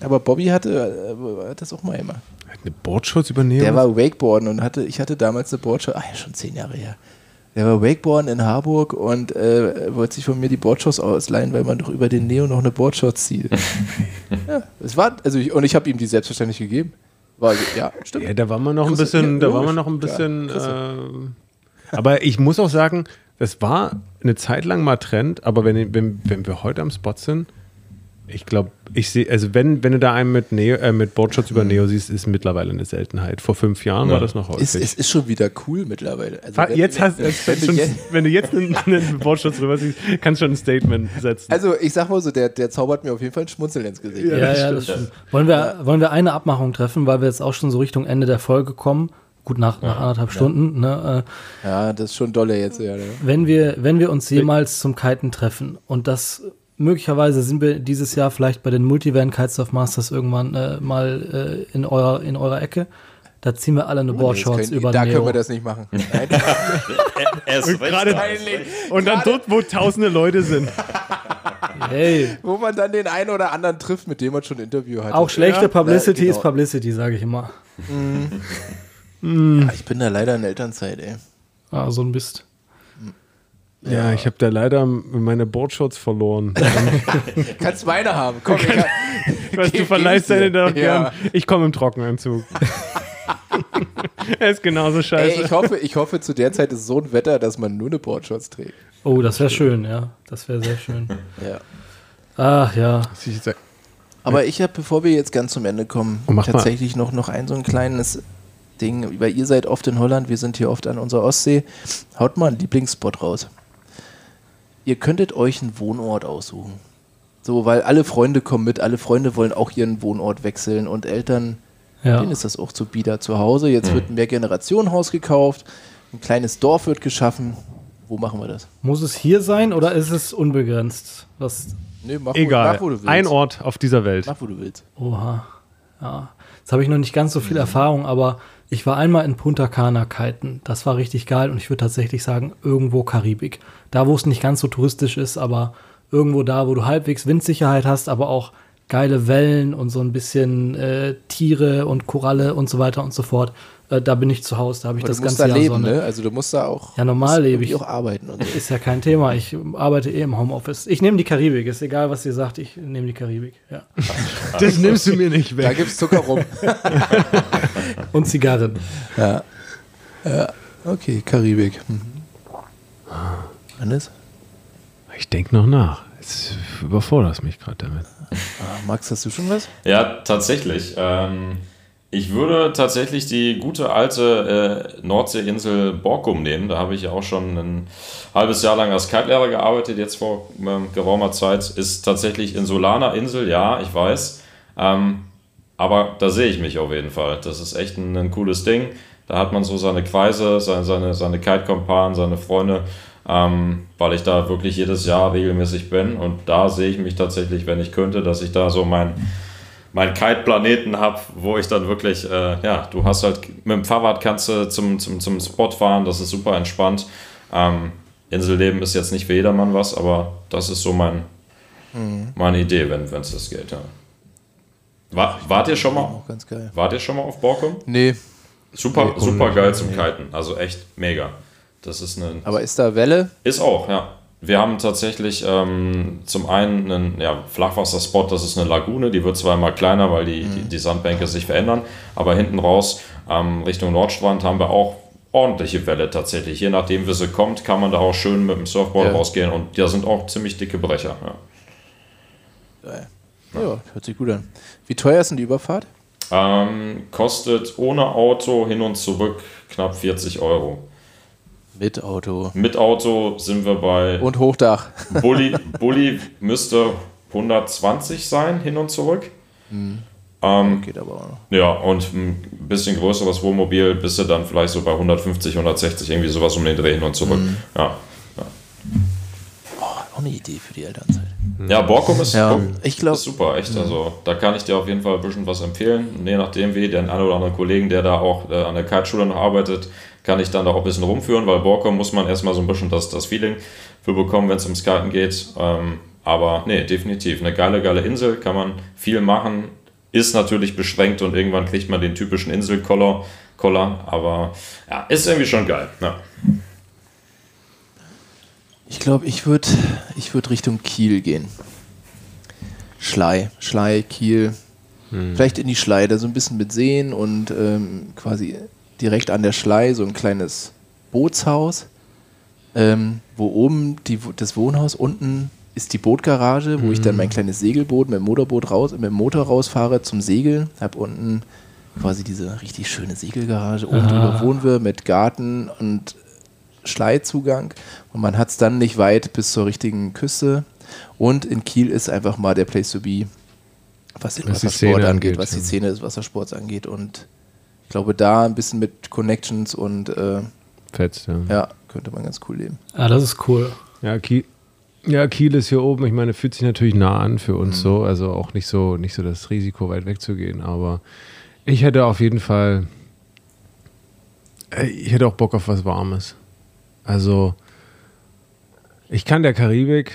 Aber Bobby hatte äh, hat das auch mal immer. Eine Boardshorts über Neo? Der war Wakeboarden und hatte, ich hatte damals eine Boardshorts, ah ja, schon zehn Jahre her. Der war Wakeboarden in Harburg und äh, wollte sich von mir die Boardshorts ausleihen, weil man doch über den Neo noch eine Boardshorts zieht. (laughs) ja, es war, also ich, und ich habe ihm die selbstverständlich gegeben. War, ja, stimmt. Ja, da war man noch ein bisschen, da war man noch ein bisschen. ähm, aber ich muss auch sagen, das war eine Zeit lang mal Trend, aber wenn, wenn, wenn wir heute am Spot sind, Ich glaube, ich sehe, also wenn, wenn du da einen mit, Neo, äh, mit Boardshorts über Neo siehst, ist mittlerweile eine Seltenheit. Vor fünf Jahren Ja. war das noch häufig. Ist, es ist schon wieder cool mittlerweile. Also Fa- wenn- jetzt hast, wenn, wenn, wenn du schon, jetzt, (laughs) wenn du jetzt einen, einen Boardshorts drüber siehst, kannst du schon ein Statement setzen. also ich sag mal so, der, der zaubert mir auf jeden Fall ein Schmunzeln ins Gesicht. Ja, Ja, das ja, stimmt. das stimmt. Wollen wir, wollen wir eine Abmachung treffen, weil wir jetzt auch schon so Richtung Ende der Folge kommen? Gut, nach, nach anderthalb Stunden. Ne? Äh, Ja, das ist schon dolle jetzt. Ja, ne? wenn, wir, wenn wir uns jemals zum Kiten treffen und das möglicherweise sind wir dieses Jahr vielleicht bei den Multivan Kitesurf Masters irgendwann äh, mal äh, in, eurer, in eurer Ecke, da ziehen wir alle eine Boardshorts Das können- über da Neo. können wir das nicht machen. (laughs) Nein. (laughs) Gerade- Und dann dort, wo tausende Leute sind. (laughs) Hey, Wo man dann den einen oder anderen trifft, mit dem man schon ein Interview hat. auch schlechte Publicity Ja, ist genau. Publicity, sage ich immer. Ja, Ich bin da leider in Elternzeit, ey. Ah, so ein Mist. Ja, ich habe da leider meine Boardshorts verloren. (laughs) Kannst meine haben. Komm, ich kann, (laughs) Weißt, du verleihst deine doch Ja. gern. Ich komme im Trockenanzug. (laughs) er ist genauso scheiße. ey, ich hoffe, ich hoffe, zu der Zeit ist so ein Wetter, dass man nur eine Boardshorts trägt. Oh, das wäre schön, ja. Das wäre sehr schön. Ja. Ach ja. Aber ich habe, bevor wir jetzt ganz zum Ende kommen, Oh, mal. tatsächlich noch, noch ein so ein kleines Ding, weil ihr seid oft in Holland, wir sind hier oft an unserer Ostsee. Haut mal einen Lieblingsspot raus. Ihr könntet euch einen Wohnort aussuchen. So, weil alle Freunde kommen mit, alle Freunde wollen auch ihren Wohnort wechseln und Eltern, ja. denen ist das auch zu bieder zu Hause. Jetzt wird ein Mehrgenerationenhaus gekauft, ein kleines Dorf wird geschaffen. Wo machen wir das? Muss es hier sein oder ist es unbegrenzt? Was? Nee, mach, Egal. Wo, mach, wo du willst. Ein Ort auf dieser Welt. Mach, wo du willst. Oha. Ja. Jetzt habe ich noch nicht ganz so viel Erfahrung, aber ich war einmal in Punta Cana kiten. Das war richtig geil und ich würde tatsächlich sagen, irgendwo Karibik. Da, wo es nicht ganz so touristisch ist, aber irgendwo da, wo du halbwegs Windsicherheit hast, aber auch geile Wellen und so ein bisschen äh, Tiere und Koralle und so weiter und so fort. Äh, da bin ich zu Hause, da habe ich Aber das du musst ganze da Jahr leben, Sonne. ne? Also du musst da auch Ja, normal lebe ich. auch arbeiten und (laughs) so. Ist ja kein Thema. Ich arbeite eh im Homeoffice. Ich nehme die Karibik. Ist egal, was ihr sagt. Ich nehme die Karibik. Ja. Das nimmst du mir nicht Da weg. gibt's Zucker rum. (laughs) (laughs) Und Zigarren. ja. ja. Okay, Karibik. Mhm. Hannes? Ich denke noch nach. Jetzt überforderst mich gerade damit. Ah, Max, hast du schon was? Ja, tatsächlich. Ähm, ich würde tatsächlich die gute alte äh, Nordseeinsel Borkum nehmen. Da habe ich ja auch schon ein halbes Jahr lang als Kite-Lehrer gearbeitet, jetzt vor ähm, geraumer Zeit. Ist tatsächlich Insulaner Insel, ja, ich weiß. Ähm, aber da sehe ich mich auf jeden Fall. Das ist echt ein, ein cooles Ding. Da hat man so seine Kreise, seine, seine, seine Kite-Kompanen, seine Freunde, ähm, weil ich da wirklich jedes Jahr regelmäßig bin. Und da sehe ich mich tatsächlich, wenn ich könnte, dass ich da so mein meinen Kite-Planeten habe, wo ich dann wirklich, äh, ja, du hast halt mit dem Fahrrad kannst du zum, zum, zum Spot fahren, das ist super entspannt. Ähm, Inselleben ist jetzt nicht für jedermann was, aber das ist so mein, meine Idee, wenn es das geht, ja. War, wart ihr schon mal? Auch ganz geil. Wart ihr schon mal auf Borkum? Nee, Super, super geil zum Kiten. Also echt mega. Das ist eine. aber ist da Welle? Ist auch, ja. Wir haben tatsächlich ähm, zum einen einen ja, Flachwasserspot, das ist eine Lagune, die wird zwar immer kleiner, weil die, die, die Sandbänke sich verändern, aber hinten raus ähm, Richtung Nordstrand haben wir auch ordentliche Welle tatsächlich. Je nachdem, wie sie kommt, kann man da auch schön mit dem Surfboard Ja. rausgehen und da sind auch ziemlich dicke Brecher. Ja. Geil. Ja, hört sich gut an. Wie teuer ist denn die Überfahrt? Ähm, kostet ohne Auto hin und zurück knapp 40 Euro. Mit Auto. Mit Auto sind wir bei Und Hochdach. Bulli, (laughs) Bulli müsste 120 sein, hin und zurück. Ähm, Geht aber auch noch. ja, und ein bisschen größeres Wohnmobil bist du dann vielleicht so bei 150, 160, irgendwie sowas um den Dreh hin und zurück. Ja. Oh, auch eine Idee für die Elternzeit. Ja, Borkum ist, Ja, Borkum ich glaube, ist super, echt. Also da kann ich dir auf jeden Fall ein bisschen was empfehlen. Je nachdem, wie den einen oder anderen Kollegen, der da auch äh, an der Kiteschule noch arbeitet, kann ich dann da auch ein bisschen rumführen, weil Borkum muss man erstmal so ein bisschen das, das Feeling für bekommen, wenn es ums Kiten geht. Ähm, aber nee, definitiv. Eine geile, geile Insel, kann man viel machen. Ist natürlich beschränkt und irgendwann kriegt man den typischen Inselkoller. Koller, aber ja, ist irgendwie schon geil. Ja. Ich glaube, ich würde ich würd Richtung Kiel gehen. Schlei, Schlei, Kiel. Vielleicht in die Schlei, da so ein bisschen mit Seen und ähm, quasi direkt an der Schlei so ein kleines Bootshaus, ähm, wo oben die, das Wohnhaus, unten ist die Bootgarage, wo ich dann mein kleines Segelboot mit dem Motorboot raus, mit dem Motor rausfahre zum Segeln. Hab unten quasi diese richtig schöne Segelgarage. Oben drüber wohnen wir mit Garten und Schleizugang. Und man hat es dann nicht weit bis zur richtigen Küste. Und in Kiel ist einfach mal der Place to be, was den Was die Wassersport Szene angeht, angeht, was die. Szene des Wassersports angeht. Und ich glaube, da ein bisschen mit Connections und äh, Fetzt, ja. ja, könnte man ganz cool leben. Ja, das ist cool. Ja, Kiel, ja, Kiel ist hier oben. Ich meine, fühlt sich natürlich nah an für uns Mhm. so. Also auch nicht so, nicht so das Risiko, weit wegzugehen. Aber ich hätte auf jeden Fall, äh, ich hätte auch Bock auf was Warmes. Also, ich kann der Karibik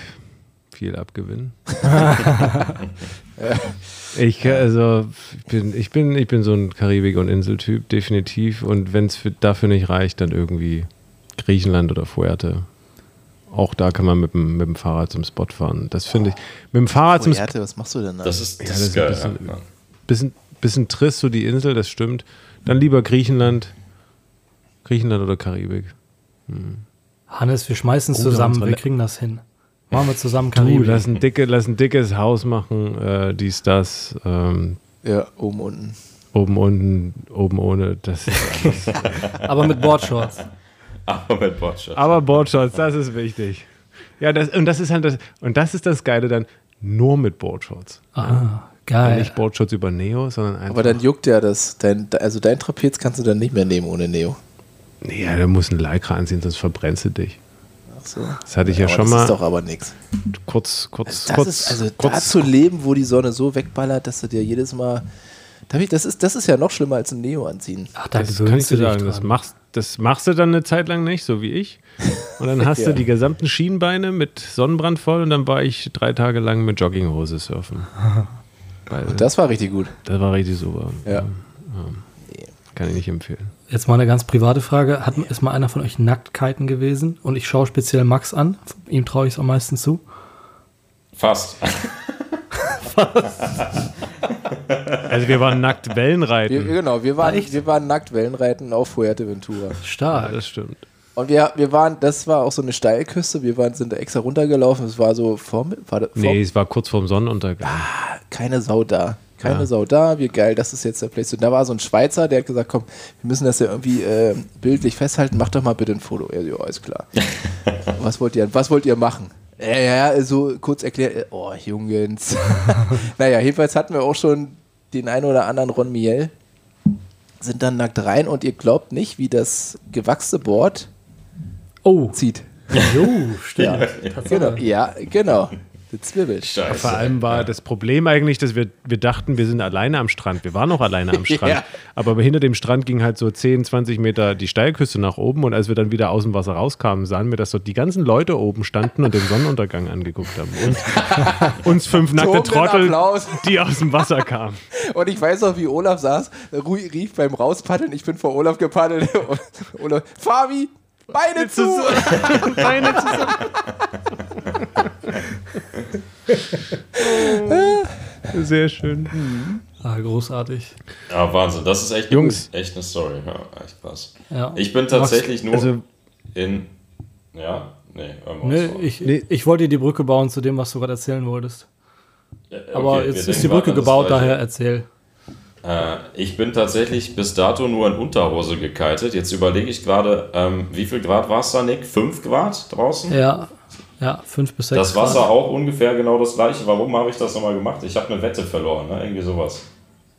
viel abgewinnen. (laughs) Ich, also, ich bin, ich bin, ich bin so ein Karibik- und Inseltyp, definitiv. Und wenn es dafür nicht reicht, dann irgendwie Griechenland oder Fuerte. Auch da kann man mit dem, mit dem Fahrrad zum Spot fahren. Das finde ich. Mit dem Fahrrad zum Spot. Fuerte, was machst du denn da? Das ist, das Ja, das ist geil. ein bisschen- ja. Bisschen, bisschen trist, so die Insel, das stimmt. Dann lieber Griechenland. Griechenland oder Karibik. Hannes, wir schmeißen es zusammen, wir kriegen das hin. Machen wir zusammen Du, Karibik. lass ein, dicke, lass ein dickes Haus machen, äh, dies, das. Ähm, ja, oben, unten. oben, unten, oben ohne. Das (laughs) Aber mit Boardshorts. Aber mit Botschaften. Aber Boardshorts, das ist wichtig. Ja, das, und das ist halt das, und das ist das Geile dann, nur mit Boardshorts. Ah, geil. Nicht Boardshorts über Neo, sondern einfach. Aber dann juckt ja das. Dein, also dein Trapez kannst du dann nicht mehr nehmen ohne Neo. Nee, ja, da muss ein Lycra anziehen, sonst verbrennst du dich. Ach so. Das hatte ich ja, aber schon das mal ist doch aber nichts. kurz, kurz, Das kurz. ist, also da kurz zu leben, wo die Sonne so wegballert, dass du dir jedes Mal. David, Das ist, das ist ja noch schlimmer als ein Neo anziehen. Ach, da das kann ich gewöhnst dir du sagen. Das machst, das machst du dann eine Zeit lang nicht, so wie ich. Und dann (laughs) hast Ja. du die gesamten Schienbeine mit Sonnenbrand voll und dann war ich drei Tage lang mit Jogginghose surfen. (laughs) Weil das, Das war richtig gut. war richtig super. Ja. Kann ich nicht empfehlen. Jetzt mal eine ganz private Frage. Hat, ist mal einer von euch nackt kiten gewesen? Und ich schaue speziell Max an. Ihm traue ich es am meisten zu. (laughs) Fast. Also wir waren nackt Wir, Wellenreiten. genau, wir waren, echt? wir waren nackt Wellenreiten auf Fuerteventura. Ja, Stark. das stimmt. Und wir, wir waren, das war auch so eine Steilküste, wir waren, sind da extra runtergelaufen, es war so vor, war vor Nee, es war kurz vorm Sonnenuntergang. keine Sau da. Keine Ja. Sau da, wie geil, das ist jetzt der Place. Und da war so ein Schweizer, der hat gesagt, komm, wir müssen das ja irgendwie äh, bildlich festhalten, mach doch mal bitte ein Foto. Er so, ja, alles klar. (laughs) was, wollt ihr, was wollt ihr machen? Ja, ja, so kurz erklärt, äh, oh, Jungens. (laughs) naja, jedenfalls hatten wir auch schon den einen oder anderen Ron Miel, sind dann nackt rein und ihr glaubt nicht, wie das gewachsene Board Oh, zieht. jo, (laughs) stimmt. Genau, ja, genau. Das zwirbelt. Scheiße. Vor allem war das Problem eigentlich, dass wir, wir dachten, wir sind alleine am Strand. Wir waren noch alleine am (laughs) Strand. Ja. Aber hinter dem Strand ging halt so 10, 20 Meter die Steilküste nach oben. Und als wir dann wieder aus dem Wasser rauskamen, sahen wir, dass dort die ganzen Leute oben standen und den Sonnenuntergang angeguckt haben. Und (laughs) uns fünf nackte Trottel, Applaus. die aus dem Wasser kamen. Und ich weiß noch, wie Olaf saß, rief beim Rauspaddeln, ich bin vor Olaf gepaddelt. (laughs) Und Olaf, Fabi, Beine zu! (laughs) Beine zusammen. (laughs) Sehr schön. Ah, großartig. Ja, Wahnsinn. Das ist echt, Jungs. echt eine Story. Ja, echt krass. Ja. Ich bin tatsächlich nur Also, in. Ja, nee, war. ich, Nee. ich wollte dir die Brücke bauen zu dem, was du gerade erzählen wolltest. Ja, Aber okay, wir jetzt ist die Brücke gebaut, daher erzähl. Äh, ich bin tatsächlich bis dato nur in Unterhose gekitet. Jetzt überlege ich gerade, ähm, wie viel Grad war es da, Nick? 5 Grad draußen? Ja, ja, fünf bis sechs Das Wasser Grad. auch ungefähr genau das gleiche. Warum habe ich das nochmal gemacht? Ich habe eine Wette verloren, ne? irgendwie sowas.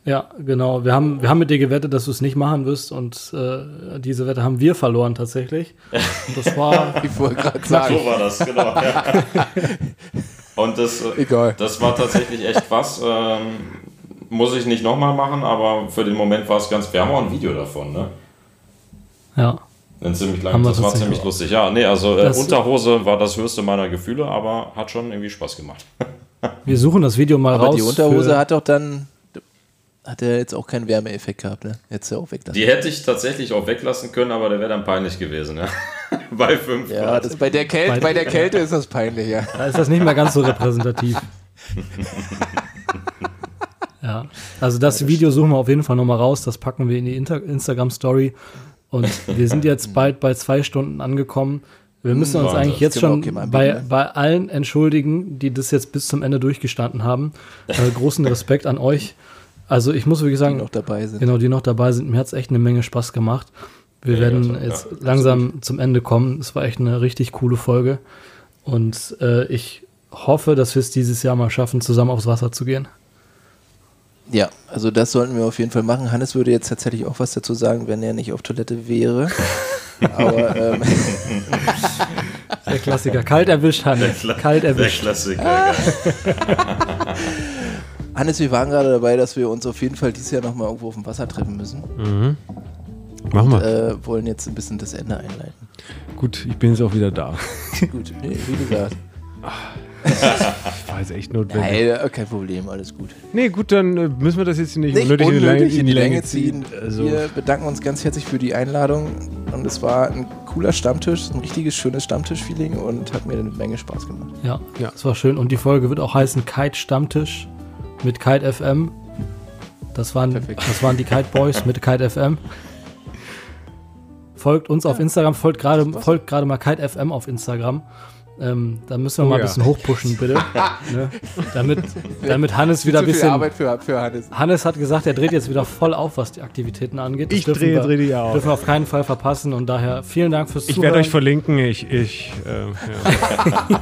Ja, genau. Wir haben, wir haben mit dir gewettet, dass du es nicht machen wirst und äh, diese Wette haben wir verloren tatsächlich. Und das war, (laughs) Ich wollte gerade sagen. So war das, genau. ja. (laughs) Und das, äh, Egal. das war tatsächlich echt krass. Ähm, muss ich nicht nochmal machen, aber für den Moment war es ganz. Wir haben auch ein Video davon, ne? ja. Ein ziemlich lang, Haben wir das war ziemlich auch. lustig. Ja, nee, also äh, Unterhose war das höchste meiner Gefühle, aber hat schon irgendwie Spaß gemacht. (laughs) Wir suchen das Video mal Aber raus. die Unterhose hat doch dann. Hat er jetzt auch keinen Wärmeeffekt gehabt, ne? Jetzt ja auch weg. Die hätte ich tatsächlich auch weglassen können, aber der wäre dann peinlich gewesen, ja. (laughs) Bei 5 Ja, Grad. das, bei, der Kälte, Bei- bei der Kälte ist das peinlich, ja. Da ist das nicht mehr ganz so repräsentativ. (laughs) ja, also das Video suchen wir auf jeden Fall nochmal raus. Das packen wir in die Inter Instagram-Story. Und wir sind jetzt bald bei zwei Stunden angekommen. Wir müssen uns Wahnsinn. eigentlich jetzt wir schon bei, ne? bei allen entschuldigen, die das jetzt bis zum Ende durchgestanden haben. Äh, großen Respekt an euch. Also ich muss wirklich die sagen, noch dabei sind. genau, die noch dabei sind, mir hat es echt eine Menge Spaß gemacht. Wir Ja, werden ja, jetzt ja, langsam zum Ende kommen. Es war echt eine richtig coole Folge. Und äh, ich hoffe, dass wir es dieses Jahr mal schaffen, zusammen aufs Wasser zu gehen. Ja, also das sollten wir auf jeden Fall machen. Hannes würde jetzt tatsächlich auch was dazu sagen, wenn er nicht auf Toilette wäre. (laughs) Aber ähm, (laughs) Der Klassiker. Kalt erwischt, Hannes. Kalt Der erwischt. Klassiker. geil. (laughs) Hannes, wir waren gerade dabei, dass wir uns auf jeden Fall dieses Jahr nochmal irgendwo auf dem Wasser treffen müssen. Mhm. Machen wir. Äh, wollen jetzt ein bisschen das Ende einleiten. Gut, ich bin jetzt auch wieder da. Gut, nee, wie gesagt. (laughs) War jetzt echt notwendig. Nein, äh, kein Problem, alles gut. Nee, gut, dann äh, müssen wir das jetzt nicht, Nicht unnötig unnötig in die Länge ziehen. Also, Wir bedanken uns ganz herzlich für die Einladung und es war ein cooler Stammtisch, ein richtiges schönes Stammtisch-Feeling und hat mir eine Menge Spaß gemacht. Ja, Ja. das war schön. Und die Folge wird auch heißen Kite Stammtisch mit Kite FM. Das waren, Perfekt. das waren die Kite Boys mit Kite FM. Folgt uns auf Instagram, folgt gerade folgt gerade mal Kite FM auf Instagram. Ähm, da müssen wir Oh mal ein ja. bisschen hochpushen, bitte. (laughs) ne? damit, damit Hannes wieder ein Zu viel bisschen. Arbeit für, für Hannes. Hannes hat gesagt, er dreht jetzt wieder voll auf, was die Aktivitäten angeht. Das Ich drehe wir- jetzt richtig auf. Dürfen wir auf keinen Fall verpassen und daher vielen Dank fürs ich Zuhören. werde euch verlinken. Ich, ich, äh, ja.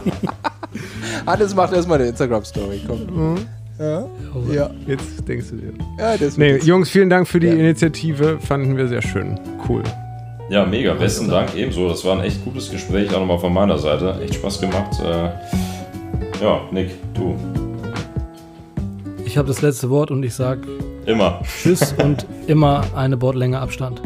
(laughs) Hannes macht erstmal eine Instagram-Story, komm. Ja? Ja. Jetzt denkst du dir. ja, das Nee, Jungs, vielen Dank für die Ja. Initiative. Fanden wir sehr schön. Cool. Ja, mega. Besten Dank ebenso. Das war ein echt gutes Gespräch, auch nochmal von meiner Seite. Echt Spaß gemacht. Äh, ja, Nick, du. Ich habe das letzte Wort und ich sage Immer. Tschüss und immer eine Bordlänge Abstand.